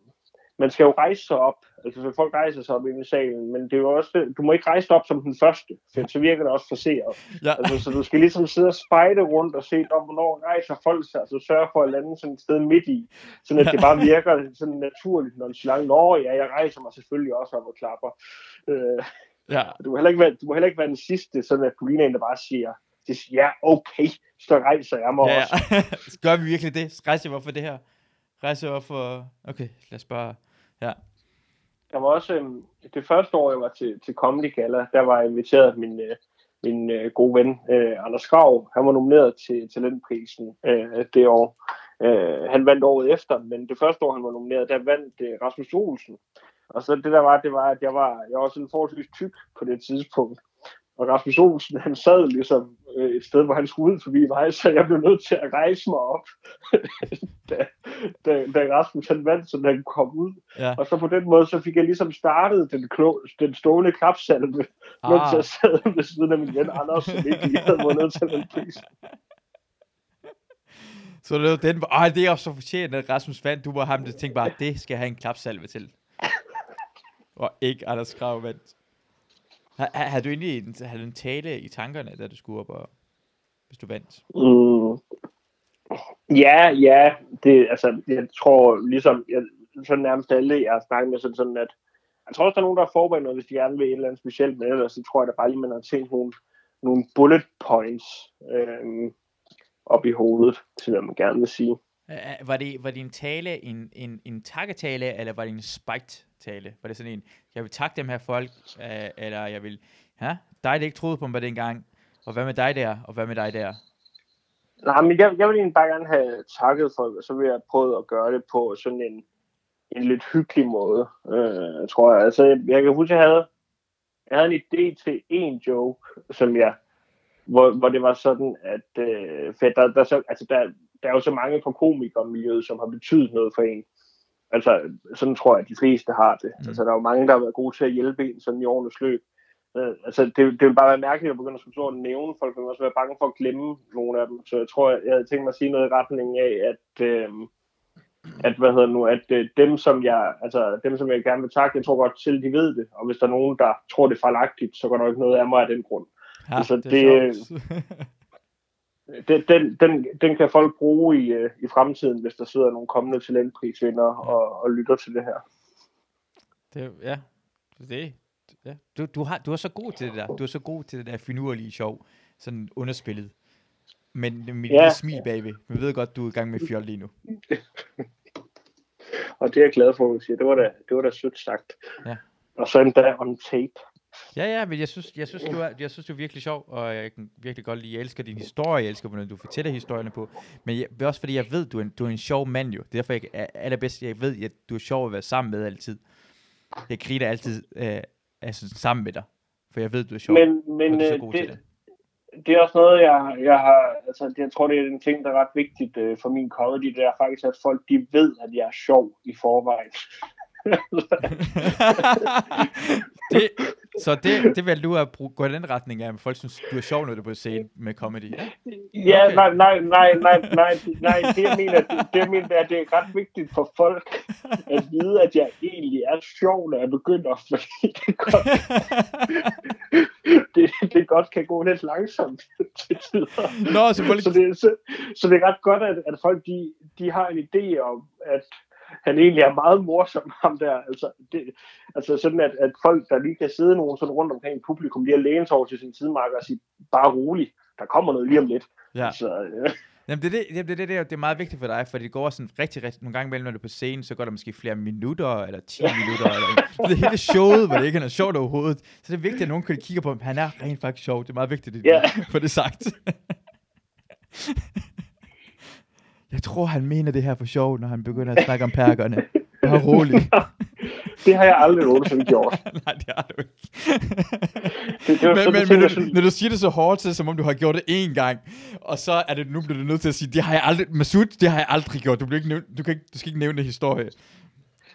man skal jo rejse sig op, altså så folk rejser sig op inde i salen, men det er jo også, du må ikke rejse dig op som den første, for så virker det også forseret. Ja. Altså, så du skal ligesom sidde og spejde rundt og se, om, hvornår rejser folk sig, altså sørge for at lande sådan et sted midt i, sådan at det bare virker sådan naturligt, når en Nå ja, jeg rejser mig selvfølgelig også op og klapper. Øh, ja. du, må heller ikke være, du må heller ikke være den sidste, sådan at du ligner en, der bare siger, det, ja, okay, så rejser jeg mig Ja, også. ja. Gør vi virkelig det? Rejser jeg op for det her? Rejser jeg op for... Okay, lad os bare... Ja. Jeg var også, øhm, det første år, jeg var til, til Comedy Gala, der var jeg inviteret af min, øh, min øh, gode ven, øh, Anders Grav. Han var nomineret til talentprisen øh, det år. Øh, han vandt året efter, men det første år, han var nomineret, der vandt øh, Rasmus Olsen. Og så det der var, det var, at jeg var, jeg var sådan forholdsvis tyk på det tidspunkt. Og Rasmus Olsen, han sad ligesom øh, et sted, hvor han skulle ud forbi mig, så jeg blev nødt til at rejse mig op, da, da, da Rasmus han vandt, så han kom ud. Ja. Og så på den måde, så fik jeg ligesom startet den, klo, den stående klapsalve, mens jeg Ah, sad ved siden af min ven Anders, som ikke lige havde vundet til den pris. så det var den... Ej, det er også så fortjent, at Rasmus vandt. Du var ham, der tænkte bare, det skal have en klapsalve til. Og ikke Anders Krav vandt. Har, har, du egentlig en, havde du en tale i tankerne, da du skulle op og... Hvis du vandt? Mm. Ja, ja, det, altså, jeg tror ligesom, jeg, så nærmest alle, jeg har snakket med, sådan, sådan at, Jeg tror også, der er nogen, der har forberedt noget, hvis de gerne vil et eller andet specielt, men ellers så tror jeg da bare lige, man har tænkt nogle, nogle bullet points øh, op i hovedet, til hvad man gerne vil sige. Var, det, var det en tale, en, en, en takketale, eller var det en spiked tale? Var det sådan en, jeg vil takke dem her folk, øh, eller jeg vil, ja, dig der ikke troede på mig dengang, og hvad med dig der, og hvad med dig der? Nej, men jeg, jeg vil egentlig bare gerne have takket folk, og så vil jeg prøve at gøre det på sådan en, en lidt hyggelig måde, øh, tror jeg. Altså, jeg, jeg kan huske, jeg havde, jeg havde en idé til en joke, som jeg, hvor, hvor det var sådan, at øh, for der, der, så, altså, der, der er jo så mange fra komikermiljøet, som har betydet noget for en. Altså, sådan tror jeg, at de fleste har det. Mm. Altså, der er jo mange, der har været gode til at hjælpe en sådan i årenes løb. Øh, altså, det, det vil bare være mærkeligt at begynde at skulle nævne folk, men også være bange for at glemme nogle af dem. Så jeg tror, jeg, jeg havde tænkt mig at sige noget i retning af, at, øh, at hvad hedder nu, at øh, dem, som jeg, altså, dem, som jeg gerne vil takke, jeg tror godt selv, de ved det. Og hvis der er nogen, der tror det er fejlagtigt, så går der ikke noget af mig af den grund. Ja, Altså, det, det-. den, den, den, den kan folk bruge i, øh, i fremtiden, hvis der sidder nogle kommende talentprisvinder og, og lytter til det her. det, ja, det, ja. Du, du, har, du er så god til det der. Du er så god til det der finurlige sjov. Sådan underspillet. Men med ja. Ja. smil bagved. Vi ved godt, du er i gang med fjol lige nu. Og det er jeg glad for, at du siger. Det var da, det var da sødt sagt. Ja. Og så endda on tape. Ja, ja, men jeg synes, jeg synes, du er, jeg synes, du er virkelig sjov, og jeg kan virkelig godt lide, jeg elsker din historie, jeg elsker, hvordan du fortæller historierne på, men jeg, også fordi, jeg ved, du er en, du er en sjov mand jo, det er derfor, jeg er allerbedst, jeg ved, at du er sjov at være sammen med altid. Jeg griner altid øh, altså, sammen med dig, for jeg ved, du er sjov, Men, og men du er så øh, god til det, det. det er også noget, jeg, jeg har, altså jeg tror, det er en ting, der er ret vigtigt øh, for min comedy, det er faktisk, at folk, de ved, at jeg er sjov i forvejen. det, så det, det vil du at bruge, gå i den retning af, at folk synes, du er sjov, når du er på scene med comedy. Ja? Ja, Okay. nej, nej, nej, nej, nej, nej, det jeg mener, det, det jeg mener, er, at det er ret vigtigt for folk at vide, at jeg egentlig er sjov, når jeg begynder, fordi det godt, det, det godt kan gå lidt langsomt til tider. Nå, selvfølgelig. Så det, så, så det er ret godt, at, at folk de, de har en idé om, at han egentlig er meget morsom, ham der. Altså, det, altså sådan, at, at folk, der lige kan sidde nogen sådan rundt omkring i publikum, lige har lænet sig over til sin sidemarker og sige, bare rolig, der kommer noget lige om lidt. Ja. Så, øh, Jamen, det, er det, det, det, det, det, er- det er meget vigtigt for dig, for det går sådan rigtig, rigtig, nogle gange imellem, når du er på scenen, så går der måske flere minutter, eller 10 minutter, eller det er hele showet, hvor det ikke er noget sjovt overhovedet. Så det er vigtigt, at nogen kan kigge på ham, han er rent faktisk sjov. Det er meget vigtigt, at Ja. for det sagt. Jeg tror, han mener det her for sjov, når han begynder at snakke om perkerne. Bare rolig. det har jeg aldrig nogensinde gjort. Nej, det har du ikke. Det, det var men, men, det, men sådan, når du siger det så hårdt, så det som om du har gjort det én gang, og så er det nu bliver du nødt til at sige, det har jeg aldrig, Masud, det har jeg aldrig gjort. Du, bliver ikke nævnt, du, kan ikke, du skal ikke nævne det historie.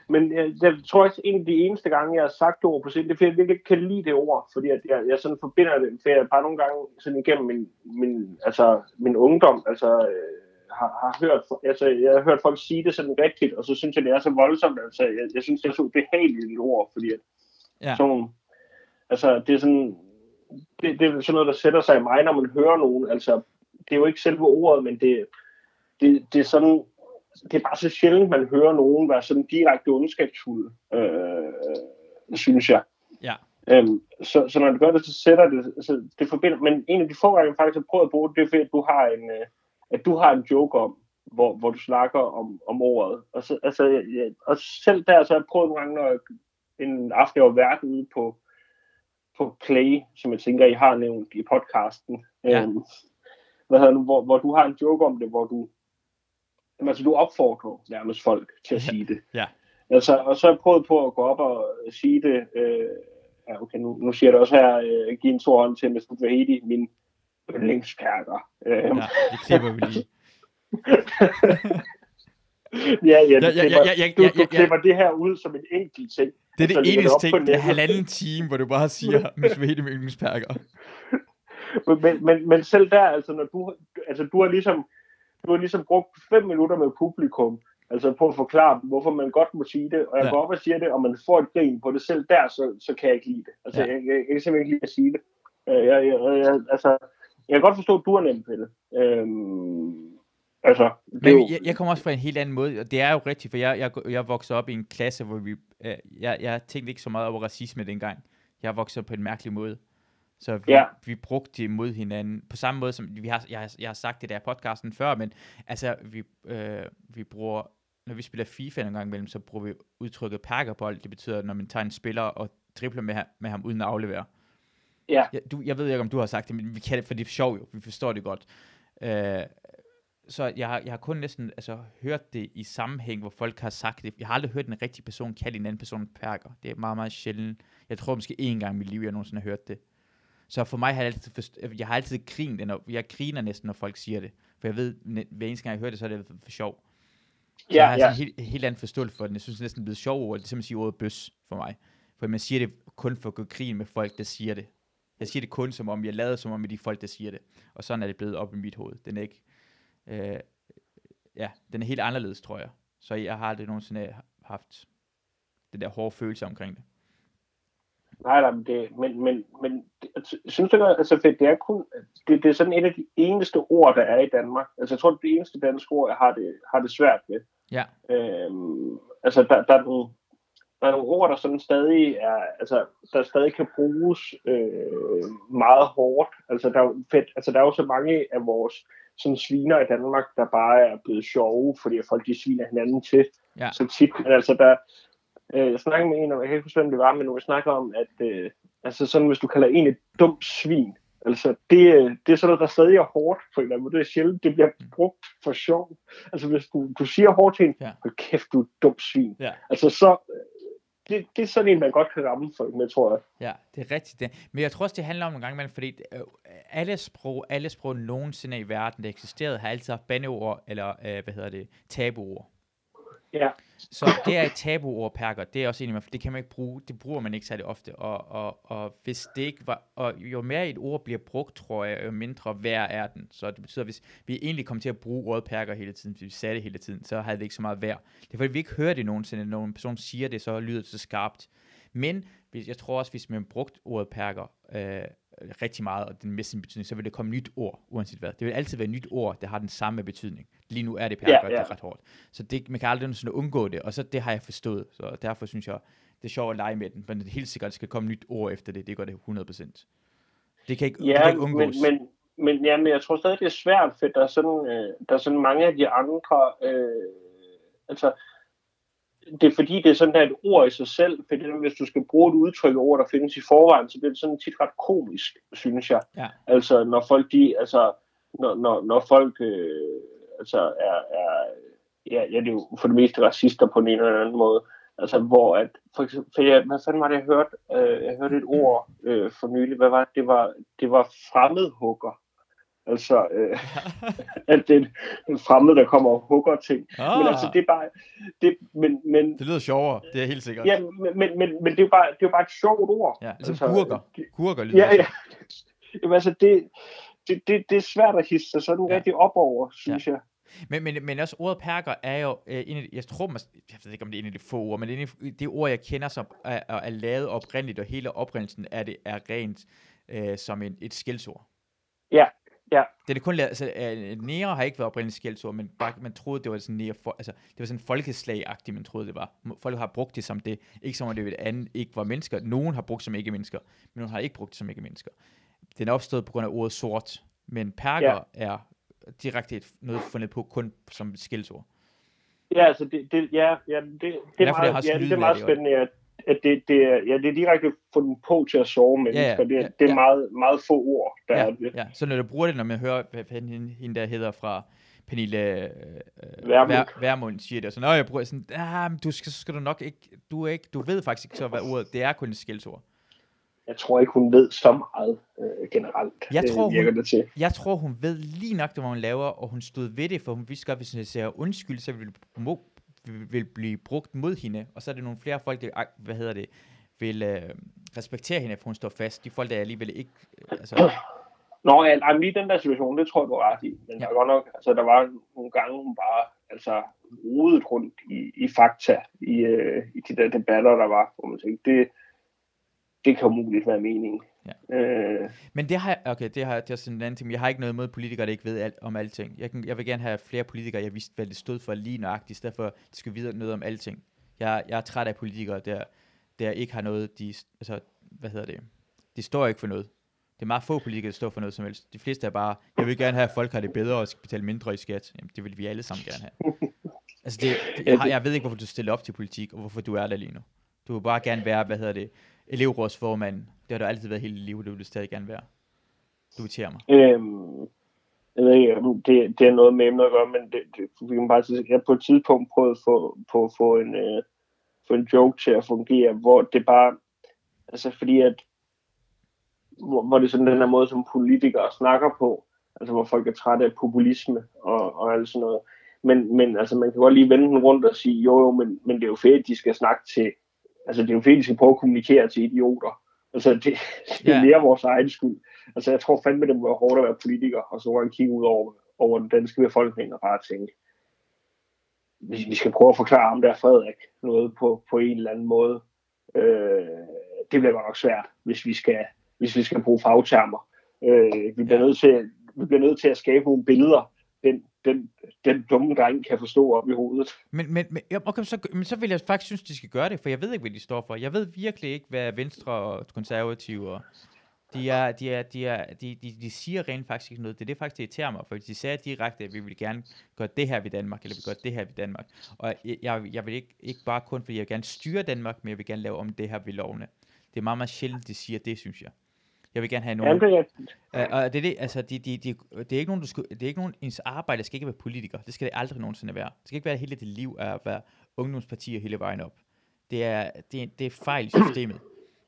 Men jeg, jeg tror også, en af de eneste gange, jeg har sagt ord på scenen, det er fordi, jeg virkelig ikke kan lide det ord, fordi at jeg, jeg sådan forbinder det, for jeg bare nogle gange sådan igennem min, min, altså, min ungdom, altså, øh, har, har hørt, altså, jeg har hørt folk sige det sådan rigtigt, og så synes jeg, det er så voldsomt, altså, jeg, jeg synes, det er så ubehageligt et ord, fordi at Ja. sådan, nogle- altså, det er sådan, det, det er sådan noget, der sætter sig i mig, når man hører nogen, altså, det er jo ikke selve ordet, men det, det, det er sådan, det er bare så sjældent, man hører nogen være sådan direkte ondskabsfuld, øh, synes jeg. Ja. Øhm, så, så når du gør det, så sætter det, så det forbinder, men en af de få gange, jeg faktisk har prøvet at bruge det, det er fordi, at du har en, øh, at du har en joke om, hvor, hvor du snakker om, om ordet. Og, så, altså, ja, og selv der, så har jeg prøvet nogle gange, når jeg, en aften, jeg var vært ude på, på Play, som jeg tænker, I har nævnt i podcasten. Ja. Øhm, hvad hedder nu, hvor, hvor du har en joke om det, hvor du, jamen, altså, du opfordrer nærmest folk til at Ja. sige det. Ja. Altså, og så har jeg prøvet på at gå op og sige det. Øh, ja, okay, nu, nu siger jeg det også her, øh, give en stor hånd til Mr. Vahedi, min yndlingskærker. Øh, Ja, det klipper vi lige. ja, ja, Ja, du, ja, klipper, ja, ja, du, ja, du ja, ja. klipper det her ud som en enkelt ting. Det er det eneste ting, det er halvanden time, hvor du bare siger, Miss Vahedi med yndlingsperker. Men, men, men, selv der, altså, når du, altså, du har ligesom, du har ligesom brugt fem minutter med publikum, altså på at forklare dem, hvorfor man godt må sige det, og jeg Ja. ja. går op og siger det, og man får et grin på det selv der, så, så kan jeg ikke lide det. Altså, Ja. ja. jeg, jeg, jeg kan simpelthen ikke lide at sige det. Øh, Jeg, jeg, jeg, altså, jeg kan godt forstå, at du er nemt ved det. Øhm, Altså, det Men jo, jeg, jeg kommer også fra en helt anden måde, og det er jo rigtigt, for jeg, jeg, jeg voksede op i en klasse, hvor vi, øh, jeg, jeg tænkte ikke så meget over racisme dengang. Jeg voksede op på en mærkelig måde. Så vi, Ja. vi brugte det mod hinanden, på samme måde som, vi har, jeg, jeg har sagt det der i podcasten før, men altså, vi, øh, vi bruger, når vi spiller FIFA en gang imellem, så bruger vi udtrykket perkerbold. Det betyder, når man tager en spiller og dribler med, ham- med ham uden at aflevere. Ja. Jeg, du, jeg ved ikke, om du har sagt det, men vi kan det, for det er sjovt jo. Vi forstår det godt. Øh, så jeg har, jeg har kun næsten altså, hørt det i sammenhæng, hvor folk har sagt det. Jeg har aldrig hørt en rigtig person kalde en anden person perker. Det er meget, meget sjældent. Jeg tror måske én gang i mit liv, jeg nogensinde har hørt det. Så for mig har jeg altid, forst- jeg har altid grint, når, jeg griner næsten, når folk siger det. For jeg ved, hver eneste gang jeg hører det, så er det for, sjov. Så Ja, jeg har ja. en helt, helt anden forståelse for det. Jeg synes det er næsten blevet sjov ord. Det er simpelthen at sige ordet bøs for mig. For man siger det kun for at gå grin med folk, der siger det. Jeg siger det kun som om, jeg lader som om med de folk, der siger det. Og sådan er det blevet op i mit hoved. Den er ikke, øh, ja, den er helt anderledes, tror jeg. Så jeg har aldrig nogensinde haft den der hårde følelse omkring det. Nej, nej, men, det, men, men, men det- altså, synes du, ikke, altså, fedt, det er kun, det, det er sådan et af de eneste ord, der er i Danmark. Altså, jeg tror, det er det eneste danske ord, jeg har det, har det svært med. Ja, Øhm, altså, der, der, er nogle, der er nogle ord, der sådan stadig er, altså, der stadig kan bruges øh, meget hårdt. Altså, der er, fedt, altså, der er jo så mange af vores sådan sviner i Danmark, der bare er blevet sjove, fordi folk de sviner hinanden til Ja. så tit. Men altså, der, øh, jeg snakkede med en, og jeg kan ikke huske, hvem det var, men nu vi snakker om, at øh, altså sådan, hvis du kalder en et dumt svin, altså det, øh, det er sådan noget, der stadig er hårdt på en eller anden måde. Det er sjældent, det bliver brugt for sjov. Altså hvis du, du siger hårdt til en, Ja. hold kæft, du er et dumt svin. Ja. Altså så, det, det er sådan en, man godt kan ramme folk med, tror jeg. Ja, det er rigtigt. Det. Men jeg tror også, det handler om en gang imellem, fordi øh, alle sprog, alle sprog nogensinde i verden, der eksisterede, har altid haft bandeord, eller øh, hvad hedder det, tabuord. Ja. Så det er et tabuord, perker. Det er også enig med, for det kan man ikke bruge, det bruger man ikke særlig ofte. Og, og, og hvis det ikke var, og jo mere et ord bliver brugt, tror jeg, jo mindre værd er den. Så det betyder, at hvis vi egentlig kom til at bruge ordet perker hele tiden, hvis vi sagde det hele tiden, så havde det ikke så meget værd. Det er fordi, vi ikke hører det nogensinde, når en person siger det, så lyder det så skarpt. Men hvis, jeg tror også, hvis man brugt ordet perker øh, rigtig meget, og den mister sin betydning, så vil det komme nyt ord, uanset hvad. Det vil altid være et nyt ord, der har den samme betydning. Lige nu er det perker, Ja, ja, ja. det ja. er ret hårdt. Så det, man kan aldrig sådan undgå det, og så det har jeg forstået. Så derfor synes jeg, det er sjovt at lege med den, men det er helt sikkert, at der skal komme nyt ord efter det. Det gør det 100%. Det kan ikke, det kan Ja, ikke men, undgås. men, men, ja, men jeg tror stadig, det er svært, for der er sådan, øh, der er sådan mange af de andre, øh, altså, det er fordi, det er sådan et ord i sig selv, for det, hvis du skal bruge et udtryk ord, der findes i forvejen, så bliver det sådan tit ret komisk, synes jeg. Ja. Altså, når folk, de, altså, når, når, når folk, øh, altså, er, er ja, ja, det er jo for det meste racister på en eller anden måde, altså, hvor at, for eksempel, for jeg, hvad fanden var det, jeg hørte? Øh, jeg hørte et ord øh, for nylig, hvad var det? Det var, det var fremmedhugger. Altså, øh, at det er en- en fremmed, der kommer og hugger ting. ah, Men altså, det er bare... Det, men, men, det lyder sjovere, det er helt sikkert. ja, men, men, men, men det er jo bare, det er jo bare et sjovt ord. ja ligesom altså, kurker. det- Kurker lyder Ja, ja. Jamen, altså, det, det, det, det er svært at hisse sig sådan Ja. ja. rigtig op over, synes jeg. Men, men, men også ordet perker er jo øh, en af de, jeg tror, man, jeg ved ikke om det er en af de få ord, men det er en af de ord, jeg kender, som er, er, er lavet oprindeligt, og hele oprindelsen er det er rent øh, som en, et skældsord. Ja, ja. Det er kun lavet, altså, øh, nære har ikke været oprindeligt skældsord, men bare, man troede, det var sådan nære, for, altså, det var sådan folkeslag-agtigt, man troede, det var. Folk har brugt det som det, ikke som om det andet ikke var mennesker. Nogen har brugt som ikke mennesker, men nogen har ikke brugt det som ikke mennesker. Den er opstået på grund af ordet sort, men perker ja. er direkte et, noget fundet på kun som skældsord. Ja, altså, det, det, ja, ja, det, det, er det meget, sådan ja, det er meget det, spændende, at, at det, det, er, ja, det er direkte fundet på til at sove mennesker. det, ja, det er ja. meget, meget få ord, der ja, er det. ja, så når du bruger det, når man hører, hvad hende, hende der hedder fra Pernille øh, Vermund. Vær, Værmund siger det, og sådan, jeg bruger sådan, ah, men du skal, så skal du nok ikke, du er ikke, du ved faktisk ikke så, hvad ordet, det er kun et skældsord. Jeg tror ikke, hun ved så meget øh, generelt. Jeg øh, tror, virker hun- det til. Jeg tror, hun ved lige nok, hvad hun laver, og hun stod ved det, for hun vidste godt, hvis hun siger undskyld, så vil, må, vil, blive brugt mod hende, og så er det nogle flere folk, der, hvad hedder det, vil øh, respektere hende, for hun står fast. De folk, der alligevel ikke, altså, Nå, ja, nej, lige den der situation, det tror jeg, du har ret i. Men Ja. der var godt nok, altså der var nogle gange, hun bare altså, rodet rundt i, i fakta, i, øh, i de der debatter, der var, hvor man tænkte, det, det kan umuligt være meningen. Ja. Øh, Men det har jeg, okay, det har det er sådan en anden ting, jeg har ikke noget imod politikere, der ikke ved alt om alting. Jeg, kan, jeg vil gerne have flere politikere, jeg vidste, hvad det stod for lige nøjagtigt, i stedet for, at de skal vide noget om alting. Jeg, jeg er træt af politikere, der, der ikke har noget, de, altså, hvad hedder det, de står ikke for noget. Det er meget få politikere, der står for noget som helst. De fleste er bare, jeg vil gerne have, at folk har det bedre og skal betale mindre i skat. Jamen, det vil vi alle sammen gerne have. Altså, det, det, jeg, har, jeg ved ikke, hvorfor du stiller op til politik, og hvorfor du er der lige nu. Du vil bare gerne være, hvad hedder det, elevrådsformand. Det har du altid været hele livet, det vil du stadig gerne være. Du irriterer mig. Øhm, jeg ved ikke, om det, det er noget med emnet at gøre, men det, det, vi kan bare sige, jeg på et tidspunkt prøvede at få, på at få en, øh, få en joke til at fungere, hvor det bare, altså fordi at, hvor, hvor det er sådan den her måde, som politikere snakker på, altså hvor folk er trætte af populisme og, og alt sådan noget. Men, men altså, man kan godt lige vende den rundt og sige, jo jo, men, men det er jo fedt, at de skal snakke til, altså det er jo fedt, at de skal prøve at kommunikere til idioter. Altså det, det er mere vores egen skyld. Altså jeg tror fandme, det må være hårdt at være politiker, og så kan kigge ud over, over den danske befolkning og bare tænke, vi, vi skal prøve at forklare ham der Frederik noget på, på en eller anden måde. Øh, det bliver godt nok svært, hvis vi skal, hvis vi skal bruge fagtermer. Øh, vi, bliver nødt til, vi bliver nødt til at skabe nogle billeder, den, den, den dumme dreng kan forstå op i hovedet. Men, men, men, ja, okay, så, men så vil jeg faktisk synes, de skal gøre det, for jeg ved ikke, hvad de står for. Jeg ved virkelig ikke, hvad Venstre og Konservative og de, er, de, er, de, er, de, de, de siger rent faktisk ikke noget. Det er det faktisk, det irriterer mig, for de sagde direkte, at vi vil gerne gøre det her ved Danmark, eller vi vil gøre det her ved Danmark. Og jeg, jeg, jeg vil ikke, ikke bare kun, fordi jeg vil gerne styre Danmark, men jeg vil gerne lave om det her ved lovene. Det er meget, meget sjældent, de siger det, synes jeg. Jeg vil gerne have nogen... Jamen, det er, Uh, og det er det, altså, de, de, de, det er ikke nogen, du skal, det er ikke nogen, ens arbejde skal ikke være politiker. Det skal det aldrig nogensinde være. Det skal ikke være hele dit liv at være ungdomspartier hele vejen op. Det er, det, det er fejl i systemet.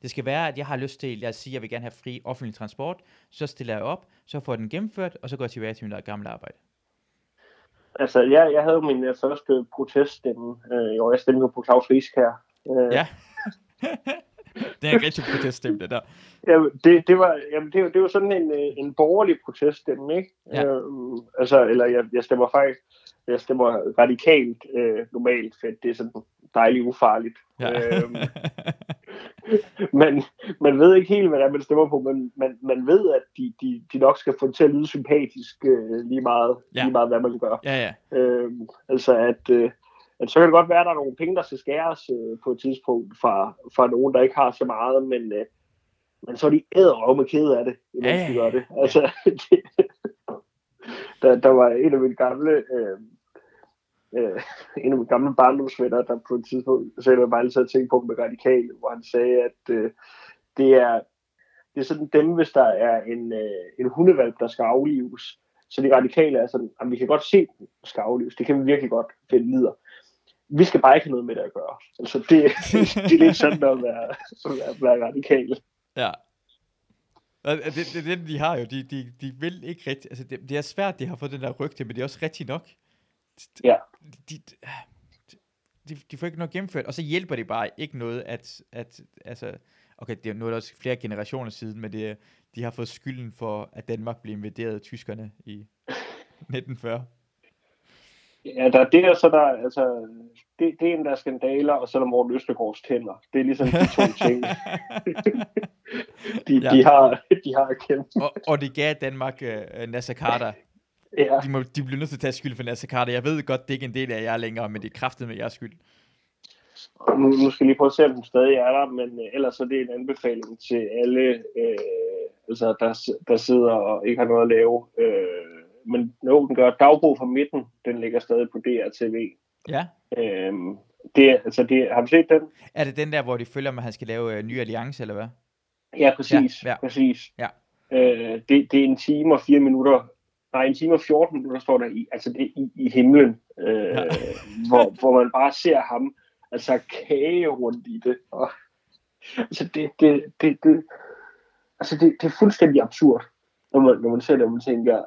Det skal være, at jeg har lyst til, os sige, at jeg vil gerne have fri offentlig transport, så stiller jeg op, så får den gennemført, og så går jeg tilbage til mit gamle arbejde. altså, jeg, jeg havde min øh, første proteststemme øh, år. Jeg stemte jo på Claus Risk her. Øh, Ja. det er en rigtig proteststemme, det der. Jamen, det, det, var, jamen, det, var- det var sådan en, øh, en borgerlig proteststemme, ikke? Ja. Øhm, altså, eller jeg, jeg stemmer faktisk, jeg stemmer radikalt øh, normalt, for det er sådan dejligt ufarligt. Ja. Øhm, men man ved ikke helt, hvad det er, man stemmer på, men man, man ved, at de, de, de nok skal få det til at lyde sympatisk øh, lige, meget, Ja. lige meget, hvad man gør. ja, ja. Øhm, altså at, øh, at så kan det godt være, at der er nogle penge, der skal skæres øh, på et tidspunkt fra, fra nogen, der ikke har så meget, men, øh, men så er de æder med kede af det, imens Ja, de gør det. Altså, det, der, der var en af mine gamle, øh, øh, en af mine gamle barndomsvenner, der på et tidspunkt jeg bare altid havde tænkt på med radikale, hvor han sagde, at øh, det er det er sådan dem, hvis der er en, øh, en hundevalp, der skal aflives. Så de radikale er sådan, at vi kan godt se, den skal aflives. Det kan vi virkelig godt finde lider. Vi skal bare ikke have noget med det at gøre. Altså, det, det er lidt sådan at være, at være, være radikal. Ja. Det, det, det, de har jo, de, de, de vil ikke rigtig, altså det, det er svært, de har fået den der rygte, men det er også rigtigt nok. Ja. De, de, de, de får ikke noget gennemført, og så hjælper det bare ikke noget, at, at altså, okay, det er nu er der også flere generationer siden, men det, de har fået skylden for, at Danmark blev invaderet af tyskerne i 1940. Ja, der er det, og så er der, altså, det, det er en, der er skandaler, og så er der Morten Østergaards tænder. Det er ligesom de to ting, de, Ja. de, har, de har kendt. og, og det gav Danmark uh, Nasser Carter. Ja. De, må, de bliver nødt til at tage skyld for Nasser Carter. Jeg ved godt, det er ikke en del af jer længere, men det er kraftet med jeres skyld. Nu, nu skal jeg lige prøve at se, om den stadig er der, men øh, ellers er det en anbefaling til alle, øh, altså, der, der sidder og ikke har noget at lave. Øh, men jo, den gør dagbog fra midten, den ligger stadig på DRTV. Ja. Øh, det, altså, det, har du set den? Er det den der, hvor de følger, at han skal lave uh, ny alliance, eller hvad? Ja, præcis. Ja, ja. præcis. Ja. Øh, det, det er en time og fire minutter, nej, en time og 14 minutter står der i, altså det i, i himlen, øh, Ja. hvor, hvor man bare ser ham, altså kage rundt i det. Og, altså det, det, det, det, altså det, det er fuldstændig absurd, når man, når man ser det, og man tænker,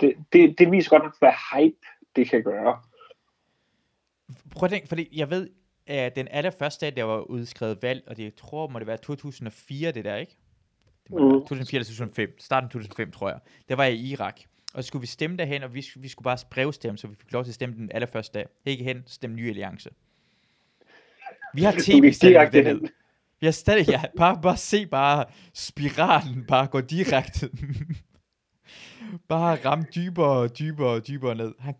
det, det, det viser godt, hvad hype det kan gøre. Prøv at tænke, fordi jeg ved, at den allerførste dag, der var udskrevet valg, og det jeg tror, må det være 2004, det der, ikke? Det må Mm. være 2004 eller 2005. Starten af 2005, tror jeg. Der var jeg i Irak. Og så skulle vi stemme derhen, og vi, vi skulle bare brevstemme, så vi fik lov til at stemme den allerførste dag. Ikke hen, stemme ny alliance. Vi har Du gik tv-stillet direkte den hen. ned. Jeg stadig, ja, bare, bare se bare spiralen bare gå direkte. bare ramme dybere og dybere og dybere ned. Han,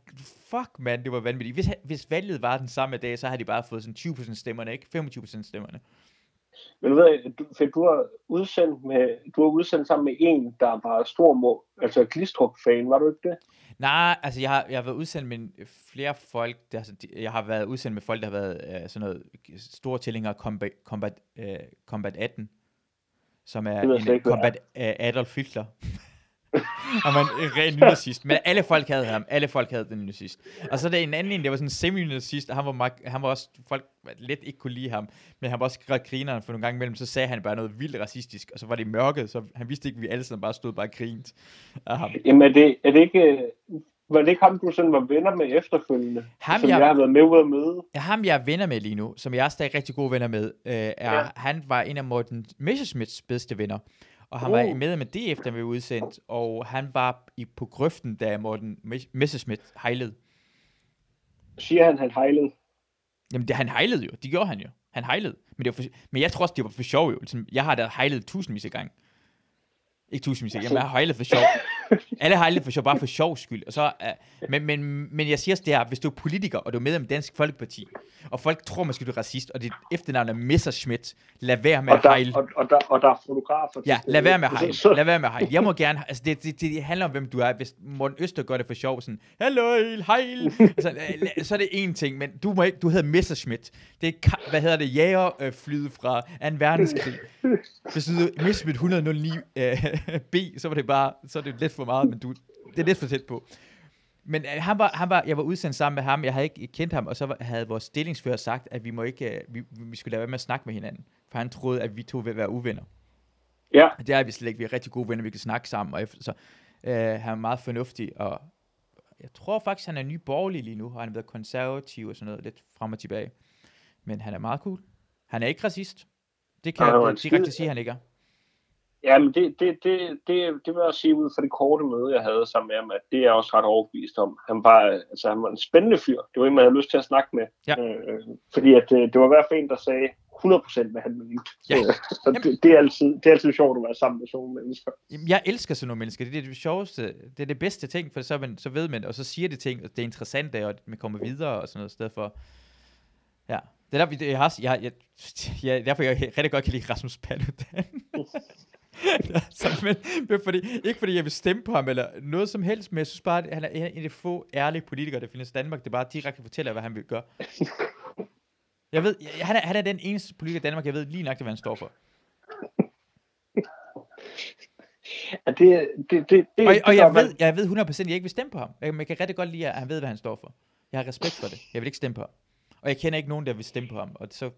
fuck, mand, det var vanvittigt. Hvis, hvis valget var den samme dag, så havde de bare fået sådan 20% stemmerne, ikke? 25% stemmerne. Men du ved, du, for du har udsendt med, du har udsendt sammen med en, der var stor må, altså Glistrup-fan, var du ikke det? Nej, altså jeg har, jeg har været udsendt med flere folk, der, altså, jeg har været udsendt med folk, der har været øh, sådan noget store tilhængere af Combat, Combat, øh, Combat 18, som er jeg en ikke, Combat øh, Adolf Hitler. og man en ren nynazist. Men alle folk havde ham. Alle folk havde den nynazist. Og så er der en anden en, der var sådan en semi-nynazist, og han var, meget, han var også, folk lidt ikke kunne lide ham, men han var også ret grineren for nogle gange imellem, så sagde han bare noget vildt racistisk, og så var det mørket, så han vidste ikke, at vi alle sammen bare stod bare og grinte af ham. Jamen er det, er det ikke, øh, var det ikke ham, du sådan var venner med efterfølgende? Ham, som jeg- jeg har været med ude at møde? Ja, ham jeg er venner med lige nu, som jeg er stadig rigtig gode venner med, øh, er, ja. han var en af Morten Messerschmidts bedste venner. Og han var Uh. med med DF, vi var udsendt, og han var i, på grøften, da Morten Mes- Messerschmidt hejlede. Siger han, han hejlede? Jamen, det, han hejlede jo. Det gjorde han jo. Han hejlede. Men, det var for, men jeg tror også, det var for sjov jo. Ligesom, jeg har da hejlet tusindvis af gange. Ikke tusindvis af gange, jeg har hejlet for sjov. Alle hejlet for sjov, bare for sjov skyld. Og så, uh, men, men, men jeg siger også det her, hvis du er politiker, og du er medlem af Dansk Folkeparti, og folk tror måske, du er racist, og dit efternavn er Messerschmidt, lad være med Og at der, hejle. og, og, der, og der er fotografer. Ja, lad være med at hejle. Lad være med at hejle. Jeg må gerne, altså det, det, det handler om, hvem du er. Hvis Morten Øster gør det for sjov, sådan, hallo, hejl, altså, så er det en ting, men du må ikke, du hedder Messerschmidt. Det er, hvad hedder det, jægerflyet fra 2. verdenskrig. Hvis du hedder Messerschmidt 109 øh, B, så var det bare, så er det lidt for meget, men du, det er lidt for tæt på. Men øh, han var, han var, jeg var udsendt sammen med ham, jeg havde ikke kendt ham, og så var, havde vores stillingsfører sagt, at vi, må ikke, øh, vi, vi skulle lade være med at snakke med hinanden. For han troede, at vi to ville være uvenner. Ja, det er vi slet ikke. Vi er rigtig gode venner, vi kan snakke sammen. Og så øh, han er meget fornuftig, og jeg tror faktisk, han er ny borgerlig lige nu, og han har været konservativ og sådan noget, lidt frem og tilbage. Men han er meget cool. Han er ikke racist. Det kan var jeg direkte sige, han ikke er. Ja men det, det, det, det, det vil jeg sige ud fra det korte møde, jeg havde sammen med ham, at det er jeg også ret overbevist om. Han var, altså, han var en spændende fyr. Det var en, man havde lyst til at snakke med. Ja. Øh, fordi at, øh, det var i hvert fald en, der sagde 100% hvad han mente. Ja. Øh, og det, det, er altid, det er altid sjovt at være sammen med sådan nogle mennesker. Jamen, Jeg elsker sådan nogle mennesker. Det er det sjoveste. Det er det bedste ting, for så, man, så ved man, og så siger de ting, og det er interessant, og man kommer videre og sådan noget, i stedet for... Ja. Det er der, jeg har, jeg, jeg, jeg, derfor jeg rigtig godt kan lide Rasmus Paludan. så, men, men fordi, ikke fordi jeg vil stemme på ham eller noget som helst, men jeg synes bare, at han er en af de få ærlige politikere, der findes i Danmark, der bare direkte fortæller, hvad han vil gøre. Jeg ved, jeg, han, er, han er den eneste politiker i Danmark, jeg ved lige nøjagtigt, hvad han står for. Ja, det, det, det, det, Og, det og jeg, ved, jeg ved 100% at jeg ikke vil stemme på ham. Jeg, men jeg kan rigtig godt lide, at han ved, hvad han står for. Jeg har respekt for det. Jeg vil ikke stemme på ham. Og jeg kender ikke nogen, der vil stemme på ham. Og så,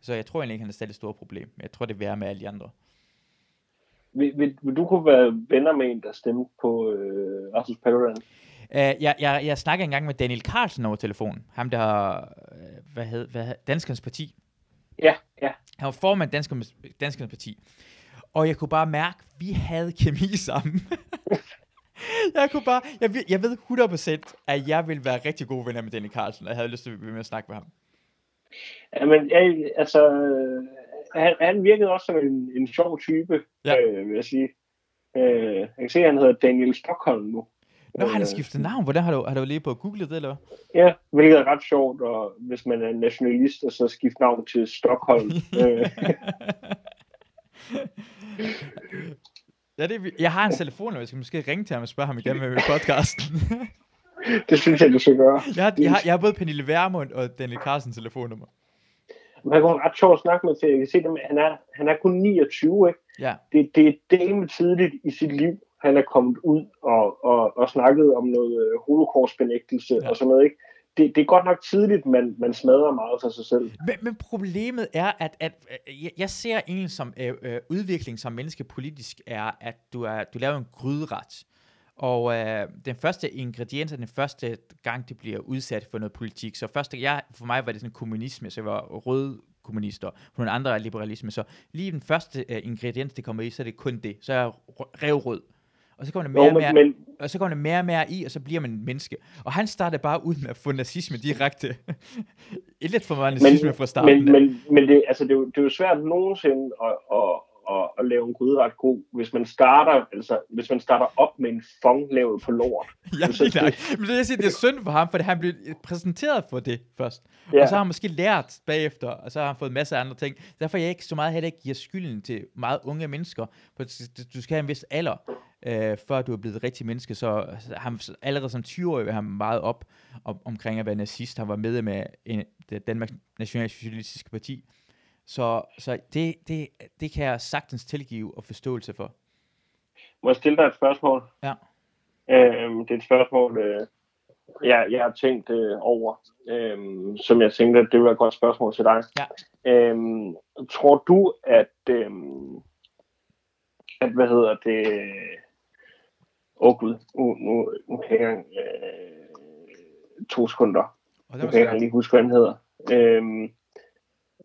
så jeg tror egentlig ikke, han er et stort problem. Jeg tror, det er værre med alle de andre. Vil, vil, vil du kunne være venner med en, der stemte på øh, Rasmus Paludan? Uh, jeg, jeg, jeg snakkede engang med Daniel Carlsen over telefonen. Ham, der har, øh, hvad hed, hvad hed, Danskernes Parti. Ja, ja. Han var formand Danskernes, Danskernes Parti. Og jeg kunne bare mærke, at vi havde kemi sammen. jeg kunne bare, jeg, ved- jeg ved 100% at jeg ville være rigtig gode venner med Daniel Carlsen, og jeg havde lyst til at blive med at snakke med ham. Jamen, jeg, altså, han, han virkede også som en, en sjov type, Ja. øh, vil jeg sige. Øh, jeg kan se, at han hedder Daniel Stockholm nu. Nå, han har Øh, skiftet navn. Hvordan har du, har du lige på googlet det, eller? Ja, hvilket er ret sjovt, og hvis man er nationalist, og så skifte navn til Stockholm. øh, ja, det jeg har en telefon, og jeg skal måske ringe til ham og spørge ham igen med podcasten. det synes jeg, du skal gøre. jeg, har, jeg, har, jeg har både Pernille Vermund og Daniel Carlsens telefonnummer. Men han kunne ret sjovt at snakke med, for jeg kan se, at han er, han er kun 29, ikke? Ja, Det, det er dame tidligt i sit liv, han er kommet ud og, og, og snakket om noget øh, holocaust-benægtelse Ja. og sådan noget, ikke? Det, det er godt nok tidligt, man, man smadrer meget for sig selv. men, men problemet er, at, at øh, jeg, jeg ser en som øh, øh, udvikling som menneske politisk er, at du, er, du laver en gryderet. Og øh, den første ingrediens er den første gang, det bliver udsat for noget politik. Så første, jeg, for mig var det sådan kommunisme, så jeg var rød kommunister. For nogle andre er liberalisme. Så lige den første øh, ingrediens, det kommer i, så er det kun det. Så er jeg rø- revrød. og så kommer der mere og mere, men, men, og så kommer der mere og mere i, og så bliver man en menneske. Og han startede bare ud med at få nazisme direkte. Lidt for meget nazisme fra starten. men, men, men det, altså, det, er jo, det er jo svært nogensinde at, at, at, at lave en gryde god, hvis man starter, altså, hvis man starter op med en fong lavet på lort. ja, så-. Men det, jeg siger, det er synd for ham, for han blev præsenteret for det først. Ja. Og så har han måske lært bagefter, og så har han fået masser af andre ting. Derfor er jeg ikke så meget heller ikke giver skylden til meget unge mennesker. For du- skal have en vis alder, øh, før du er blevet et rigtigt menneske. Så så han, allerede som 20-årig var han meget op om, omkring at være nazist. Han var medlem af en, Danmarks Nationalsocialistiske Parti. Så, så det, det, det kan jeg sagtens tilgive og forståelse for. Må jeg stille dig et spørgsmål? Ja. Øhm, det er et spørgsmål, øh, jeg, jeg har tænkt øh, over, øhm, som jeg tænkte, at det var et godt spørgsmål til dig. Ja. Øhm, tror du, at, øhm, at hvad hedder det, åh oh, gud, nu, nu, nu kan jeg øh, to sekunder. Og det Nu kan jeg lige huske, hvad han hedder. Øhm,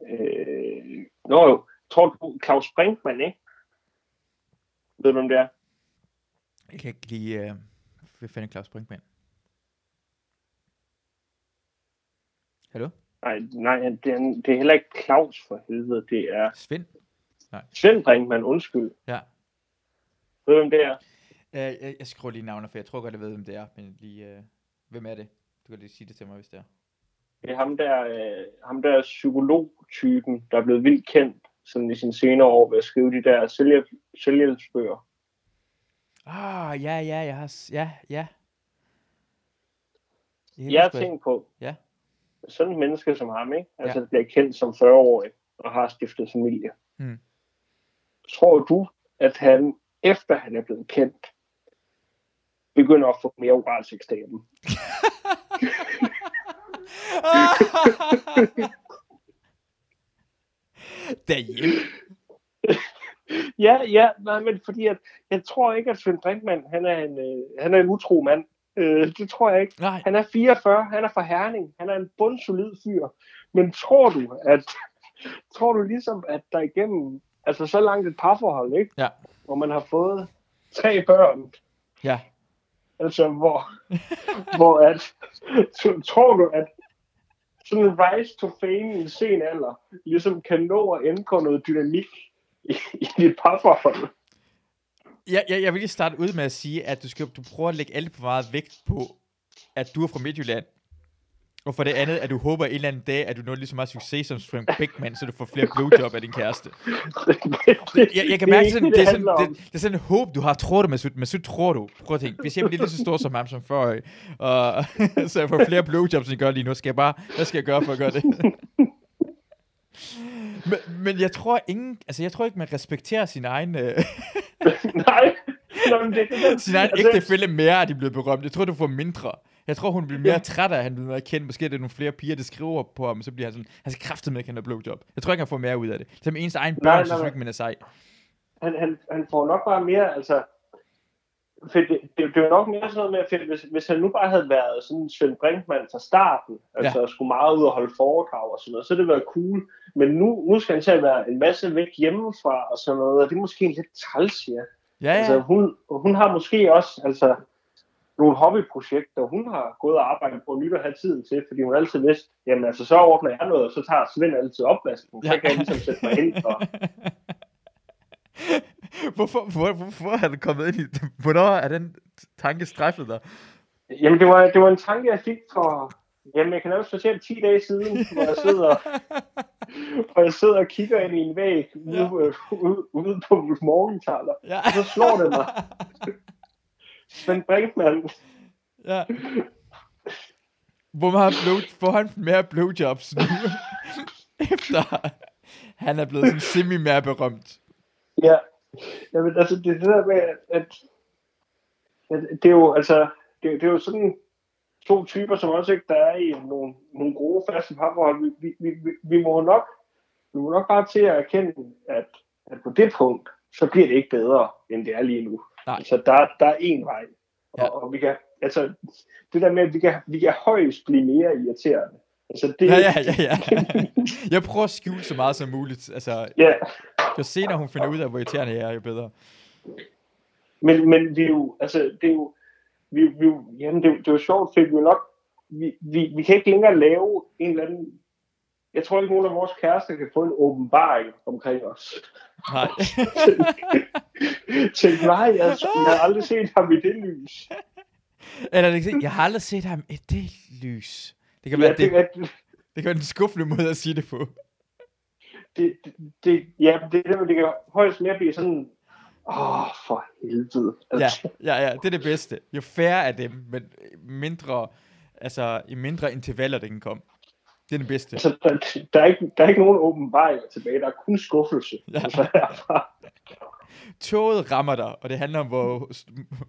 øh, nå jo, tror du, Claus Brinkmann, ikke? Ved du, om det er? Jeg kan ikke lige... Øh, hvad fanden er Claus Brinkmann? Hallo? Nej, nej det, er, det er heller ikke Claus for helvede. Det er Svend? Svend Brinkmann, undskyld. Ja. Ved du, hvem det er? Øh, jeg, jeg skriver lige navnet, for jeg tror godt, jeg ved, hvem det er. Men lige... Øh, hvem er det? Du kan lige sige det til mig, hvis det er. Det er ham der, øh, ham der psykologtypen, der er blevet vildt kendt sådan i sine senere år ved at skrive de der selvhjælp, selvhjælpsbøger. Ah, ja, ja, jeg har... Ja, ja. Jeg, har tænkt på, Ja. sådan et menneske som ham, ikke? Altså, Ja. bliver kendt som 40-årig og har stiftet familie. Mm. Tror du, at han, efter han er blevet kendt, begynder at få mere oralsex derhjemme? Derhjemme. Ja, ja, nej, men fordi at, jeg tror ikke, at Svend Brinkmann, han er en, øh, han er en utro mand. Øh, det tror jeg ikke. Nej. Han er 44, han er fra Herning, han er en bundsolid fyr. Men tror du, at tror du ligesom, at der igennem, altså så langt et parforhold, ikke? Ja. Hvor man har fået tre børn, Ja. altså hvor, hvor at, tror du, at sådan en rise to fame i en sen alder, ligesom kan nå at ændre noget dynamik i, i dit parforhold? Ja, ja, jeg vil lige starte ud med at sige, at du skal du prøver at lægge alt for meget vægt på, at du er fra Midtjylland. Og for det andet, at du håber en eller anden dag, at du når lige så meget succes som Frank Beckmann, så du får flere blowjob af din kæreste. Jeg, jeg kan mærke, sådan, det, er sådan, det, det er sådan et håb, du har. Tror du, Masud? Masud, tror du? Prøv at tænke. Hvis jeg bliver lige så stor som ham som før, og så jeg får flere blowjobs, end jeg gør lige nu, skal jeg bare, hvad skal jeg gøre for at gøre det? men, men jeg tror ingen, altså jeg tror ikke, man respekterer sin egen, øh, Nej, Nå, men det, det, det, sin egen altså, ægtefælle mere, at de bliver berømt. Jeg tror, du får mindre. Jeg tror, hun bliver mere træt af, at han bliver mere kendt. Måske er det nogle flere piger, der skriver på ham, så bliver han sådan, han skal kraftigt med, at han har blowjob. Jeg tror ikke, han får mere ud af det. Som ens egen børn, Nej, nej, nej. ikke, man er sej. han, han, han får nok bare mere, altså, for det, det, det var nok mere sådan noget med, at hvis, hvis han nu bare havde været sådan Svend Brinkmann fra starten, altså ja. skulle meget ud og holde foredrag og sådan noget, så det været cool. Men nu, nu skal han til at være en masse væk hjemmefra og sådan noget, og det er måske lidt træls, ja. Ja, ja. Altså, hun, hun har måske også, altså, nogle hobbyprojekter, hun har gået og arbejdet på at lytte og have tiden til, fordi hun altid vidste, jamen altså, så ordner jeg noget, og så tager Svend altid opvasken, så Ja. kan jeg ligesom sætte mig ind og, hvorfor, hvor, hvorfor er det kommet ind i Hvornår er den tanke strejfet dig? Jamen, det var, det var en tanke, jeg fik for... Jamen, jeg kan nærmest fortælle 10 dage siden, hvor jeg sidder, hvor jeg sidder og kigger ind i en væg ude, Ja. ja. ude, ude på morgentaler. Ja. Og så slår det mig. Svend Brinkmann, ja. Hvor meget blow, får han mere blowjobs nu? Efter han er blevet sådan semi mere berømt. ja. Jamen, altså, det er det der med, at, at, at det er jo, altså, det, det er jo sådan to typer, som også ikke der er i nogle, nogle gode faste parforhold. Vi, vi, vi, vi, må nok vi må nok bare til at erkende, at, at på det punkt, så bliver det ikke bedre, end det er lige nu. Nej. Så der, der er én vej. Og, Ja. og vi kan, altså, det der med, at vi kan, vi kan højst blive mere irriterende. Altså, det, Ja, ja, ja, ja. Jeg prøver at skjule så meget som muligt. Altså, ja. jo senere hun finder ud af, hvor irriterende jeg er, jo bedre. Men, men vi er jo, altså, det er jo, vi, vi, jamen, det, det jo sjovt, for vi er jo nok, vi, vi, vi kan ikke længere lave en eller anden, jeg tror ikke, nogen af vores kærester kan få en åbenbaring omkring os. Nej. Tænk, nej, jeg, jeg har aldrig set ham i det lys. Eller det, jeg har aldrig set ham i det lys. Det kan Ja, være, det, det, det, det, det kan være en skuffende måde at sige det på. det, det, det, ja, det, det, det kan højst mere blive sådan, åh, for helvede. Ja, Altså, ja, ja, det er det bedste. Jo færre af dem, men mindre, altså i mindre intervaller, det kan komme. Det er det bedste. altså der, der, er ikke, der er ikke nogen åbenbaringer tilbage, der er kun skuffelse. Ja. Altså. Toget rammer dig, og det handler om, hvor,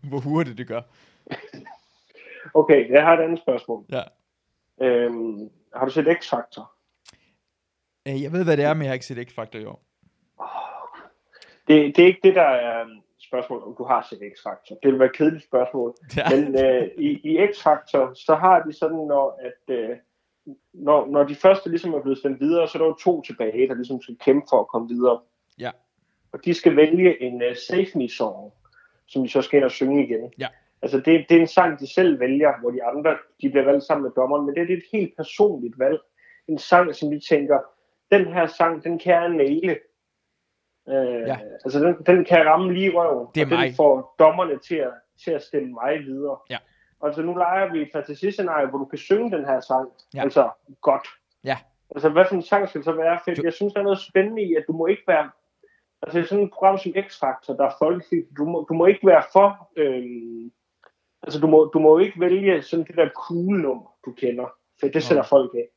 hvor hurtigt det gør. Okay, jeg har et andet spørgsmål. Ja. Øhm, har du set X-Factor? Øh, Jeg ved, hvad det er, men jeg har ikke set X-Factor i år. Det, det er ikke det, der er um, spørgsmål, om du har set X-Factor. Det vil være et kedeligt spørgsmål. Ja. Men øh, i, i X-Factor, så har de sådan, når, at, øh, når, når de første ligesom er blevet sendt videre, så er der jo to tilbage, der ligesom skal kæmpe for at komme videre. Ja. Og de skal vælge en uh, Save Me-song, som de så skal ind og synge igen. Ja. Altså det, det er en sang, de selv vælger, hvor de andre de bliver valgt sammen med dommeren, men det er et helt personligt valg. En sang, som de tænker, den her sang, den kan jeg næle. Øh, Ja. Altså den, den kan ramme lige røven, Det er og den mig. får dommerne til at, til at stemme mig videre. Ja. Altså nu leger vi et fantasiscenarie, hvor du kan synge den her sang. Ja. Altså godt. Ja. Altså hvad for en sang skal det så være? For Du- jeg synes, der er noget spændende i, at du må ikke være... Altså i sådan et program som X-Factor, der er folkeligt, du må, du må ikke være for... Øhm, altså du må, du må ikke vælge sådan det der cool nummer, du kender. For det sætter Nå. folk af.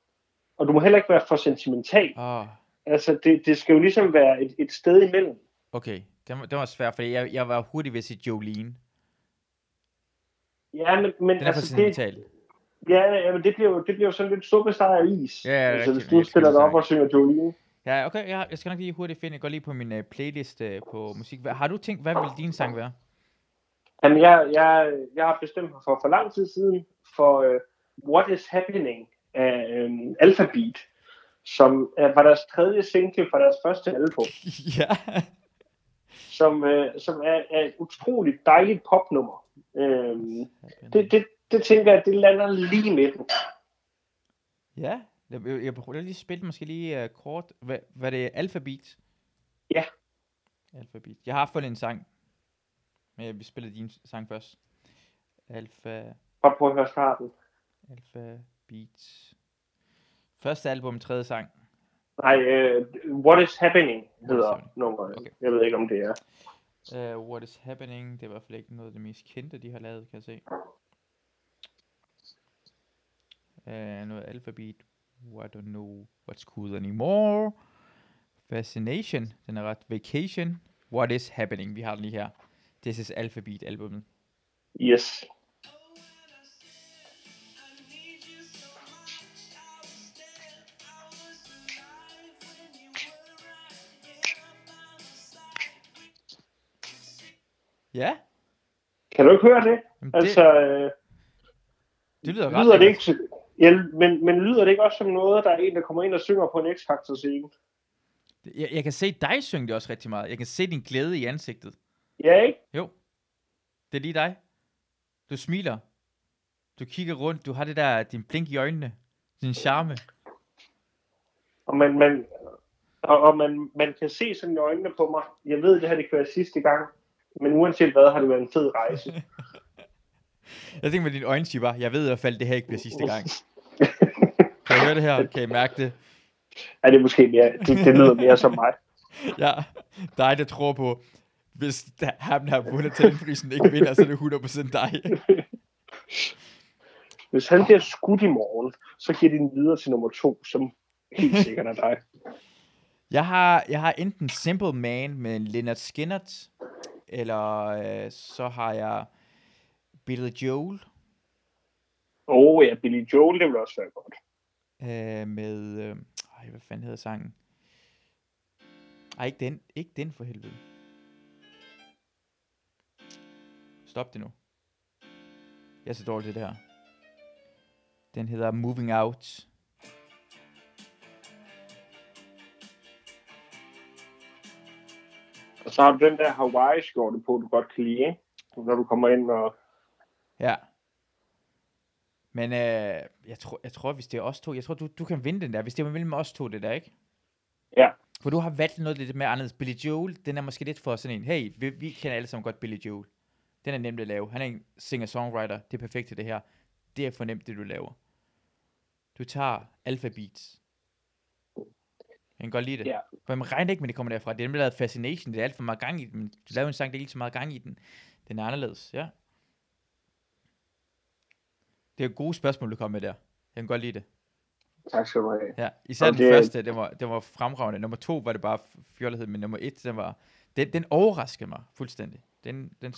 Og du må heller ikke være for sentimental. Oh, Altså det, det skal jo ligesom være et, et sted imellem. okay, det var, det var svært, fordi jeg, jeg var hurtig ved at sige Jolene. Ja, men, men Den er altså, det, ja, ja, men det bliver jo, det bliver jo sådan lidt suppesteg af is. Ja, ja, altså, rigtigt, hvis du stiller dig op og synger Jolene. Ja, okay, jeg, jeg skal nok lige hurtigt finde, jeg går lige på min uh, playlist uh, på musik. Hvad, har du tænkt, hvad vil din sang være? Jamen, jeg, jeg, jeg har bestemt mig for for lang tid siden for uh, What is Happening af um, Alphabet, som var deres tredje single fra deres første album, ja. som, uh, som er, er et utroligt dejligt popnummer. Um, det, det, det tænker jeg, det lander lige i midten. Ja, jeg, jeg, prøver lige at spille måske lige uh, kort. Hvad, hvad det er alfabet? Ja. Alfabet. Jeg har fundet en sang. Men jeg vil spille din sang først. Alfa, Bare prøv at høre starten. alfabet. Første album, tredje sang. Nej, uh, What is Happening hedder Happening. nummeret. Okay. Jeg ved ikke, om det er. Uh, What is happening? Det er i hvert fald ikke noget af det mest kendte, de har lavet, kan jeg se. Uh, noget alfabet. I don't know what's cool anymore. Fascination. Den er ret. Vacation. What is happening? Vi har den lige her. This is alphabet albumet. Yes. Ja. Kan du ikke høre det? Jamen, det, Altså, øh, det lyder ret lyder det lækkert. ikke, ja, men, men lyder det ikke også som noget, der er en, der kommer ind og synger på en X-Factor scene? Jeg, jeg kan se dig synge det også rigtig meget. Jeg kan se din glæde i ansigtet. Ja, ikke? Jo. Det er lige dig. Du smiler. Du kigger rundt. Du har det der, din blink i øjnene. Din charme. Og man, man, og, og man, man kan se sådan i øjnene på mig. Jeg ved, det her det kan være sidste gang. Men uanset hvad, har det været en fed rejse. Jeg tænker med dine øjne, bare, jeg ved i hvert fald, det her ikke bliver sidste gang. Kan I høre det her? Kan I mærke det? er det måske mere, det, det lyder mere som mig. Ja, dig, der tror på, hvis der, ham, der har vundet talentprisen, ikke vinder, så er det 100% dig. Hvis han bliver skudt i morgen, så giver de den videre til nummer to, som helt sikkert er dig. Jeg har, jeg har enten Simple Man med Leonard Skinner, eller øh, så har jeg Billy Joel Åh oh, ja, Billy Joel, det vil også være godt. øh, med... Øh, ej, hvad fanden hedder sangen? Ej, ikke den. Ikke den for helvede. Stop det nu. Jeg er så dårlig til det her. Den hedder Moving Out. Og så har du den der Hawaii-skjorte på, du godt kan lide, ikke? når du kommer ind og... Ja. Men øh, jeg, tror, jeg tror, hvis det er os to, jeg tror, du, du kan vinde den der, hvis det er mellem os to, det der, ikke? Ja. For du har valgt noget lidt mere anderledes. Billy Joel, den er måske lidt for sådan en, hey, vi, vi kender alle sammen godt Billy Joel. Den er nemt at lave. Han er en singer-songwriter. Det er perfekt til det her. Det er for nemt, det du laver. Du tager Alpha Beats. Jeg kan godt lide det. Ja. For man regner ikke med, det kommer derfra. Det er nemlig lavet Fascination. Det er alt for meget gang i den. Men du laver en sang, der er ikke så meget gang i den. Den er anderledes, ja. Det er gode spørgsmål, du kom med der. Jeg kan godt lide det. Tak skal du have. Ja, især Og den første, den var, den var fremragende. Nummer to var det bare fjollethed, men nummer et, den var, den, den overraskede mig fuldstændig. Den, den,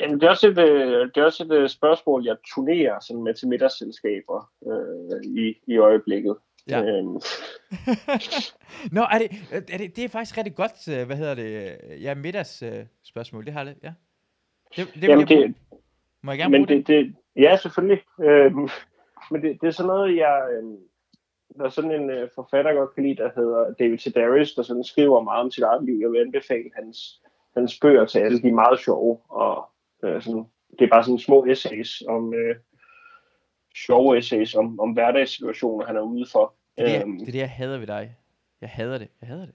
Jamen, det er også et, øh, det er også et øh, spørgsmål, jeg turnerer sådan med til middagsselskaber øh, i, i øjeblikket. Ja. Øhm, Nå, er det, er det, det er faktisk rigtig godt, øh, hvad hedder det, øh, ja, middags øh, spørgsmål, det har jeg lidt, ja. Det, det, jamen, jeg det, Må jeg gerne bruge men det, det, ja, selvfølgelig. Øhm, men det, det er sådan noget, jeg... Øhm, der er sådan en øh, forfatter, godt kan lide, der hedder David Sedaris, der sådan skriver meget om sit eget liv. Jeg vil anbefale hans, hans bøger til alle. De er meget sjove, og øh, sådan, det er bare sådan små essays om... Øh, sjove essays om, om hverdagssituationer, han er ude for. Det er det, Øhm, jeg, det er det, jeg hader ved dig. Jeg hader det, jeg hader det.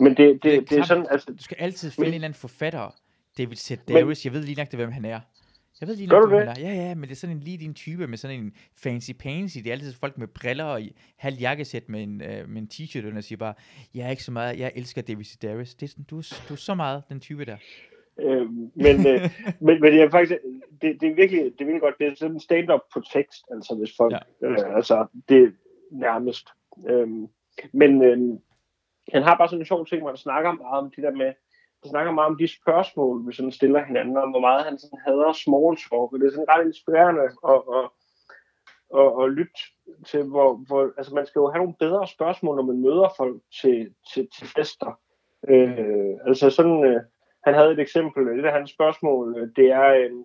men det, det er det, det er sådan, altså, Du skal altid finde Men- en eller anden forfatter. David Sedaris, jeg ved lige nok, det, hvem han er. Jeg ved lige nok, hvem han er. Ja, ja, men det er sådan en lige din type med sådan en fancy pansy. Det er altid folk med briller og halv jakkesæt med en, øh, med en t-shirt, og siger bare, jeg er ikke så meget, jeg elsker David Sedaris. Det er sådan, du, du er så meget den type der. øh, men, øh, men, men det er faktisk, det, det er virkelig, det er virkelig godt, det er sådan en stand-up på tekst, altså hvis folk, ja. øh, altså det nærmest. Øhm, men øhm, han har bare sådan en sjov ting, hvor han snakker meget om det der med, han snakker meget om de spørgsmål, vi sådan stiller hinanden, om hvor meget han sådan hader small talk, og det er sådan ret inspirerende at, at, at, at lytte til, hvor, hvor, altså man skal jo have nogle bedre spørgsmål, når man møder folk til, til, til fester. Øh, altså sådan, øh, han havde et eksempel, det af hans spørgsmål, øh, det er, øhm,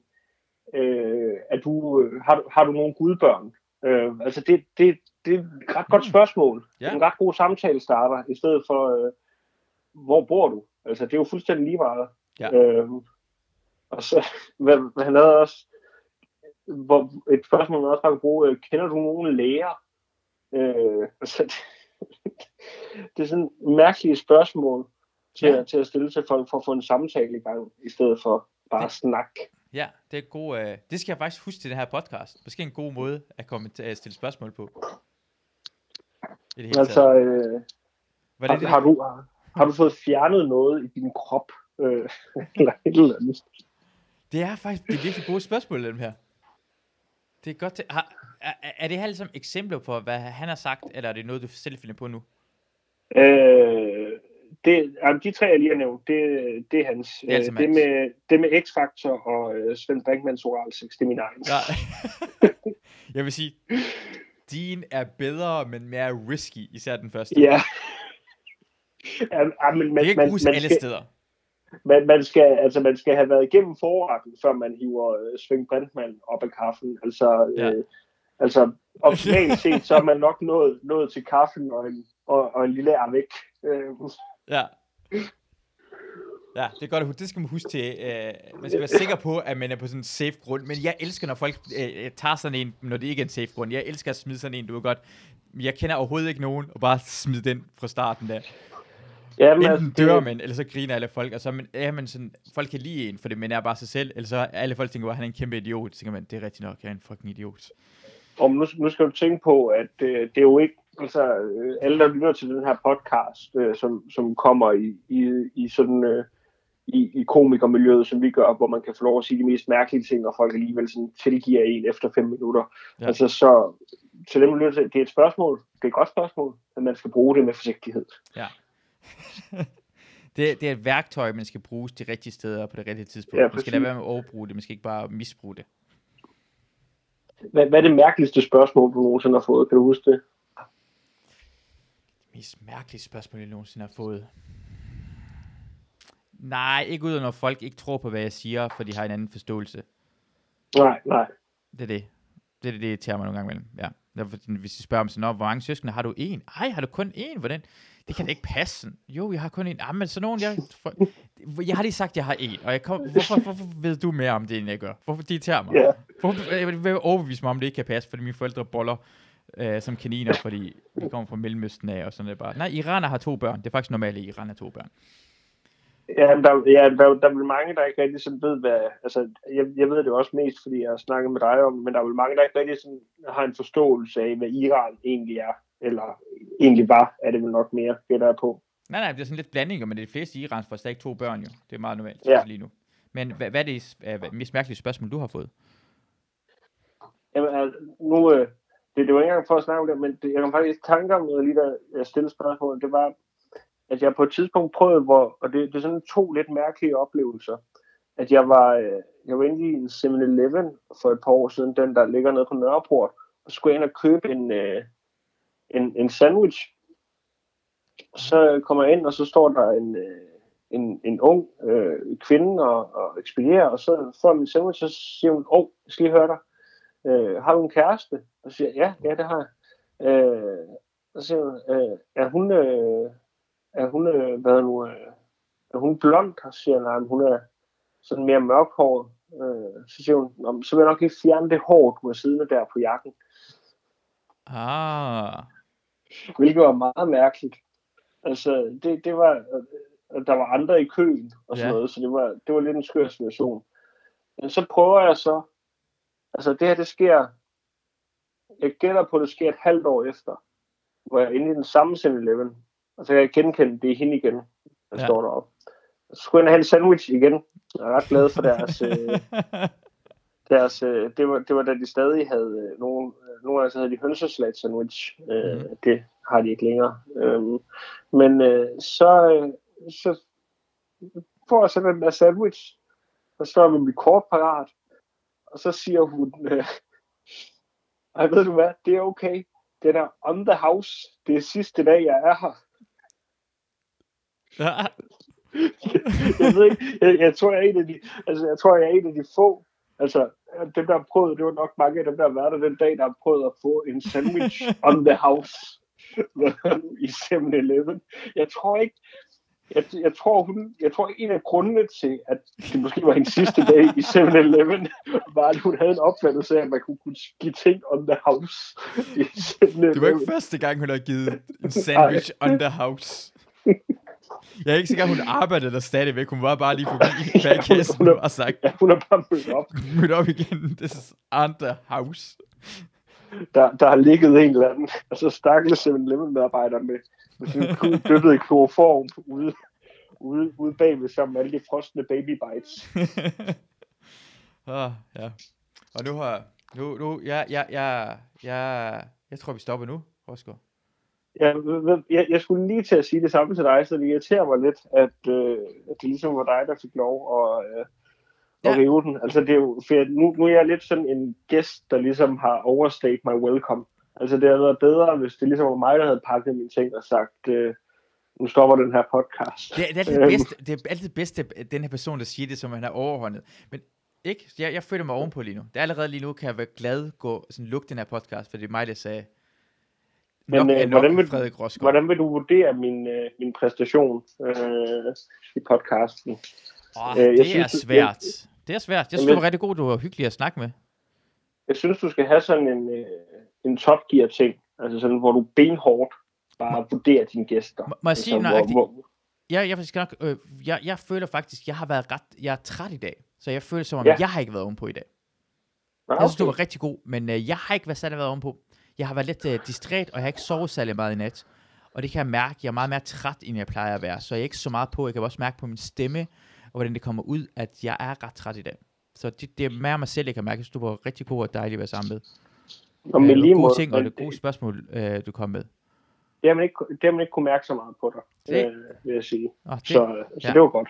øh, øh, at du, har, du- har du nogle gudbørn? Øh, altså det, det, det er et ret godt spørgsmål. Ja. En ret god samtale starter, i stedet for, øh, hvor bor du? Altså det er jo fuldstændig lige meget. Ja. Øh, og så, hvad, hvad han havde også, hvor, et spørgsmål, man også bare kan bruge, øh, kender du nogen læger? Øh, altså, det, det er sådan mærkelige spørgsmål til, Ja. til at stille til folk for at få en samtale i gang, i stedet for bare Det- snak. Ja, det er god, øh, det skal jeg faktisk huske til den her podcast. Måske en god måde at, komme til, at stille spørgsmål på. I det hele Altså, taget. øh, Var har, det, det, har, du, har, har du fået fjernet noget i din krop? Øh, eller et eller andet? det er faktisk det er virkelig gode spørgsmål, dem her. Det er godt til, har, er, er det her ligesom eksempler på, hvad han har sagt, eller er det noget, du selv finder på nu? Øh, det, jamen, de tre, jeg lige har nævnt, det, det er hans. Det er altså det, med, det med X-Factor og øh, Svend Brinkmanns oral sex, det er min egen. Ja. jeg vil sige, din er bedre, men mere risky, især den første. Ja. ja, ja men, det man, kan ikke bruges man, alle skal, steder. man, man, skal, altså, man skal have været igennem forretten, før man hiver øh, Svend Brinkmann op af kaffen. Altså, Ja. øh, altså optimalt set, så er man nok nået, nået til kaffen og en, og, og en lille avec. Øh, Ja. Ja, det er godt at huske. Det skal man huske til. Øh, man skal være sikker på, at man er på sådan en safe grund. Men jeg elsker, når folk øh, tager sådan en, når det ikke er en safe grund. Jeg elsker at smide sådan en, du ved godt. Jeg kender overhovedet ikke nogen, og bare smide den fra starten der. jamen, Enten dør det- man, eller så griner alle folk, og så er man, er man sådan, folk kan lide en, for det, men er bare sig selv, eller så er alle folk tænker, at han er en kæmpe idiot, så tænker man, det er rigtigt nok, jeg er en fucking idiot. Og nu, nu skal du tænke på, at øh, det er jo ikke, altså øh, alle, der lytter til den her podcast, øh, som, som kommer i, i, i sådan, øh, i, i komikermiljøet, som vi gør, hvor man kan få lov at sige de mest mærkelige ting, og folk alligevel sådan tilgiver en efter fem minutter. Ja. Altså så, til dem, det er et spørgsmål, det er et godt spørgsmål, men man skal bruge det med forsigtighed. Ja. det, det er et værktøj, man skal bruge de rigtige steder på det rigtige tidspunkt. Ja, man skal lade være med at overbruge det, man skal ikke bare misbruge det. Hvad, hvad er det mærkeligste spørgsmål, du nogensinde har fået? Kan du huske det? mest mærkelige spørgsmål, jeg nogensinde har fået. Nej, ikke ud når folk ikke tror på, hvad jeg siger, for de har en anden forståelse. Nej, nej. Det er det. Det er det, det irriterer mig nogle gange imellem. Ja. Derfor, hvis de spørger om sådan, "Nå, hvor mange søskende har du? En? Ej, har du kun en? Hvordan? Det kan da ikke passe. Jo, jeg har kun en. Ah, men sådan nogen, jeg... For... Jeg har lige sagt, at jeg har en, og jeg kom, hvorfor, hvorfor ved du mere om det, end jeg gør? Hvorfor det irriterer mig? Ja. Hvorfor, jeg vil overbevise mig om, det ikke kan passe, fordi mine forældre boller øh, som kaniner, fordi de kommer fra Mellemøsten af, og sådan det bare. Nej, iraner har to børn. Det er faktisk normalt, at Iran har to børn. Ja, der, ja der, der er vel mange, der ikke rigtig sådan ved, hvad... Altså, jeg, jeg ved det også mest, fordi jeg har snakket med dig om, men der er vel mange, der ikke rigtig sådan, har en forståelse af, hvad Iran egentlig er. Eller egentlig var, er det vel nok mere, gætter jeg på. Nej, nej, det er sådan lidt blanding, men de fleste i Iran får stadig to børn jo. Det er meget normalt Ja. lige nu. Men hvad, hvad er det hvad- mest mærkelige spørgsmål, du har fået? Jamen, altså, nu, øh, det, det var ikke engang for at snakke om det, men det, jeg kom faktisk i tanke om noget lige, da jeg stillede spørgsmål. Det var, at jeg på et tidspunkt prøvede, hvor, og det, det er sådan to lidt mærkelige oplevelser, at jeg var, øh, jeg var inde i en 7-Eleven for et par år siden, den der ligger nede på Nørreport, og skulle ind og købe en, øh, en, en sandwich. Så kommer jeg ind, og så står der en, øh, en, en ung øh, kvinde og, og ekspederer, og så får min sandwich, og så siger hun, åh, oh, jeg skal lige høre dig øh, har du en kæreste? Og så siger jeg, ja, ja, det har jeg. Øh, og så siger hun, øh, er hun, øh, er hun, øh, hvad nu, øh, er hun blond? Siger men hun er sådan mere mørkhåret. Øh, så siger hun, "Nå, men så vil jeg nok lige fjerne det hår, du har siddende der på jakken. Ah, Hvilket var meget mærkeligt. Altså, det, det var, og der var andre i køen og sådan ja. noget, så det var, det var lidt en skør situation. Men så prøver jeg så, altså det her, det sker, jeg gætter på, at det sker et halvt år efter, hvor jeg er inde i den samme 7-Eleven, og så kan jeg genkende, det er hende igen, der Ja. står deroppe. Så skulle jeg have en sandwich igen. Jeg er ret glad for deres, øh, deres øh, det, var, det var da de stadig havde øh, nogle, øh, nogle gange så havde de hønsesalat sandwich. Øh, Mhm. Det har de ikke længere. Øhm, men øh, så, øh, så får jeg så den der sandwich, og så er mit kort parat, og så siger hun, øh, ej ved du hvad, det er okay. Den er on the house. Det er sidste dag, jeg er her. jeg ved ikke, jeg, jeg, tror, jeg er en af de, altså, jeg tror, jeg er en af de få, altså, dem, der har prøvet, det var nok mange af dem, der har været der den dag, der har prøvet at få en sandwich on the house i 7-Eleven. Jeg tror ikke, jeg, jeg, tror, hun, jeg tror, en af grundene til, at det måske var hendes sidste dag i 7-Eleven, var, at hun havde en opfattelse af, at man kunne, kunne give ting on the house i 7-Eleven. det var ikke første gang, hun har givet en sandwich on the house. Jeg er ikke sikker, hun arbejdede der stadigvæk. Hun var bare lige forbi bagkassen og sagt, Ja, hun er bare mødt op. mød op igen. This is the house. der, der har ligget en eller anden, altså stakkels 7-Eleven medarbejder med, med sådan en dyppet i kloroform ude, ude, ude bagved sammen med alle de frostende baby bites. ah, ja. Og nu har... Nu, nu, ja, ja, ja, ja, jeg tror, vi stopper nu, Rosgaard. Jeg, ved- jeg, jeg skulle lige til at sige det samme til dig, så det irriterer mig lidt, at, øh, at det ligesom var dig, der fik lov at, øh, Ja. at rive den. Altså det er jo, for nu, nu er jeg lidt sådan en gæst, der ligesom har overstayed my welcome. Altså det havde været bedre, hvis det ligesom var mig, der havde pakket mine ting og sagt, øh, nu stopper den her podcast. Det, er- det, er altid det, Øhm. bedste, det er altid det bedste, at den her person, der siger det, som han har overhåndet. Men ikke, jeg, jeg føler mig ovenpå lige nu. Det er allerede lige nu, kan jeg være glad gå sådan lukke den her podcast, for det er mig, der sagde, Men, er øh, nok hvordan vil- Frederik. Hvordan vil du vurdere min, øh, min præstation øh, i podcasten? Oh, øh, jeg det synes, er svært. Det er svært. Jeg synes, du var rigtig god, du var hyggelig at snakke med. Jeg synes, du skal have sådan en, øh, en top gear ting, altså sådan, hvor du benhårdt bare vurderer dine gæster. Må- må jeg sige altså, hvor, hvor, Jeg, jeg, skal nok, øh, jeg, jeg føler faktisk, jeg har været ret, jeg er træt i dag. Så jeg føler som om, ja. Ja. jeg har ikke været ovenpå i dag. Nå, Jeg synes, du var rigtig god, men øh, jeg har ikke været særlig været ovenpå. Jeg har været lidt øh, distræt, og jeg har ikke sovet særlig meget i nat. Og det kan jeg mærke, jeg er meget mere træt, end jeg plejer at være. Så jeg er ikke så meget på. Jeg kan også mærke på min stemme, og hvordan det kommer ud, at jeg er ret træt i dag. Så det, det er mere mig selv, jeg kan mærke. Synes, du var rigtig god og dejlig at være sammen med. Og med Øh, lige gode ting, og det gode spørgsmål, øh, du kom med. det, har man ikke, det har man ikke kunne mærke så meget på dig, Det- øh, vil jeg sige. Oh, det, Så, øh, så ja. det var godt.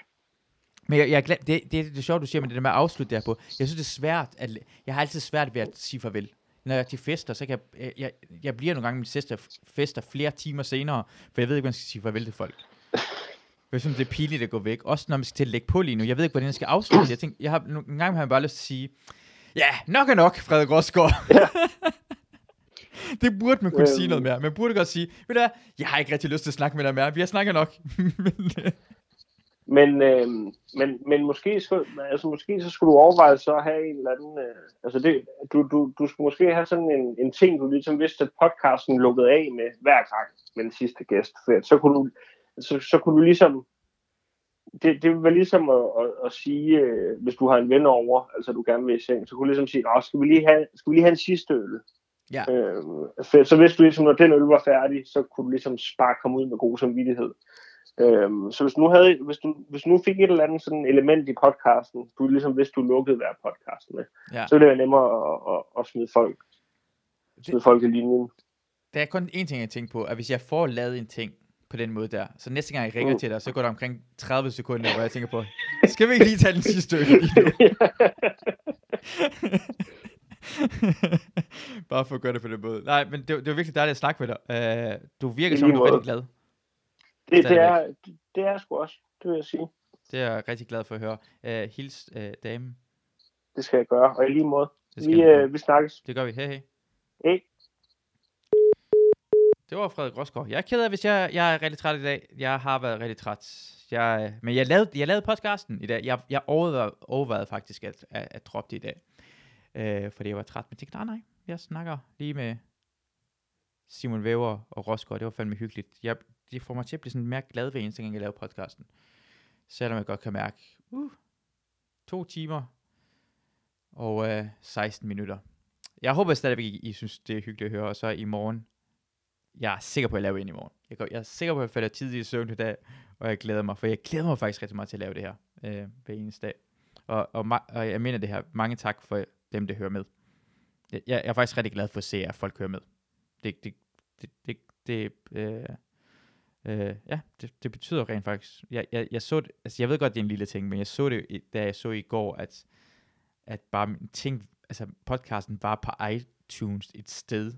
Men jeg, jeg glad, det, det, det er sjovt, du siger, men det der med at afslutte der på. Jeg synes, det er svært. At, jeg har altid svært ved at sige farvel. Når jeg er til fester, så kan jeg, jeg, jeg bliver nogle gange min fester, fester flere timer senere, for jeg ved ikke, hvordan jeg skal sige farvel til folk. Jeg synes, det er pinligt at gå væk. Også når man skal til at lægge på lige nu. Jeg ved ikke, hvordan jeg skal afslutte. Jeg tænker, jeg har, nogle gange har jeg bare lyst til at sige, ja, nok er nok, Frederik Rosgaard. det burde man kunne Øhm. sige noget mere. Man burde godt sige, ved du hvad, jeg har ikke rigtig lyst til at snakke med dig mere. Vi har snakket nok. Men, øh, Men, øh, men, men måske, skulle, altså måske så skulle du overveje så at have en eller anden... Øh, altså det, du, du, du skulle måske have sådan en, en ting, du ligesom vidste, at podcasten lukkede af med hver gang med den sidste gæst. For så kunne du, så, så kunne du ligesom... Det, det var ligesom at, at, at sige, øh, hvis du har en ven over, altså du gerne vil i seng, så kunne du ligesom sige, Nå, skal vi lige have, skal vi lige have en sidste øl? Ja. Øh, så hvis du ligesom, når den øl var færdig, så kunne du ligesom bare komme ud med god samvittighed. Øhm, så hvis du, nu havde, hvis, du, hvis du nu fik et eller andet sådan element i podcasten, du ligesom hvis du lukkede hver podcasten med, Ja. så ville det være nemmere at, at, at smide folk, smide folk i linjen. Der er kun én ting, jeg tænker på, at hvis jeg får lavet en ting på den måde der, så næste gang jeg ringer Mm. til dig, så går der omkring 30 sekunder, hvor jeg tænker på, skal vi ikke lige tage den sidste øl lige nu? Bare for at gøre det på den måde. Nej, men det, det var virkelig dejligt at snakke med dig. Uh, du virker som, du er rigtig glad. Det, det, er, det er sgu også, det vil jeg sige. Det er jeg rigtig glad for at høre. Uh, hils uh, damen. Det skal jeg gøre, og i lige måde. Vi, øh, vi snakkes. Det gør vi. Hej hej. Hej. Det var Frederik Rosgaard. Jeg er ked af, hvis jeg, jeg er rigtig træt i dag. Jeg har været rigtig træt. Jeg, men jeg lavede, jeg lavede podcasten i dag. Jeg, jeg overvejede, overvejede faktisk at, at, at droppe det i dag. Øh, fordi jeg var træt. Men tænkte, nej, nej. Jeg snakker lige med Simon Væver og Rosgaard. Det var fandme hyggeligt. Jeg, det får mig til at blive sådan mere glad ved eneste gang, jeg laver podcasten. Selvom jeg godt kan mærke, uh, to timer og øh, 16 minutter. Jeg håber stadigvæk, I, I synes, det er hyggeligt at høre. Og så i morgen, jeg er sikker på, at jeg laver en i morgen. Jeg, går, jeg er sikker på, at jeg falder tidligt i søvn i dag, og jeg glæder mig, for jeg glæder mig faktisk rigtig meget til at lave det her øh, hver eneste dag. Og, og, og jeg mener det her, mange tak for dem, der hører med. Jeg, jeg er faktisk rigtig glad for at se, at folk hører med. Det, det, det, det, det øh, øh, ja, det, det betyder rent faktisk. Jeg, jeg, jeg så det, altså jeg ved godt, det er en lille ting, men jeg så det, da jeg så i går, at, at bare ting, altså podcasten var på iTunes et sted,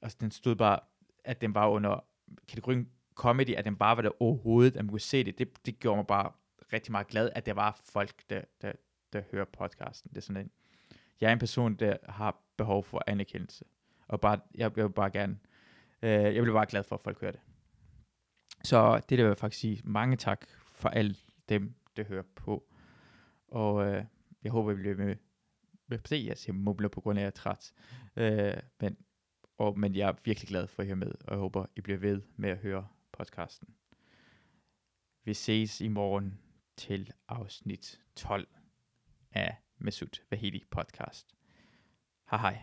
og den stod bare, at den var under kategorien comedy, at den bare var der overhovedet, at man kunne se det. det. Det gjorde mig bare rigtig meget glad, at der var folk, der, der, der hører podcasten. Det er sådan en, jeg er en person, der har behov for anerkendelse. Og bare, jeg, jeg vil bare gerne, øh, jeg bliver bare glad for, at folk hører det. Så det der vil jeg faktisk sige mange tak for alle dem, der hører på. Og øh, jeg håber, I bliver med. med se, jeg siger mumler på grund af, at jeg er træt. Øh, men, og, men jeg er virkelig glad for at høre med, og jeg håber, I bliver ved med at høre podcasten. Vi ses i morgen til afsnit 12 af Mesut Vahidi podcast. Hej hej.